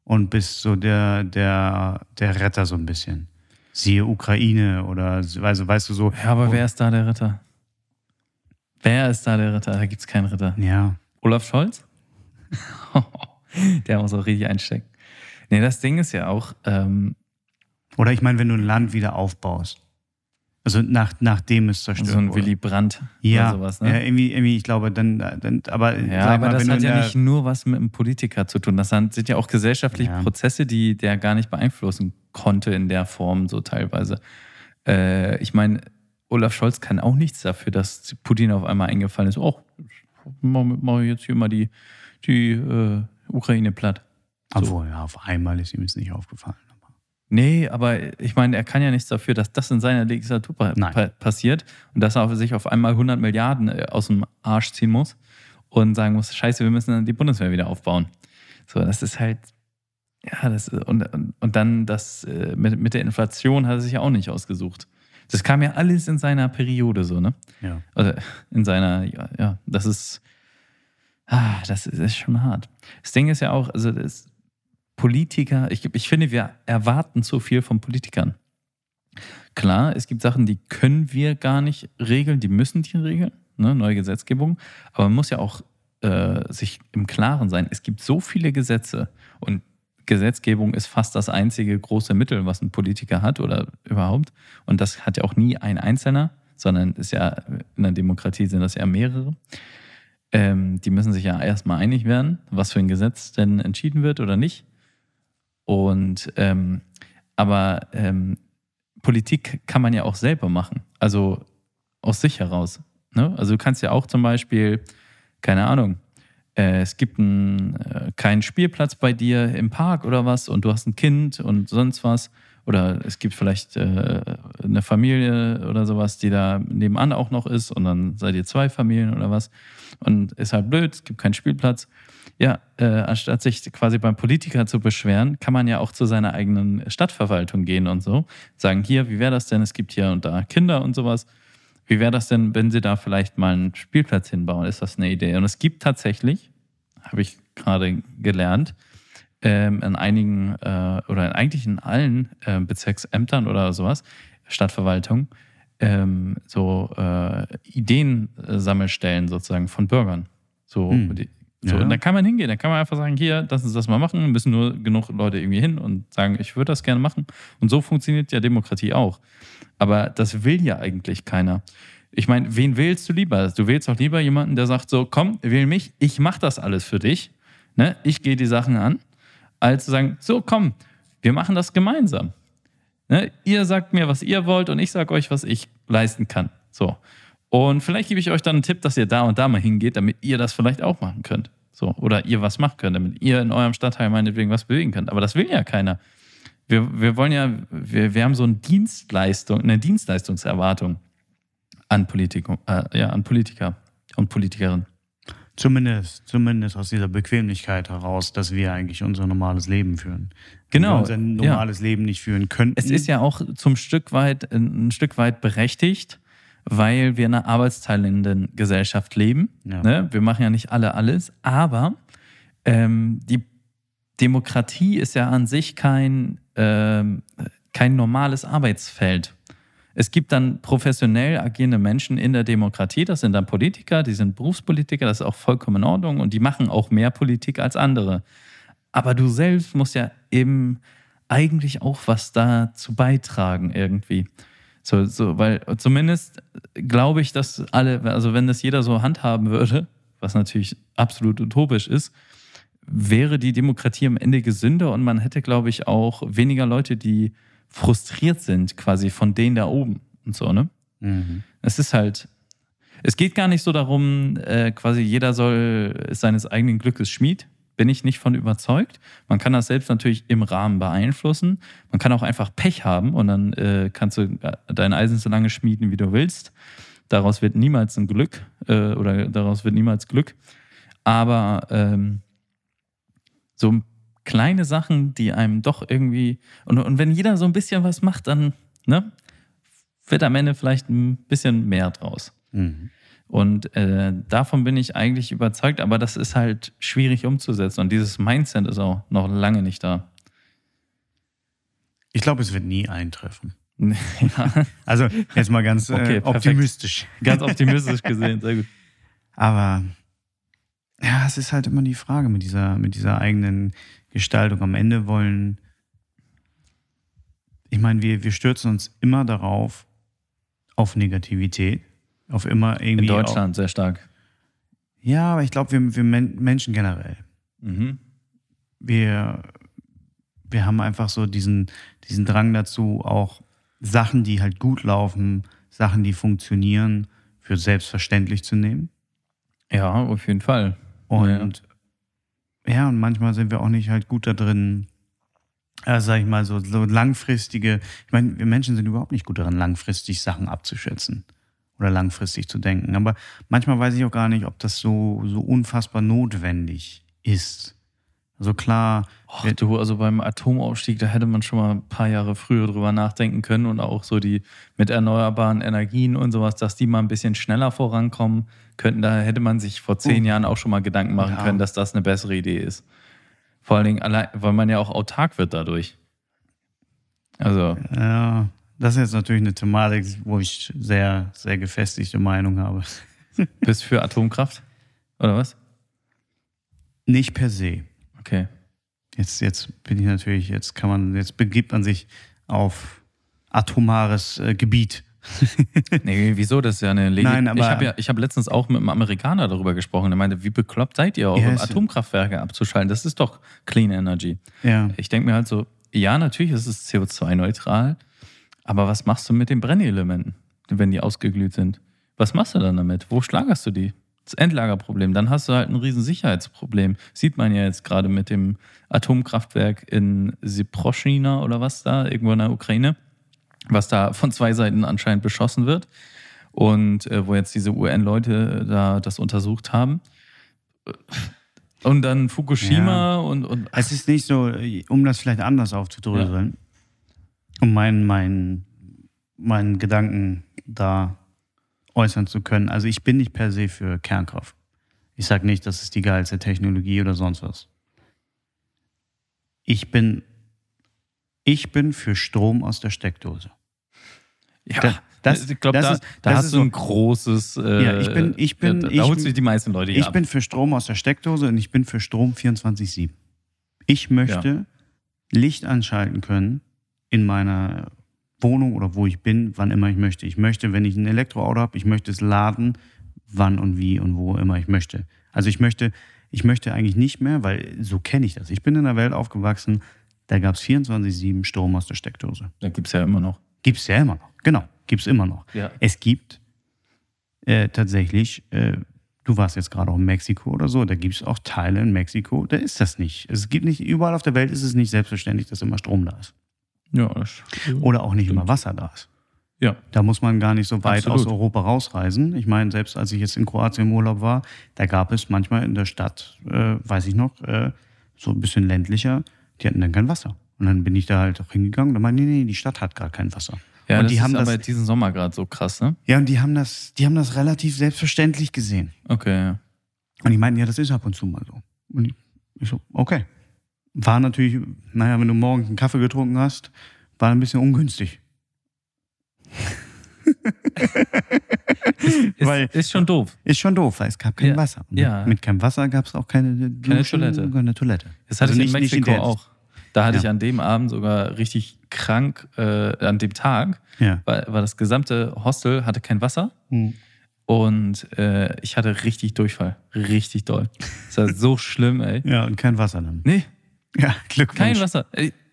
und bist so der, der, der Retter so ein bisschen. Siehe Ukraine oder also weißt du so. Ja, aber wer ist da der Ritter? Wer ist da der Ritter? Da gibt es keinen Ritter. Ja, Olaf Scholz? der muss auch richtig einstecken. Nee, das Ding ist ja auch, ähm, oder ich meine, wenn du ein Land wieder aufbaust. Also nach, nachdem es zerstört so ein wurde. Willy Brandt ja, oder sowas, ja, ne? irgendwie, irgendwie, ich glaube, dann, dann aber Ja, aber mal, das hat ja nicht nur was mit einem Politiker zu tun. Das sind ja auch gesellschaftliche Ja. Prozesse, die der gar nicht beeinflussen konnte in der Form, so teilweise. Äh, ich meine, Olaf Scholz kann auch nichts dafür, dass Putin auf einmal eingefallen ist. Oh, mache ich jetzt hier mal die, die äh, Ukraine platt. Obwohl, ja, auf einmal ist ihm jetzt nicht aufgefallen. Nee, aber ich meine, er kann ja nichts dafür, dass das in seiner Legislatur pa passiert und dass er sich auf einmal 100 Milliarden äh, aus dem Arsch ziehen muss und sagen muss, scheiße, wir müssen dann die Bundeswehr wieder aufbauen. So, das ist halt, ja, das und, und, und dann das äh, mit, mit der Inflation hat er sich ja auch nicht ausgesucht. Das kam ja alles in seiner Periode so, ne? ja. Also in seiner, ja, ja das ist, ah, das ist, ist schon hart. Das Ding ist ja auch, also das Politiker, ich, ich finde, wir erwarten zu viel von Politikern. Klar, es gibt Sachen, die können wir gar nicht regeln, die müssen die regeln, ne, neue Gesetzgebung. Aber man muss ja auch äh, sich im Klaren sein, es gibt so viele Gesetze und Gesetzgebung ist fast das einzige große Mittel, was ein Politiker hat oder überhaupt. Und das hat ja auch nie ein Einzelner, sondern ist ja in der Demokratie sind das ja mehrere. Ähm, die müssen sich ja erstmal einig werden, was für ein Gesetz denn entschieden wird oder nicht. Und ähm, aber ähm, Politik kann man ja auch selber machen, also aus sich heraus. Ne? Also du kannst ja auch zum Beispiel, keine Ahnung, äh, es gibt einen, äh, keinen Spielplatz bei dir im Park oder was und du hast ein Kind und sonst was. Oder es gibt vielleicht äh, eine Familie oder sowas, die da nebenan auch noch ist und dann seid ihr zwei Familien oder was. Und ist halt blöd, es gibt keinen Spielplatz. Ja, äh, anstatt sich quasi beim Politiker zu beschweren, kann man ja auch zu seiner eigenen Stadtverwaltung gehen und so. Sagen, hier, wie wäre das denn? Es gibt hier und da Kinder und sowas. Wie wäre das denn, wenn sie da vielleicht mal einen Spielplatz hinbauen? Ist das eine Idee? Und es gibt tatsächlich, habe ich gerade gelernt, ähm, in einigen äh, oder in eigentlich in allen äh, Bezirksämtern oder sowas, Stadtverwaltung, ähm, so äh, Ideensammelstellen sozusagen von Bürgern. So, Hm. die, so Ja. und da kann man hingehen, da kann man einfach sagen, hier, lass uns das mal machen, müssen nur genug Leute irgendwie hin und sagen, ich würde das gerne machen. Und so funktioniert ja Demokratie auch. Aber das will ja eigentlich keiner. Ich meine, wen wählst du lieber? Du wählst doch lieber jemanden, der sagt so, komm, wähl mich, ich mache das alles für dich. Ne? Ich gehe die Sachen an, als zu sagen, so, komm, wir machen das gemeinsam. Ne? Ihr sagt mir, was ihr wollt und ich sage euch, was ich leisten kann. So. Und vielleicht gebe ich euch dann einen Tipp, dass ihr da und da mal hingeht, damit ihr das vielleicht auch machen könnt. So, oder ihr was machen könnt, damit ihr in eurem Stadtteil meinetwegen was bewegen könnt. Aber das will ja keiner. Wir, wir wollen ja, wir, wir haben so eine Dienstleistung, eine Dienstleistungserwartung an, Politik, äh, ja, an Politiker und Politikerinnen. Zumindest, zumindest aus dieser Bequemlichkeit heraus, dass wir eigentlich unser normales Leben führen. Genau. Wenn wir unser normales ja. Leben nicht führen könnten. Es ist ja auch zum Stück weit, ein Stück weit berechtigt, weil wir in einer arbeitsteilenden Gesellschaft leben. Ja. Ne? Wir machen ja nicht alle alles, aber ähm, die Demokratie ist ja an sich kein, ähm, kein normales Arbeitsfeld. Es gibt dann professionell agierende Menschen in der Demokratie, das sind dann Politiker, die sind Berufspolitiker, das ist auch vollkommen in Ordnung und die machen auch mehr Politik als andere. Aber du selbst musst ja eben eigentlich auch was dazu beitragen irgendwie. So, so, weil zumindest glaube ich, dass alle, also wenn das jeder so handhaben würde, was natürlich absolut utopisch ist, wäre die Demokratie am Ende gesünder und man hätte, glaube ich, auch weniger Leute, die frustriert sind, quasi von denen da oben und so, ne? Mhm. Es ist halt, es geht gar nicht so darum, äh, quasi jeder soll seines eigenen Glückes Schmied. Bin ich nicht von überzeugt. Man kann das selbst natürlich im Rahmen beeinflussen. Man kann auch einfach Pech haben und dann äh, kannst du äh, dein Eisen so lange schmieden, wie du willst. Daraus wird niemals ein Glück äh, oder daraus wird niemals Glück. Aber ähm, so kleine Sachen, die einem doch irgendwie. Und, und wenn jeder so ein bisschen was macht, dann ne, wird am Ende vielleicht ein bisschen mehr draus. Mhm. Und äh, davon bin ich eigentlich überzeugt, aber das ist halt schwierig umzusetzen. Und dieses Mindset ist auch noch lange nicht da. Ich glaube, es wird nie eintreffen. ja. Also jetzt mal ganz okay, äh, optimistisch. Ganz optimistisch gesehen, sehr gut. Aber ja, es ist halt immer die Frage mit dieser, mit dieser eigenen Gestaltung. Am Ende wollen, ich meine, wir, wir stürzen uns immer darauf, auf Negativität, auf immer irgendwie. In Deutschland auch, sehr stark. Ja, aber ich glaube, wir, wir Menschen generell. Mhm. Wir, wir haben einfach so diesen, diesen Drang dazu, auch Sachen, die halt gut laufen, Sachen, die funktionieren, für selbstverständlich zu nehmen. Ja, auf jeden Fall. Und ja, und manchmal sind wir auch nicht halt gut da drin, äh, sag ich mal, so, so langfristige, ich meine, wir Menschen sind überhaupt nicht gut darin, langfristig Sachen abzuschätzen oder langfristig zu denken. Aber manchmal weiß ich auch gar nicht, ob das so, so unfassbar notwendig ist. Also klar. Och, du, also beim Atomausstieg, da hätte man schon mal ein paar Jahre früher drüber nachdenken können und auch so die mit erneuerbaren Energien und sowas, dass die mal ein bisschen schneller vorankommen könnten. Da hätte man sich vor zehn uh. Jahren auch schon mal Gedanken machen ja. können, dass das eine bessere Idee ist. Vor allen Dingen, allein, weil man ja auch autark wird dadurch. Also. Ja, das ist jetzt natürlich eine Thematik, wo ich sehr, sehr gefestigte Meinung habe. Bist für Atomkraft? Oder was? Nicht per se. Okay. Jetzt, jetzt bin ich natürlich, jetzt kann man, jetzt begibt man sich auf atomares äh, Gebiet. nee, wieso? Das ist ja eine Legi Nein, aber ich habe ja, ich habe letztens auch mit einem Amerikaner darüber gesprochen. Der meinte, wie bekloppt seid ihr, auch yes. Atomkraftwerke abzuschalten? Das ist doch Clean Energy. Ja. Ich denke mir halt so, ja, natürlich ist es CO2-neutral, aber was machst du mit den Brennelementen, wenn die ausgeglüht sind? Was machst du dann damit? Wo schlagerst du die? das Endlagerproblem. Dann hast du halt ein Riesensicherheitsproblem. Sieht man ja jetzt gerade mit dem Atomkraftwerk in Siproschina oder was da, irgendwo in der Ukraine, was da von zwei Seiten anscheinend beschossen wird. Und äh, wo jetzt diese UN-Leute da das untersucht haben. Und dann Fukushima ja. und, und. Es ist nicht so, um das vielleicht anders aufzudröseln, ja. Um meinen, meinen, meinen Gedanken da äußern zu können. Also ich bin nicht per se für Kernkraft. Ich sage nicht, das ist die geilste Technologie oder sonst was. Ich bin, ich bin für Strom aus der Steckdose. Ja, das, das ich glaube, da, ist, da hast du ein großes. Äh, ja, ich bin, ich bin, da, da holst du die meisten Leute hier Ich ab. bin für Strom aus der Steckdose und ich bin für Strom 24/7. Ich möchte ja. Licht anschalten können in meiner Wohnung oder wo ich bin, wann immer ich möchte. Ich möchte, wenn ich ein Elektroauto habe, ich möchte es laden, wann und wie und wo immer ich möchte. Also ich möchte, ich möchte eigentlich nicht mehr, weil so kenne ich das. Ich bin in einer Welt aufgewachsen, da gab es 24-7 Strom aus der Steckdose. Da gibt es ja immer noch. Gibt es ja immer noch, genau, gibt es immer noch. Ja. Es gibt äh, tatsächlich, äh, du warst jetzt gerade auch in Mexiko oder so, da gibt es auch Teile in Mexiko, da ist das nicht. Es gibt nicht, überall auf der Welt ist es nicht selbstverständlich, dass immer Strom da ist. Ja, das, Oder auch nicht Stimmt. immer Wasser da ist. ja. Da muss man gar nicht so weit Absolut. aus Europa rausreisen. Ich meine, selbst als ich jetzt in Kroatien im Urlaub war, da gab es manchmal in der Stadt, äh, weiß ich noch, äh, so ein bisschen ländlicher, die hatten dann kein Wasser. Und dann bin ich da halt auch hingegangen und da meinte, nee, nee, die Stadt hat gar kein Wasser. Ja, und das die ist haben das, aber diesen Sommer gerade so krass, ne? ja, und die haben das, die haben das relativ selbstverständlich gesehen. Okay, ja. Und die meinten, ja, das ist ab und zu mal so. Und ich so, okay. War natürlich, naja, wenn du morgens einen Kaffee getrunken hast, war ein bisschen ungünstig. Ist, Weil- ist schon doof. Ist schon doof, weil es gab kein Ja, Wasser. Und ja. Mit, keinem Wasser gab es auch keine, Keine Duschen, Toilette. Keine Toilette. Das hatte Also ich in nicht- nicht in Mexiko auch. Da hatte Ja. ich an dem Abend sogar richtig krank, äh, an dem Tag, Ja. weil, weil das gesamte Hostel hatte kein Wasser Hm. und äh, ich hatte richtig Durchfall. Richtig doll. Das war so schlimm, ey. Ja, und kein Wasser dann. Nee, Ja, Glückwunsch. kein Wasser.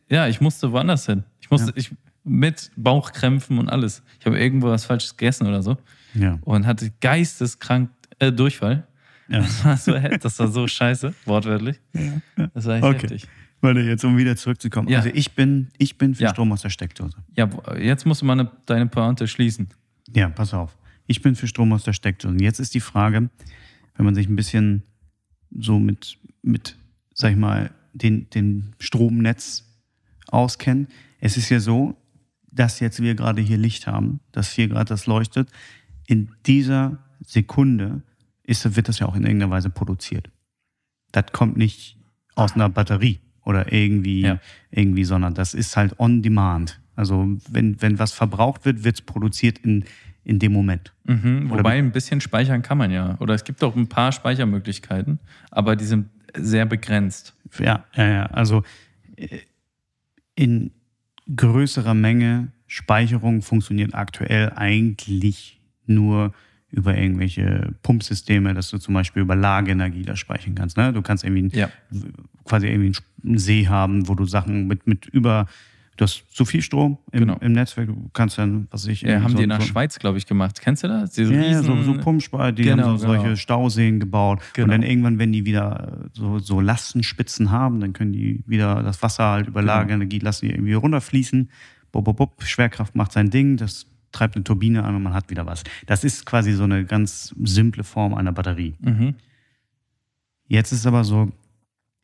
Ja, ich musste woanders hin. Ich musste, Ja. ich, mit Bauchkrämpfen und alles. Ich habe irgendwo was Falsches gegessen oder so Ja. und hatte geisteskrank äh, Durchfall. ja. Das war, so, das war so scheiße, wortwörtlich. Das war echt Okay. heftig. Warte, jetzt um wieder zurückzukommen. Ja. Also ich bin, ich bin für Ja. Strom aus der Steckdose. Ja, jetzt musst du mal eine, deine Pointe schließen. Ja, pass auf. Ich bin für Strom aus der Steckdose. Und jetzt ist die Frage, wenn man sich ein bisschen so mit, mit sag ich mal, den, den Stromnetz auskennt. Es ist ja so, dass jetzt wir gerade hier Licht haben, dass hier gerade das leuchtet. In dieser Sekunde ist, wird das ja auch in irgendeiner Weise produziert. Das kommt nicht aus einer Batterie oder irgendwie, Ja. irgendwie, sondern das ist halt on demand. Also wenn, wenn was verbraucht wird, wird es produziert in, in dem Moment. Mhm, wobei ein bisschen speichern kann man ja. Oder es gibt auch ein paar Speichermöglichkeiten, aber die sind sehr begrenzt. Ja, ja, ja. Also äh, in größerer Menge Speicherung funktioniert aktuell eigentlich nur über irgendwelche Pumpsysteme, dass du zum Beispiel über Lageenergie das speichern kannst. Ne? Du kannst irgendwie Ja. quasi irgendwie einen See haben, wo du Sachen mit, mit über, du hast zu viel Strom im, Genau. im Netzwerk, du kannst dann, was ich, Ja, haben so, die in der so, Schweiz, glaube ich, gemacht. Kennst du das? Diese Ja, ja, so, riesen- so Pumpspeicher, die Genau, haben so solche genau. Stauseen gebaut. Genau. Und dann irgendwann, wenn die wieder so, so Lastenspitzen haben, dann können die wieder das Wasser halt über Genau. Lagerenergie lassen, die irgendwie runterfließen. Bop, bop, bop, Schwerkraft macht sein Ding, das treibt eine Turbine an und man hat wieder was. Das ist quasi so eine ganz simple Form einer Batterie. Mhm. Jetzt ist aber so,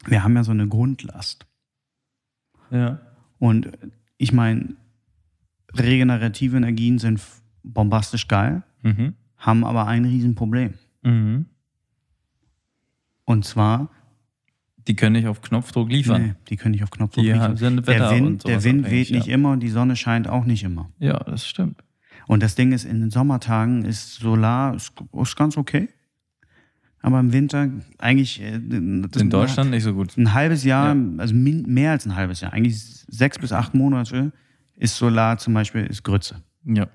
wir haben ja so eine Grundlast. Ja. Und ich meine, regenerative Energien sind bombastisch geil, Mhm. haben aber ein Riesenproblem. Mhm. Und zwar, Die können nicht auf Knopfdruck liefern. nee, die können nicht auf Knopfdruck Die liefern. sind Der Wind, der Wind weht nicht ja. immer und die Sonne scheint auch nicht immer. Ja, das stimmt. Und das Ding ist, in den Sommertagen ist Solar ist, ist ganz okay. Aber im Winter eigentlich äh, In Deutschland nicht so gut. ein halbes Jahr, Ja. also mehr als ein halbes Jahr, eigentlich sechs bis acht Monate ist Solar zum Beispiel ist Grütze. Ja.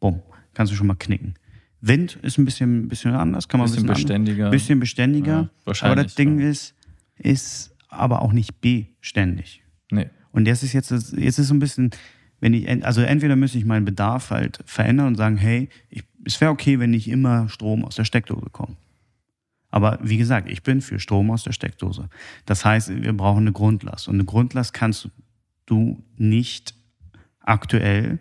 Bumm, kannst du schon mal knicken. Wind ist ein bisschen, bisschen anders, kann man Bisschen ein bisschen, beständiger. An, bisschen beständiger. Ja, aber wahrscheinlich, das Ding ja. ist, ist aber auch nicht beständig. Nee. Und das ist jetzt, jetzt ist so ein bisschen, wenn ich, also entweder müsste ich meinen Bedarf halt verändern und sagen, hey, ich, es wäre okay, wenn ich immer Strom aus der Steckdose komme. Aber wie gesagt, ich bin für Strom aus der Steckdose. Das heißt, wir brauchen eine Grundlast. Und eine Grundlast kannst du nicht aktuell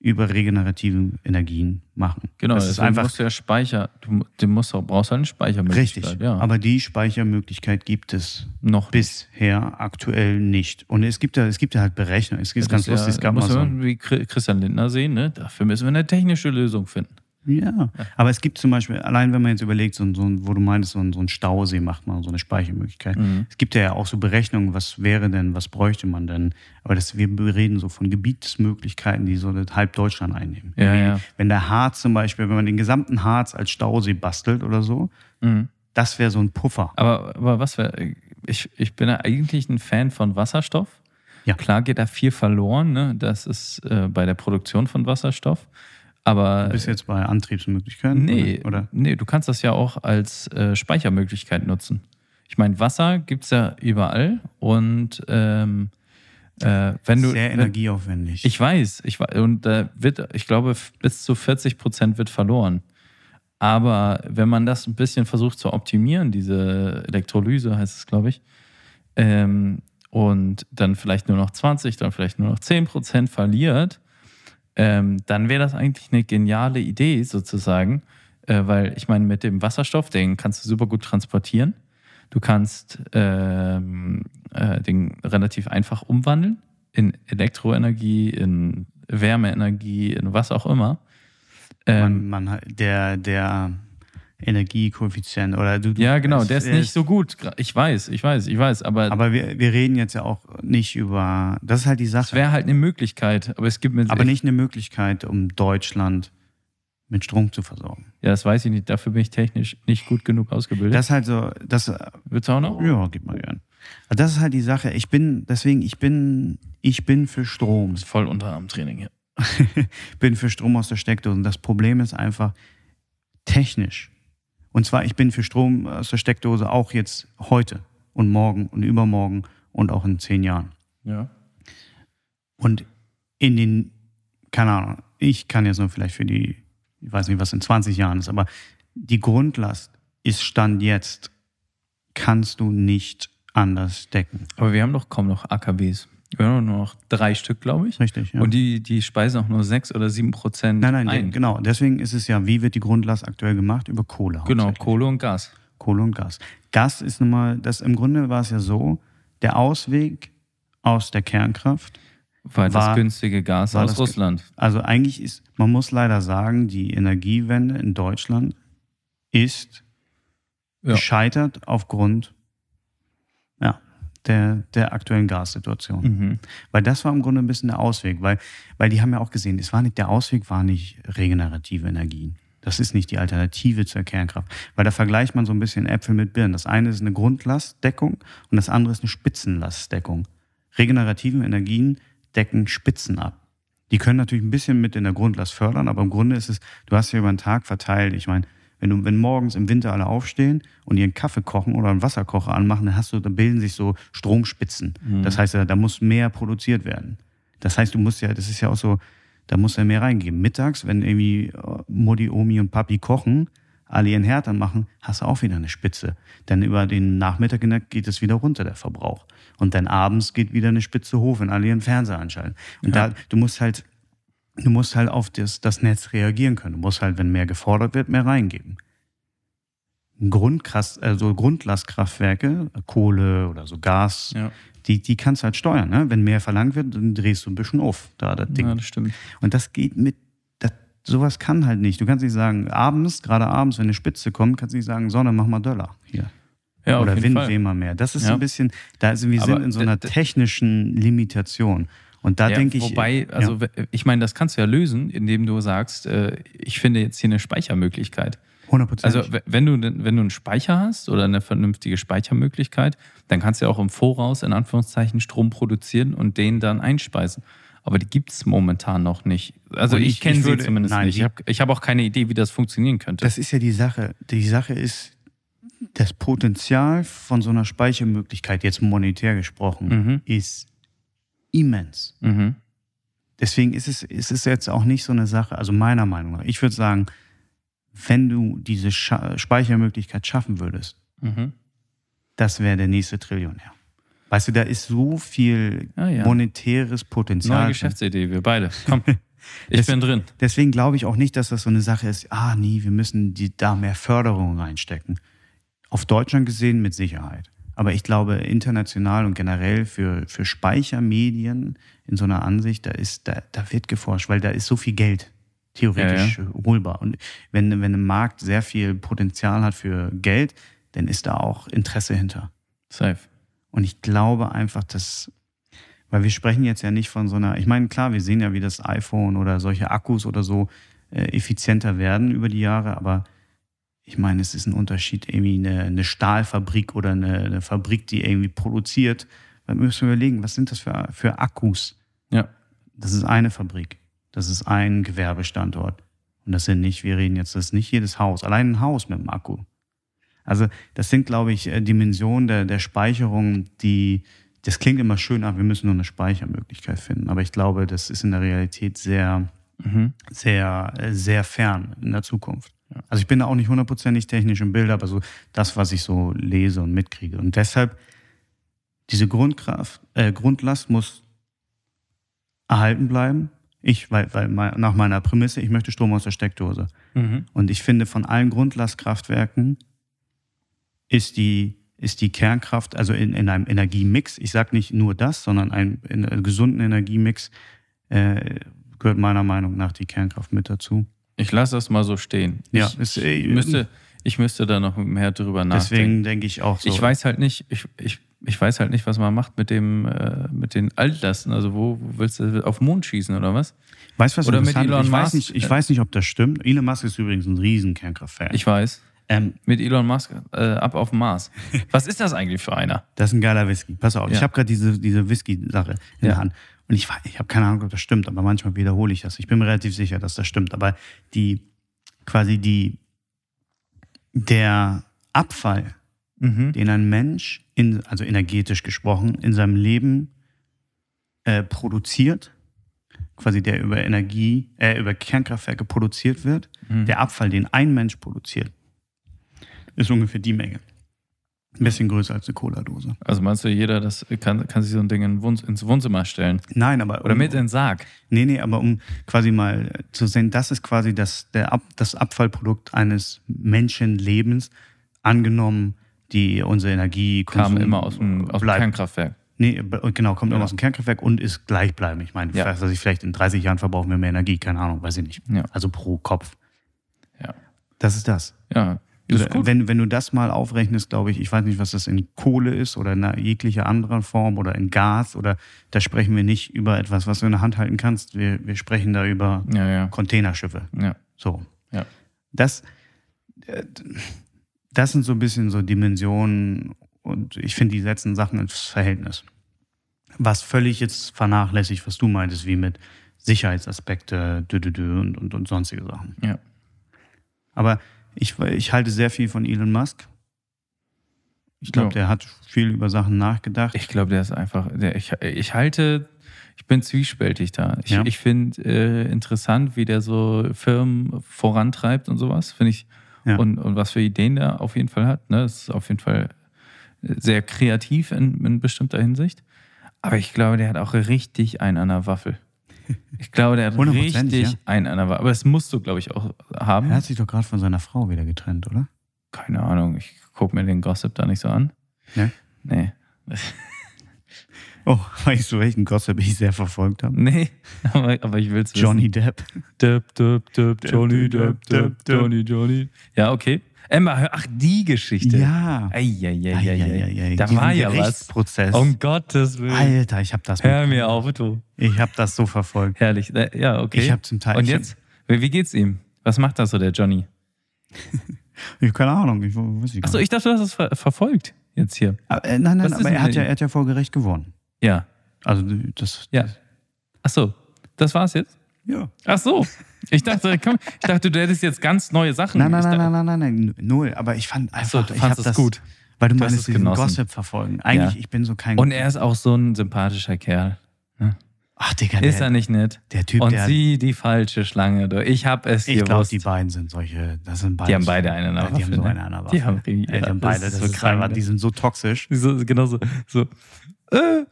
über regenerative Energien machen. Genau, das ist einfach musst du ja Speicher, du, du musst auch, brauchst halt eine Speichermöglichkeit. richtig. Ja. Aber die Speichermöglichkeit gibt es noch bisher aktuell nicht. Und es gibt ja, es gibt ja halt Berechnungen. Es ist Das ganz ist ja, lustig. Es gab mal so, wie Chri- Christian Lindner sehen, ne? Dafür müssen wir eine technische Lösung finden. Ja, aber es gibt zum Beispiel, allein wenn man jetzt überlegt, so, so, wo du meintest, so ein, so ein Stausee macht man, so eine Speichermöglichkeit. Mhm. Es gibt ja auch so Berechnungen, was wäre denn, was bräuchte man denn? Aber das, wir reden so von Gebietsmöglichkeiten, die so halb Deutschland einnehmen. Ja, ja. Wenn der Harz zum Beispiel, wenn man den gesamten Harz als Stausee bastelt oder so, Mhm. das wäre so ein Puffer. Aber, aber was wäre, ich, ich bin ja eigentlich ein Fan von Wasserstoff. Ja. Klar geht da viel verloren, ne? Das ist äh, bei der Produktion von Wasserstoff. Aber Du bist jetzt bei Antriebsmöglichkeiten? nee, Oder? nee, du kannst das ja auch als äh, Speichermöglichkeit nutzen. Ich meine, Wasser gibt es ja überall und ähm, äh, wenn du. Sehr energieaufwendig. ich weiß, ich weiß, und da wird, ich glaube, bis zu 40 Prozent wird verloren. Aber wenn man das ein bisschen versucht zu optimieren, diese Elektrolyse heißt es, glaube ich, ähm, und dann vielleicht nur noch 20, dann vielleicht nur noch 10 Prozent verliert, ähm, dann wäre das eigentlich eine geniale Idee sozusagen, äh, weil ich meine, mit dem Wasserstoff, den kannst du super gut transportieren. Du kannst ähm, äh, den relativ einfach umwandeln in Elektroenergie, in Wärmeenergie, in was auch immer. Ähm, man, man, der, der Energiekoeffizient oder du, du Ja, genau, der ist nicht so gut. Ich weiß, ich weiß, ich weiß, aber. Aber wir, wir reden jetzt ja auch nicht über. Das ist halt die Sache. Es wäre halt eine Möglichkeit, aber es gibt mir. Aber nicht eine Möglichkeit, um Deutschland mit Strom zu versorgen. Ja, das weiß ich nicht. Dafür bin ich technisch nicht gut genug ausgebildet. Das ist halt so. Das, du auch noch? Ja, gib mal gern. Aber das ist halt die Sache. Ich bin, deswegen, ich bin, ich bin für Strom. Ist voll Unterarmtraining hier. bin für Strom aus der Steckdose. Und das Problem ist einfach technisch und zwar, ich bin für Strom aus der Steckdose auch jetzt heute und morgen und übermorgen und auch in zehn Jahren. Ja. Und in den, keine Ahnung, ich kann jetzt nur vielleicht für die, ich weiß nicht, was in 20 Jahren ist, aber die Grundlast ist Stand jetzt, kannst du nicht anders decken. Aber wir haben doch kaum noch AKWs. Haben nur noch drei Stück, glaube ich. Richtig, ja. Und die, die speisen auch nur sechs oder sieben Prozent. Nein, nein, ein. genau. Deswegen ist es ja, wie wird die Grundlast aktuell gemacht? Über Kohle. Genau, Kohle und Gas. Kohle und Gas. Gas ist nun mal, das im Grunde war es ja so, der Ausweg aus der Kernkraft war, war das günstige Gas aus Russland. Also eigentlich ist, man muss leider sagen, die Energiewende in Deutschland ist ja. gescheitert aufgrund ja, der, der aktuellen Gassituation. Mhm. Weil das war im Grunde ein bisschen der Ausweg, weil, weil die haben ja auch gesehen, es war nicht, der Ausweg war nicht regenerative Energien. Das ist nicht die Alternative zur Kernkraft. Weil da vergleicht man so ein bisschen Äpfel mit Birnen. Das eine ist eine Grundlastdeckung und das andere ist eine Spitzenlastdeckung. Regenerative Energien decken Spitzen ab. Die können natürlich ein bisschen mit in der Grundlast fördern, aber im Grunde ist es, du hast ja über den Tag verteilt, ich meine, wenn, du, wenn morgens im Winter alle aufstehen und ihren Kaffee kochen oder einen Wasserkocher anmachen, dann hast du, dann bilden sich so Stromspitzen. Mhm. Das heißt, da muss mehr produziert werden. Das heißt, du musst ja, das ist ja auch so, da musst du ja mehr reingeben. Mittags, wenn irgendwie äh, Mutti, Omi und Papi kochen, alle ihren Herd anmachen, hast du auch wieder eine Spitze. Dann über den Nachmittag geht es wieder runter, der Verbrauch. Und dann abends geht wieder eine Spitze hoch, wenn alle ihren Fernseher anschalten. Und ja. da, du musst halt Du musst halt auf das, das Netz reagieren können. Du musst halt, wenn mehr gefordert wird, mehr reingeben. Grundkraft, also Grundlastkraftwerke, Kohle oder so Gas, ja. die, die kannst du halt steuern. Ne? Wenn mehr verlangt wird, dann drehst du ein bisschen auf, da das Ding. Ja, das stimmt. Und das geht mit, das, sowas kann halt nicht. Du kannst nicht sagen, abends, gerade abends, wenn eine Spitze kommt, kannst du nicht sagen, Sonne, mach mal Döller hier. Ja, Oder Wind, weh mal mehr. Das ist ja. ein bisschen, da sind wir sind in so einer technischen Limitation. Und da ja, denke ich. Wobei, also ja. ich meine, das kannst du ja lösen, indem du sagst, äh, ich finde jetzt hier eine Speichermöglichkeit. 100%. Also wenn du, wenn du einen Speicher hast oder eine vernünftige Speichermöglichkeit, dann kannst du ja auch im Voraus in Anführungszeichen Strom produzieren und den dann einspeisen. Aber die gibt es momentan noch nicht. Also ich, ich kenne sie zumindest nein, nicht. Ich habe hab auch keine Idee, wie das funktionieren könnte. Das ist ja die Sache. Die Sache ist, das Potenzial von so einer Speichermöglichkeit, jetzt monetär gesprochen, mhm. ist immens. Mhm. Deswegen ist es, ist es jetzt auch nicht so eine Sache, also meiner Meinung nach. Ich würde sagen, wenn du diese Scha Speichermöglichkeit schaffen würdest, mhm. das wäre der nächste Trillionär. Weißt du, da ist so viel ja, ja. monetäres Potenzial. Neue Geschäftsidee, wir beide. Komm. Ich Des, bin drin. Deswegen glaube ich auch nicht, dass das so eine Sache ist, ah nee, wir müssen die, da mehr Förderung reinstecken. Auf Deutschland gesehen mit Sicherheit. Aber ich glaube, international und generell für, für Speichermedien in so einer Ansicht, da ist, da, da wird geforscht, weil da ist so viel Geld theoretisch ja, ja. holbar. Und wenn, wenn ein Markt sehr viel Potenzial hat für Geld, dann ist da auch Interesse hinter. Safe. Und ich glaube einfach, dass, weil wir sprechen jetzt ja nicht von so einer, ich meine, klar, wir sehen ja, wie das iPhone oder solche Akkus oder so äh, effizienter werden über die Jahre, aber ich meine, es ist ein Unterschied, irgendwie eine, eine Stahlfabrik oder eine, eine, Fabrik, die irgendwie produziert. Da müssen wir überlegen, was sind das für, für Akkus? Ja. Das ist eine Fabrik. Das ist ein Gewerbestandort. Und das sind nicht, wir reden jetzt, das ist nicht jedes Haus. Allein ein Haus mit einem Akku. Also, das sind, glaube ich, äh, Dimensionen der, der Speicherung, die, das klingt immer schön, aber wir müssen nur eine Speichermöglichkeit finden. Aber ich glaube, das ist in der Realität sehr, mhm. sehr, äh, sehr fern in der Zukunft. Also ich bin da auch nicht hundertprozentig technisch im Bild, aber so das, was ich so lese und mitkriege. Und deshalb, diese Grundkraft, äh, Grundlast muss erhalten bleiben. Ich, weil, weil nach meiner Prämisse, ich möchte Strom aus der Steckdose. Mhm. Und ich finde, von allen Grundlastkraftwerken ist die, ist die Kernkraft, also in, in einem Energiemix, ich sage nicht nur das, sondern ein, in einem gesunden Energiemix äh, gehört meiner Meinung nach die Kernkraft mit dazu. Ich lasse das mal so stehen. Ja, ich, ist, ich, äh, müsste, ich müsste da noch mehr drüber nachdenken. Deswegen denke ich auch so. Ich weiß halt nicht, ich, ich, ich weiß halt nicht, was man macht mit dem, äh, mit den Altlasten. Also wo, wo willst du auf den Mond schießen oder was? Weißt du, was Oder mit? Elon ich weiß Musk, nicht, ich weiß nicht, ob das stimmt. Elon Musk ist übrigens ein riesen Kernkraftfan. Ich weiß. ähm, Mit Elon Musk äh, ab auf den Mars. Was ist das eigentlich für einer? das ist ein geiler Whisky. Pass auf, Ja. ich habe gerade diese, diese Whisky-Sache in Ja. der Hand. Und ich, weiß- ich habe keine Ahnung, ob das stimmt, aber manchmal wiederhole ich das. Ich bin mir relativ sicher, dass das stimmt. Aber die, quasi die, der Abfall, Mhm. den ein Mensch, in, also energetisch gesprochen, in seinem Leben äh, produziert, quasi der über Energie, äh, über Kernkraftwerke produziert wird, Mhm. der Abfall, den ein Mensch produziert, ist ungefähr die Menge. Ein bisschen größer als eine Cola-Dose. Also meinst du, jeder das kann, kann sich so ein Ding in Wohns ins Wohnzimmer stellen? Nein, aber. Oder um, mit in den Sarg? Nee, nee, aber um quasi mal zu sehen, das ist quasi das, der Ab, das Abfallprodukt eines Menschenlebens, angenommen, die unsere Energie Kam immer aus dem, aus dem. Kernkraftwerk. Nee, genau, kommt immer Ja. aus dem Kernkraftwerk und ist gleichbleibend. Ich meine, Ja. weiß ich, vielleicht in 30 Jahren verbrauchen wir mehr Energie, keine Ahnung, weiß ich nicht. Ja. Also pro Kopf. Ja. Das ist das. Ja, Wenn, wenn du das mal aufrechnest, glaube ich, ich weiß nicht, was das in Kohle ist oder in einer jeglicher anderen Form oder in Gas oder da sprechen wir nicht über etwas, was du in der Hand halten kannst. Wir, wir sprechen da über Ja, ja. Containerschiffe. ja. So. Ja. Das, äh, das sind so ein bisschen so Dimensionen und ich finde, die setzen Sachen ins Verhältnis. Was völlig jetzt vernachlässigt, was du meintest, wie mit Sicherheitsaspekte dü, dü, dü, und, und, und sonstige Sachen. Ja. Aber ich, ich halte sehr viel von Elon Musk. Ich glaube, Ja. der hat viel über Sachen nachgedacht. Ich glaube, der ist einfach, der, ich, ich halte, ich bin zwiespältig da. Ich, Ja. ich finde äh, interessant, wie der so Firmen vorantreibt und sowas, finde ich. Ja. Und, und was für Ideen der auf jeden Fall hat. Ne? Das ist auf jeden Fall sehr kreativ in, in bestimmter Hinsicht. Aber ich glaube, der hat auch richtig einen an der Waffel. Ich glaube, der hat richtig ja. einen an der. Aber das musst du, glaube ich, auch haben. Er hat sich doch gerade von seiner Frau wieder getrennt, oder? Keine Ahnung, ich gucke mir den Gossip da nicht so an. Ne? Nee. Oh, weißt du, welchen Gossip ich sehr verfolgt habe? Nee, aber, aber ich will es Johnny Depp. Depp, Depp, Depp, Johnny, Depp, Depp, Depp, Johnny, Johnny. Ja, okay. Emma, hör- ach, die Geschichte. Ja. Eieieiei. Da war ja was. Gerichtsprozess. Um Gottes Willen. Alter, ich habe das. Hör mir auf, du. Ich habe das so verfolgt. Herrlich. Äh, Ja, okay. Ich habe zum Teil. Und jetzt? Wie geht's ihm? Was macht das so, der Johnny? Ich keine Ahnung. Ich weiß nicht. Achso, ich dachte, du hast es ver verfolgt. Jetzt hier. Aber, äh, nein, nein, aber er hat, ja, er hat ja vor Gericht gewonnen. Ja. Also das. Ja. Achso, das war's jetzt? ja. Ach so. Ich dachte, komm, ich dachte, du hättest jetzt ganz neue Sachen. Nein, nein, nein, nein, nein, nein, nein, null. Aber ich fand einfach, so, du ich fandst es das gut. Weil du Du meinst es diesen genossen. Gossip verfolgen. Eigentlich, Ja. ich bin so kein. Und er ist auch so ein sympathischer Kerl. ach, Digga, Ist er der, nicht nett? der Typ, Und der. sie die falsche Schlange. du. Ich hab es ich glaube, die beiden sind solche. Das sind beide. Die haben beide eine an der Ja, Die haben Waffe, so ne? eine an der Waffe. Die haben die ja, haben das beide. ist Das so ist krank, einfach, ne? die sind so toxisch. so, genau so. so äh,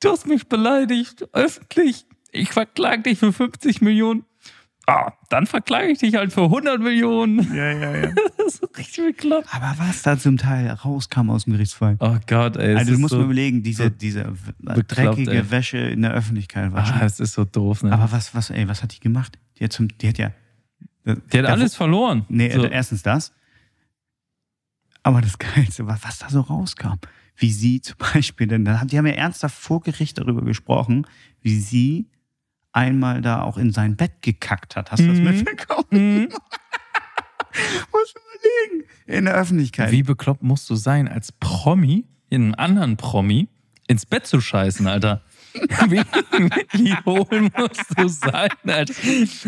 du hast mich beleidigt, öffentlich. Ich verklage dich für 50 Millionen. Ah, dann verklage ich dich halt für 100 Millionen. Ja, ja, ja. Das ist richtig bekloppt. Aber was da zum Teil rauskam aus dem Gerichtsfall. Oh Gott, ey. Also du musst so, mir überlegen, diese, so diese dreckige ey. Wäsche in der Öffentlichkeit waschen. ah, es ist so doof, ne? Aber was, was, ey, was hat die gemacht? Die hat, zum, die hat ja. Der hat da- alles verloren. Nee, so. erstens das. Aber das Geilste war, was da so rauskam. Wie sie zum Beispiel, denn da haben- die haben ja ernsthaft vor Gericht darüber gesprochen, wie sie einmal da auch in sein Bett gekackt hat. Hast du das Mhm. mitbekommen? Mhm. Muss überlegen. In der Öffentlichkeit. Wie bekloppt musst du sein, als Promi, in einen anderen Promi, ins Bett zu scheißen, Alter? wie, wie hohl musst du sein, Alter?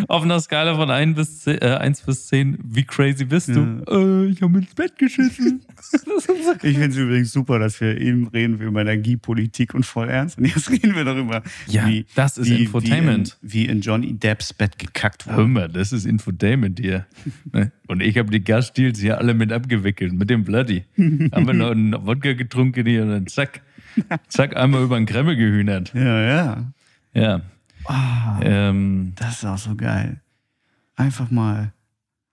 Auf einer Skala von 1 bis 10, äh, 1 bis 10 wie crazy bist du? Äh, ich habe ins Bett geschissen. Ich finde es übrigens super, dass wir eben reden wir über Energiepolitik und voll ernst. Und jetzt reden wir darüber, Ja, wie, das ist wie, Infotainment. Wie in, wie in Johnny Depps Bett gekackt Hör wurde. mal, das ist Infotainment hier. Ne? Und ich habe die Gasdeals hier alle mit abgewickelt, mit dem Bloody. Haben wir noch einen Wodka getrunken hier und dann zack, zack, einmal über den Kreml gehühnert. Ja, ja. Ja. Ah, Ähm, das ist auch so geil. Einfach mal.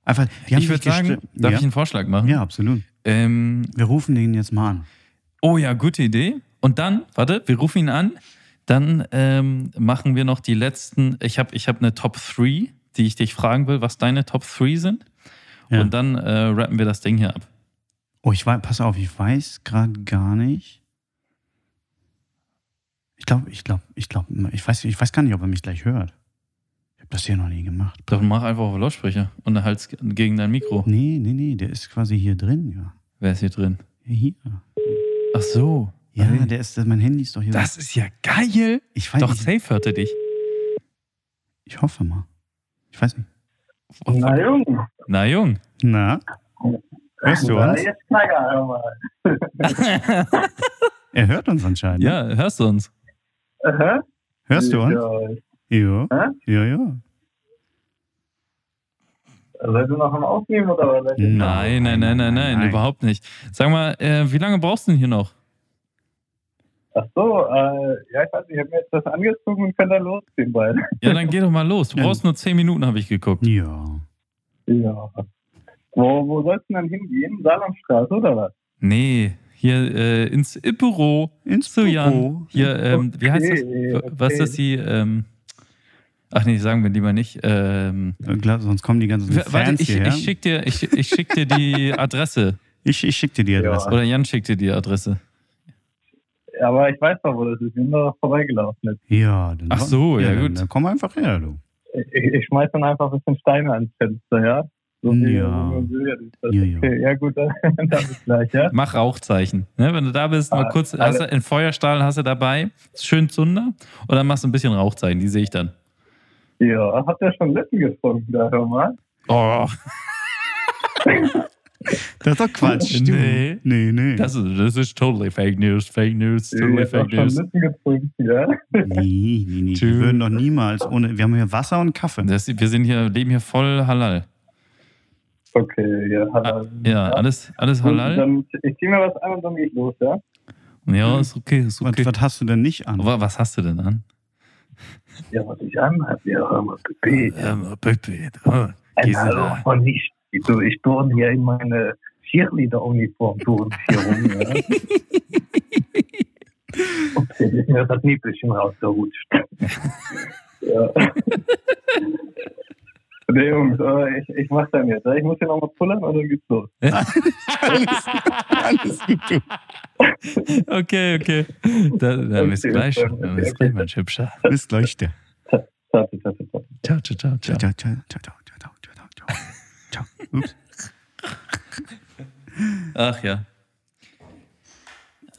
Einfach, ich würde sagen, darf ja? ich einen Vorschlag machen? ja, absolut. Ähm, Wir rufen den jetzt mal an. oh ja, gute Idee. Und dann, warte, wir rufen ihn an. Dann ähm, machen wir noch die letzten. Ich habe ich hab eine Top 3, die ich dich fragen will, was deine Top 3 sind. Ja. Und dann äh, rappen wir das Ding hier ab. Oh, ich weiß, pass auf, ich weiß gerade gar nicht. Ich glaube, ich glaube, ich glaube, ich weiß, ich weiß gar nicht, ob er mich gleich hört. Ich habe das hier noch nie gemacht. Doch mach einfach auf Lautsprecher und dann halt gegen dein Mikro. Nee, nee, nee, der ist quasi hier drin, ja. Wer ist hier drin? Hier. Ach so. Ja, Hey. der ist, mein Handy ist doch hier. Das ist ja geil. ich weiß Doch, nicht. safe hört er dich. Ich hoffe mal. Ich weiß nicht. Na Jung, Na, Jung. Na? Hörst du Na, uns? jetzt Knacker, hör mal. Er hört uns anscheinend. ne? ja, hörst du uns? Aha. Hörst du uns? Ja. Ja. Ja, ja. Seid ihr noch am Aufnehmen oder was? Nein, nein, nein, nein, nein, Nein. überhaupt nicht. Sag mal, äh, wie lange brauchst du denn hier noch? Ach so, äh, ja, ich weiß nicht, ich habe mir jetzt das angezogen und kann dann losziehen beide. Ja, dann geh doch mal los. Du Ja. brauchst nur 10 Minuten, habe ich geguckt. Ja. Ja. Wo, wo sollst du denn hingehen? Saarlandstraße oder was? Nee, hier äh, ins Büro Ins zu Büro. Jan. Hier, ähm, wie heißt das? Okay, Was ist das hier? Ähm, ach nee, sagen wir lieber nicht. Ähm, Äh, klar, sonst kommen die ganzen Fans warte, ich, hierher. ich schick dir, ich, ich schick dir die Adresse. ich, ich schick dir die Ja. Adresse. Oder Jan schickt dir die Adresse. Ja, aber ich weiß doch, wo das ist. Ich bin da vorbeigelaufen. Ja, dann Ach so, ja, dann, gut. Dann komm einfach her, du. Ich, ich schmeiß dann einfach ein bisschen Steine ans Fenster, ja? So Ja. Ja, ja. Okay, ja gut, dann, dann bis gleich, ja? Mach Rauchzeichen. Ne? Wenn du da bist, mal Ah, kurz, alle- hast du einen Feuerstahl hast du dabei, schön Zunder, und dann machst du ein bisschen Rauchzeichen, die sehe ich dann. Ja, habt ihr schon Lippen getrunken, da hör mal? Oh, Das ist doch Quatsch. du. Nee. Nee, nee. das ist, das ist totally fake news, fake news, totally habt fake schon news. Lippen getrunken, ja? nee, nee, nee. Wir würden doch niemals ohne. Wir haben hier Wasser und Kaffee. Das, wir sind hier, leben hier voll halal. Okay, ja, halal. Ja, alles, alles halal. Dann, ich zieh mir was an und dann gehe ich los, ja? Ja, ist okay, ist Was, okay. was hast du denn nicht an? Aber was hast du denn an? Ja, was ich anhab, ja, hör mal, Baby. Ähm, Baby, oh, Ein du Hallo von nicht. Du, ich turne hier in meine Cheerleader-Uniform, turne ich hier rum, ja? Und ist mir das Nippelchen rausgerutscht. ja. Nee, Jungs, äh, ich, ich mach dann jetzt. Ich muss hier nochmal pullern und dann geht's los. alles, alles gut. Okay, okay. Dann, dann bis gleich. Dann bis gleich, mein Hübscher. Bis gleich. Ciao, ciao, ciao, ciao. Ciao, ciao, ciao, ciao, ciao, ciao, ciao, ciao. Ciao. Ups. Ach ja.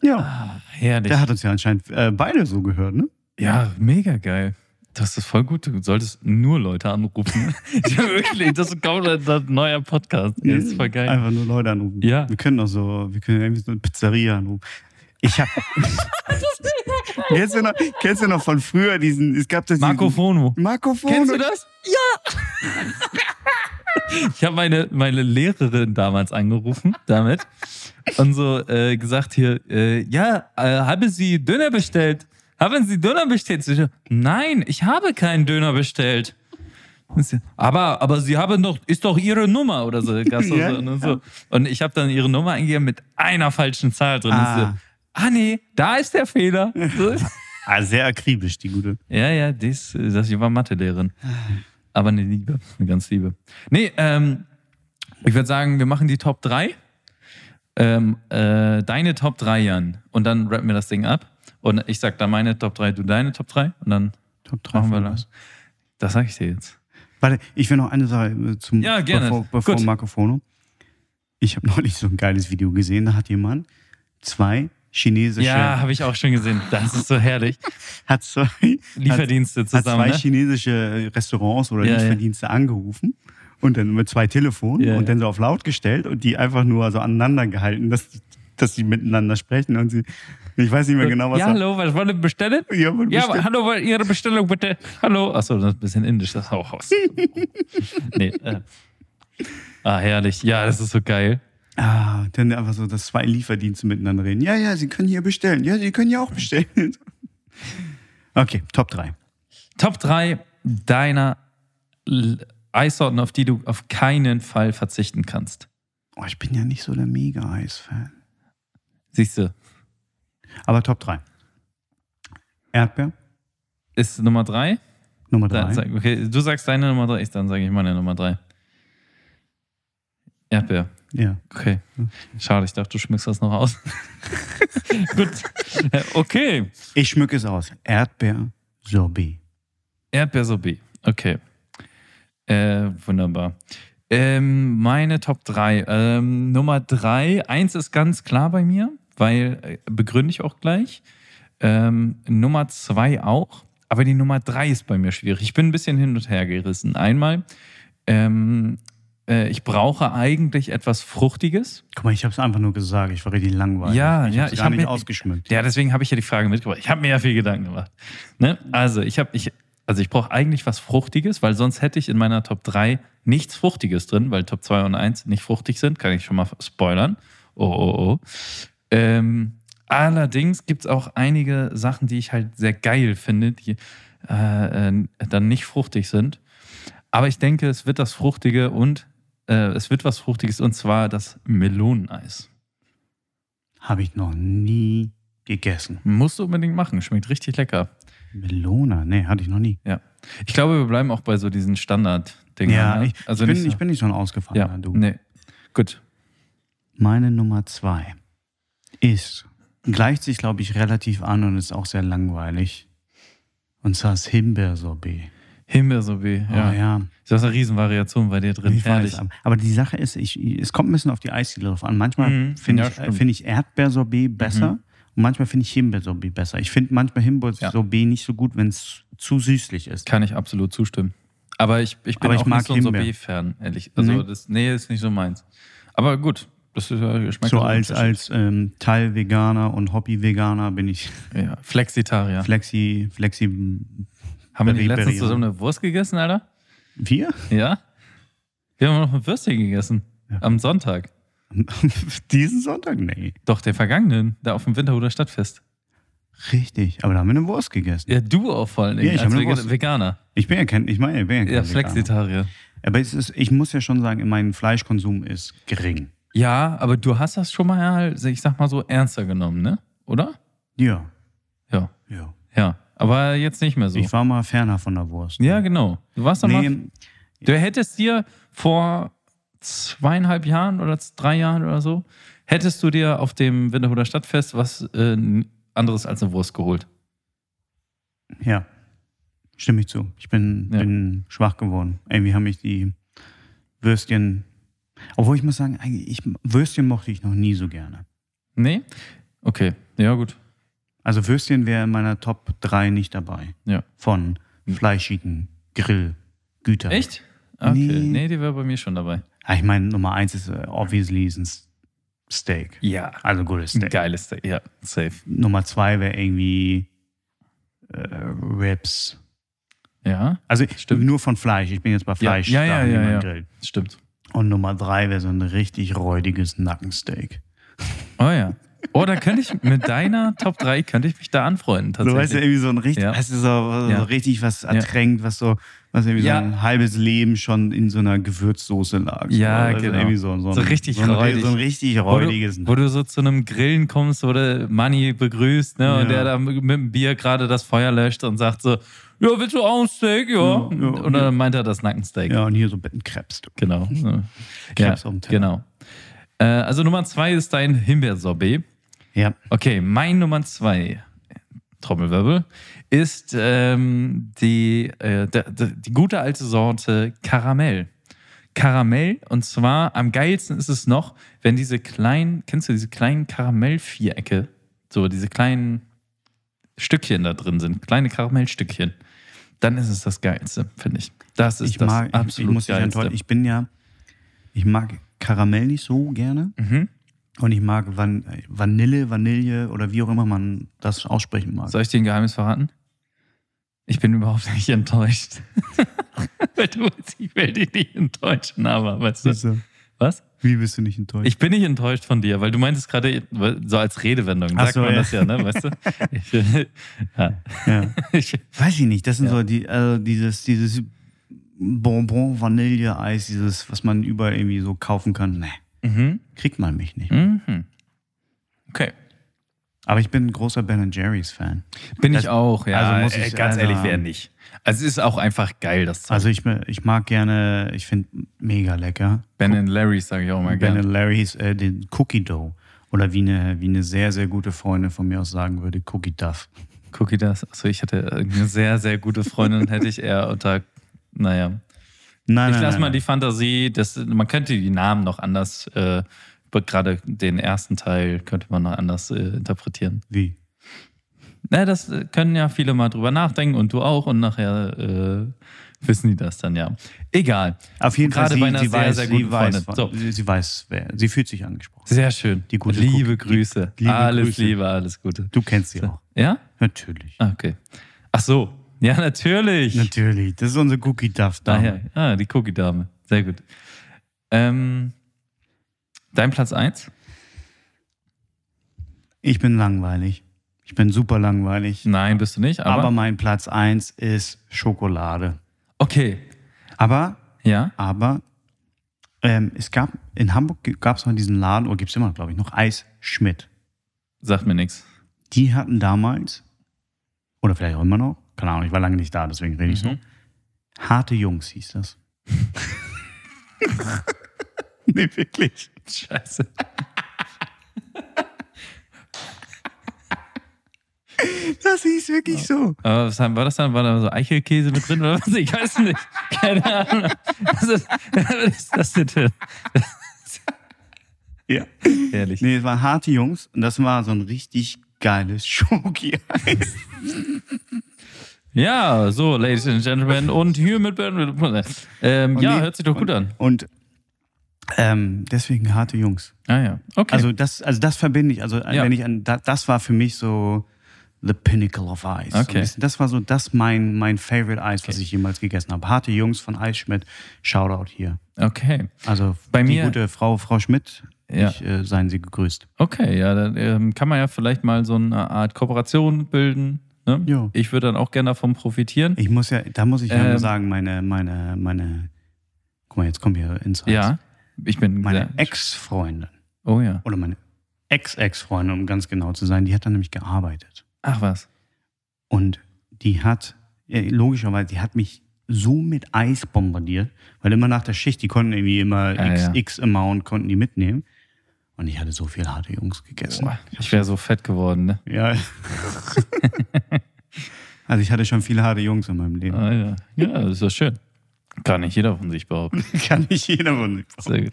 Ja, Herrlich. der hat uns ja anscheinend äh, beide so gehört, ne? Ja, mega geil. Das ist voll gut. Du solltest nur Leute anrufen. ja, wirklich, das ist kaum ein ein neuer Podcast. Das ist voll geil. Einfach nur Leute anrufen. Ja. Wir können auch so, wir können irgendwie so eine Pizzeria anrufen. Ich hab. kennst, du noch, kennst du noch von früher diesen, es gab das Marco Fono. Marco Fono. Kennst du das? Ja! ich habe meine, meine Lehrerin damals angerufen damit und so äh, gesagt hier, äh, ja, äh, haben Sie Döner bestellt? Haben Sie Döner bestellt? Nein, ich habe keinen Döner bestellt. Aber, aber Sie haben doch, ist doch Ihre Nummer oder so. Ja, und, so. und ich habe dann Ihre Nummer eingegeben mit einer falschen Zahl drin. Ah. So, ah nee, da ist der Fehler. So. Ah, sehr akribisch, die gute. Ja, ja, dies, das war Mathelehrerin. Aber eine Liebe, eine ganz Liebe. Nee, ähm, ich würde sagen, wir machen die Top 3. Ähm, äh, deine Top 3, Jan. Und dann rappen wir das Ding ab. Und ich sag dann meine Top 3, du deine Top 3. Und dann Top 3 machen wir das. Das sag ich dir jetzt. Warte, ich will noch eine Sache äh, zum Ja, gerne. bevor, bevor Gut. Marco Fono. Ich habe neulich so ein geiles Video gesehen, da hat jemand zwei chinesische, Ja, habe ich auch schon gesehen. Das ist so herrlich. hat zwei, Lieferdienste hat zusammen. zwei Ne? chinesische Restaurants oder Ja, ja. Lieferdienste angerufen und dann mit zwei Telefonen Ja, und ja. dann so auf laut gestellt und die einfach nur so aneinander gehalten, dass, dass sie miteinander sprechen und sie, ich weiß nicht mehr genau, was ja, hallo, was wollen Sie bestellen? Ja, aber Ja, hallo, Ihre Bestellung bitte. Hallo. Achso, das ist ein bisschen indisch, das auch aus. nee. Äh. Ah, herrlich. Ja, das ist so geil. Ah, dann einfach so, dass zwei Lieferdienste miteinander reden. Ja, ja, Sie können hier bestellen. Ja, Sie können ja auch bestellen. Okay, Top 3. Top 3 deiner Eissorten, auf die du auf keinen Fall verzichten kannst. Oh, ich bin ja nicht so der Mega-Eis-Fan. Siehst du, Aber Top 3. Erdbeer, ist Nummer 3? Nummer 3. Okay, du sagst deine Nummer 3, dann sage ich meine Nummer 3. Erdbeer. Ja. Okay. Schade, ich dachte, du schmückst das noch aus. Gut. Okay. Ich schmücke es aus. Erdbeer-Sorbet. Erdbeersorbet. Okay. Äh, wunderbar. Ähm, meine Top 3. Ähm, Nummer 3. Eins ist ganz klar bei mir, weil äh, begründe ich auch gleich. Ähm, Nummer 2 auch. Aber die Nummer 3 ist bei mir schwierig. Ich bin ein bisschen hin und her gerissen. Einmal, ähm, äh, ich brauche eigentlich etwas Fruchtiges. Guck mal, ich habe es einfach nur gesagt. Ich war richtig langweilig. Ja, ich ja, ich gar hab nicht mir- ausgeschmückt. Ja, deswegen habe ich ja die Frage mitgebracht. Ich habe mir ja viel Gedanken gemacht. Ne? Also, ich habe, ich, also ich brauche eigentlich was Fruchtiges, weil sonst hätte ich in meiner Top 3 nichts Fruchtiges drin, weil Top 2 und 1 nicht fruchtig sind, kann ich schon mal spoilern. Oh, oh, oh. Ähm, allerdings gibt es auch einige Sachen, die ich halt sehr geil finde, die äh, äh, dann nicht fruchtig sind. Aber ich denke, es wird das Fruchtige und äh, es wird was Fruchtiges und zwar das Meloneneis. Habe ich noch nie gegessen. Musst du unbedingt machen, schmeckt richtig lecker. Melona, nee, hatte ich noch nie. Ja. Ich glaube, wir bleiben auch bei so diesen Standard-Dingen. Ja, ne? ich, also ich, bin, nicht so. ich bin nicht so ein ausgefallener, ja, du. nee. Gut. Meine Nummer zwei ist, gleicht sich, glaube ich, relativ an und ist auch sehr langweilig. Und zwar das Himbeersorbet. Himbeersorbet, ja. Oh, ja. Das ist eine Riesenvariation bei dir drin. Ich Herrlich. weiß, aber- die Sache ist, ich, es kommt ein bisschen auf die Eisdiele drauf an. Manchmal Mhm. finde Ja, ich, äh, find ich Erdbeersorbet besser Mhm. und manchmal finde ich Himbeersorbet besser. Ich finde manchmal Himbeersorbet nicht so gut, wenn es zu süßlich ist. Kann ich absolut zustimmen. Aber ich, ich bin Aber ich auch mag nicht so ein. Sorbet-Fan, ehrlich. Also, Nee. das, nee, ist nicht so meins. Aber gut, das ist ja schmeckt So als, als ähm, Teil-Veganer und Hobby-Veganer bin ich Ja, Flexitarier. flexi, flexi. Haben wir nicht letztens zusammen eine Wurst gegessen, Alter? Wir? Ja? Wir haben noch ein Würstchen gegessen. Ja. Am Sonntag. Diesen Sonntag? Nee. Doch, der vergangenen, da auf dem Winterhuder Stadtfest. Richtig, aber da haben wir eine Wurst gegessen. Ja, du auch vor Dingen. Ja, ich als eine Wurst. Veganer. Ich bin ja kein, ich meine, ich bin ja kein Ja, Veganer. Flexitarier. Aber ist, ich muss ja schon sagen, mein Fleischkonsum ist gering. Ja, aber du hast das schon mal, ich sag mal so, ernster genommen, ne? Oder? Ja, Ja. ja. Ja. Aber jetzt nicht mehr so. Ich war mal ferner von der Wurst. ja, genau. Du warst doch mal. Nee, Du hättest dir vor zweieinhalb Jahren oder drei Jahren oder so, hättest du dir auf dem Winterhuder Stadtfest was äh, anderes als eine Wurst geholt. ja, stimme ich zu. Ich bin, Ja. bin schwach geworden. Irgendwie haben mich die Würstchen. Obwohl ich muss sagen, ich, Würstchen mochte ich noch nie so gerne. Nee? Okay. Ja, gut. Also Würstchen wäre in meiner Top 3 nicht dabei. Ja. Von fleischigen Grillgütern. Echt? Okay. Nee. Nee, die wäre bei mir schon dabei. Ah, Ich meine, Nummer 1 ist äh, obviously ist ein Steak. Ja. Also gutes Ein Steak. geiles Steak. Ja, safe. Nummer 2 wäre irgendwie äh, Ribs. Ja, Also Stimmt. nur von Fleisch. Ich bin jetzt bei Fleisch. Ja, ja, ja, ja. grillt. stimmt. Und Nummer 3 wäre so ein richtig räudiges Nackensteak. Oh ja. Oh, da könnte ich mit deiner Top 3 könnte ich mich da anfreunden So weißt du, tatsächlich. irgendwie so ein richtig, Ja. weißt du, so, so Ja. richtig was ertränkt, was so, was irgendwie Ja. so ein halbes Leben schon in so einer Gewürzsoße lag. Ja, so, weißt du, genau. Irgendwie so, so, So ein, richtig so ein, räudig. So ein richtig wo räudiges du, wo du so zu einem Grillen kommst, wo der Manni begrüßt, ne, und Ja. der da mit dem Bier gerade das Feuer löscht und sagt so, ja, willst du auch ein Steak? Ja. Ja, und dann meint er das Nackensteak. Ja, und hier so Bettenkrebs. Du. Genau. Ja, Krebs auf dem Teller. genau. Äh, also Nummer zwei ist dein Himbeersorbet. Ja. Okay, mein Nummer zwei, Trommelwirbel, ist ähm, die, äh, d- d- die gute alte Sorte Karamell. Karamell, und zwar am geilsten ist es noch, wenn diese kleinen, kennst du diese kleinen Karamellvierecke, so diese kleinen Stückchen da drin sind, kleine Karamellstückchen, dann ist es das Geilste, finde ich. Das ist Ich das mag, ich, ich absolut muss Geilste. Ich bin ja, ich mag Karamell nicht so gerne. Mhm. Und ich mag Van Vanille, Vanille oder wie auch immer man das aussprechen mag. Soll ich dir ein Geheimnis verraten? Ich bin überhaupt nicht enttäuscht. Weil du, ich will dich nicht enttäuschen, aber weißt du. Wieso? Was? Wie bist du nicht enttäuscht? Ich bin nicht enttäuscht von dir, weil du meintest gerade so als Redewendung. Sagt so, man ja. das ja, ne? Weißt du? Ich, ja. ja. ich, Weiß ich nicht. Das sind so die, also dieses, dieses Bonbon Vanilleeis, dieses, was man überall irgendwie so kaufen kann. Nee, mhm. Kriegt man mich nicht. Mhm. Okay. Aber ich bin ein großer Ben Jerry's Fan. Bin Das- ich auch, ja. also muss Äh, ich- ganz also- ehrlich, wer nicht? Also es ist auch einfach geil, das Zeug. Also ich, ich mag gerne, ich finde mega lecker. ben and Larry's sage ich auch mal Ben gerne. Larry's, äh, den Cookie Dough. Oder wie eine, wie eine sehr, sehr gute Freundin von mir aus sagen würde, Cookie Duff. Cookie das. Achso, ich hatte eine sehr, sehr gute Freundin, hätte ich eher unter, naja. Nein, Ich nein, lasse nein, mal die Fantasie, das, man könnte die Namen noch anders, äh, gerade den ersten Teil könnte man noch anders äh, interpretieren. Wie? Na, das äh, können ja viele mal drüber nachdenken und du auch und nachher äh, wissen die das dann ja. Egal. Auf jeden Fall, sie, bei einer sie sehr, weiß, sehr sie guten weiß, Freundin. So. sie, sie weiß, wer, sie fühlt sich angesprochen. Sehr schön. Die gute liebe Cookie- Grüße. liebe alles Grüße. Liebe, alles Gute. Du kennst sie auch. Ja? Natürlich. Ah, Okay. Ach so. Ja, natürlich. Natürlich. Das ist unsere Cookie Duff da. Daher. Ah, die Cookie-Dame. Sehr gut. Ähm, dein Platz 1? Ich bin langweilig. Ich bin super langweilig. Nein, bist du nicht. Aber, Aber, mein Platz 1 ist Schokolade. okay. Aber, Ja. aber, ähm, es gab, in Hamburg gab es mal diesen Laden, oder gibt es immer, glaube ich, noch Eis Schmidt. Sagt mir nichts. Die hatten damals, oder vielleicht auch immer noch, keine Ahnung, ich war lange nicht da, deswegen rede ich so. Mhm. Harte Jungs hieß das. nee, wirklich. Scheiße. Das hieß wirklich so. Aber was haben- war das dann? War da so Eichelkäse mit drin oder was? Ich weiß nicht. Keine Ahnung. Was ist, was ist das denn? Ja. Ehrlich. Nee, es waren harte Jungs und das war so ein richtig geiles Schoki-Eis. Ja, so, Ladies and Gentlemen. Und hier mit Ben. Ähm, Und ja, nee, hört sich doch gut und, an. Und ähm, deswegen harte Jungs. Ah ja. Okay. Also das, also das verbinde ich. Also Ja. wenn ich an, da, das war für mich so the pinnacle of Ice. So Okay. bisschen- das war so das mein mein Favorite Eis, was Okay. ich jemals gegessen habe. Harte Jungs von Eis Schmidt. Shoutout hier. okay. Also Bei die mir- gute Frau Frau Schmidt. Ja. Ich, äh, seien Sie gegrüßt. Okay, ja, dann ähm, kann man ja vielleicht mal so eine Art Kooperation bilden. Ne? Ja. Ich würde dann auch gerne davon profitieren. Ich muss ja, da muss ich ja Ähm. nur sagen, meine meine meine. Guck mal, jetzt kommen hier Insights. Ja, ich bin Meine Ex-Freundin Oh ja. oder meine Ex-Ex-Freundin, um ganz genau zu sein, die hat da nämlich gearbeitet. Ach was. Und die hat, logischerweise, die hat mich so mit Eis bombardiert, weil immer nach der Schicht, die konnten irgendwie immer Ja, x, ja. x Amount konnten die mitnehmen. Und ich hatte so viel harte Jungs gegessen. Boah, Ich wäre so fett geworden, ne? Ja. also ich hatte schon viele harte Jungs in meinem Leben. Ah, ja. ja, das ist doch schön. Kann nicht jeder von sich behaupten. Kann nicht jeder von sich Sehr gut.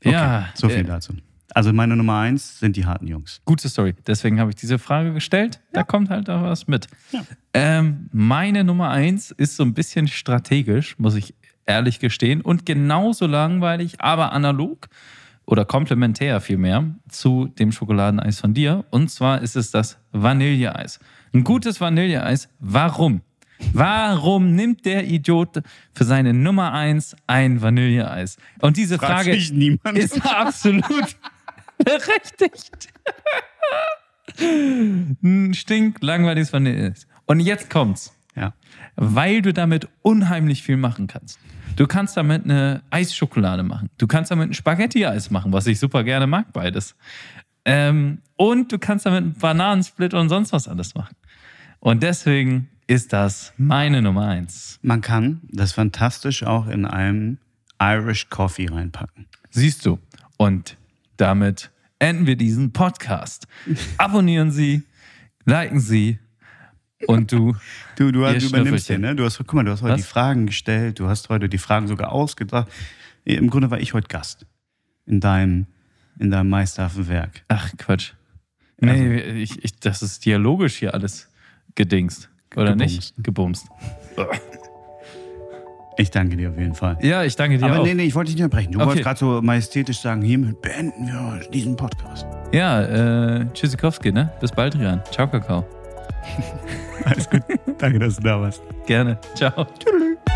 Okay, Ja, so viel äh, dazu. Also meine Nummer eins sind die harten Jungs. Gute Story. Deswegen habe ich diese Frage gestellt. Da kommt halt auch was mit. Ja. Ähm, meine Nummer eins ist so ein bisschen strategisch, muss ich ehrlich gestehen, und genauso langweilig, aber analog oder komplementär vielmehr zu dem Schokoladeneis von dir. Und zwar ist es das Vanilleeis. Ein gutes Vanilleeis. Warum? Warum nimmt der Idiot für seine Nummer eins ein Vanilleeis? Und diese Fragt Frage ist absolut berechtigt. Ein Stink langweiliges Vanilleeis. Und jetzt kommt's. ja. Weil du damit unheimlich viel machen kannst. Du kannst damit eine Eisschokolade machen. Du kannst damit ein Spaghetti-Eis machen, was ich super gerne mag, beides. Ähm, und du kannst damit einen Bananensplit und sonst was alles machen. Und deswegen ist das meine Nummer eins. Man kann das fantastisch auch in einem Irish Coffee reinpacken. Siehst du. Und damit enden wir diesen Podcast. Abonnieren Sie, liken Sie und du. Du, du, du übernimmst hier, ne? Du hast, guck mal, du hast heute Was? die Fragen gestellt, du hast heute die Fragen sogar ausgedacht. Im Grunde war ich heute Gast in deinem, in deinem meisterhaften Werk. Ach, Quatsch. Nee, ich, ich, das ist dialogisch hier alles gedingst. Oder nicht? Gebumst. Ich danke dir auf jeden Fall. Ja, ich danke dir Aber auch. nee, nee, ich wollte dich nicht unterbrechen. Du Okay. wolltest gerade so majestätisch sagen, hiermit beenden wir diesen Podcast. Ja, äh, Tschüssikowski, ne? Bis bald, Rian. Ciao, Kakao. Alles gut. danke, dass du da warst. Gerne. Ciao. Tschüss.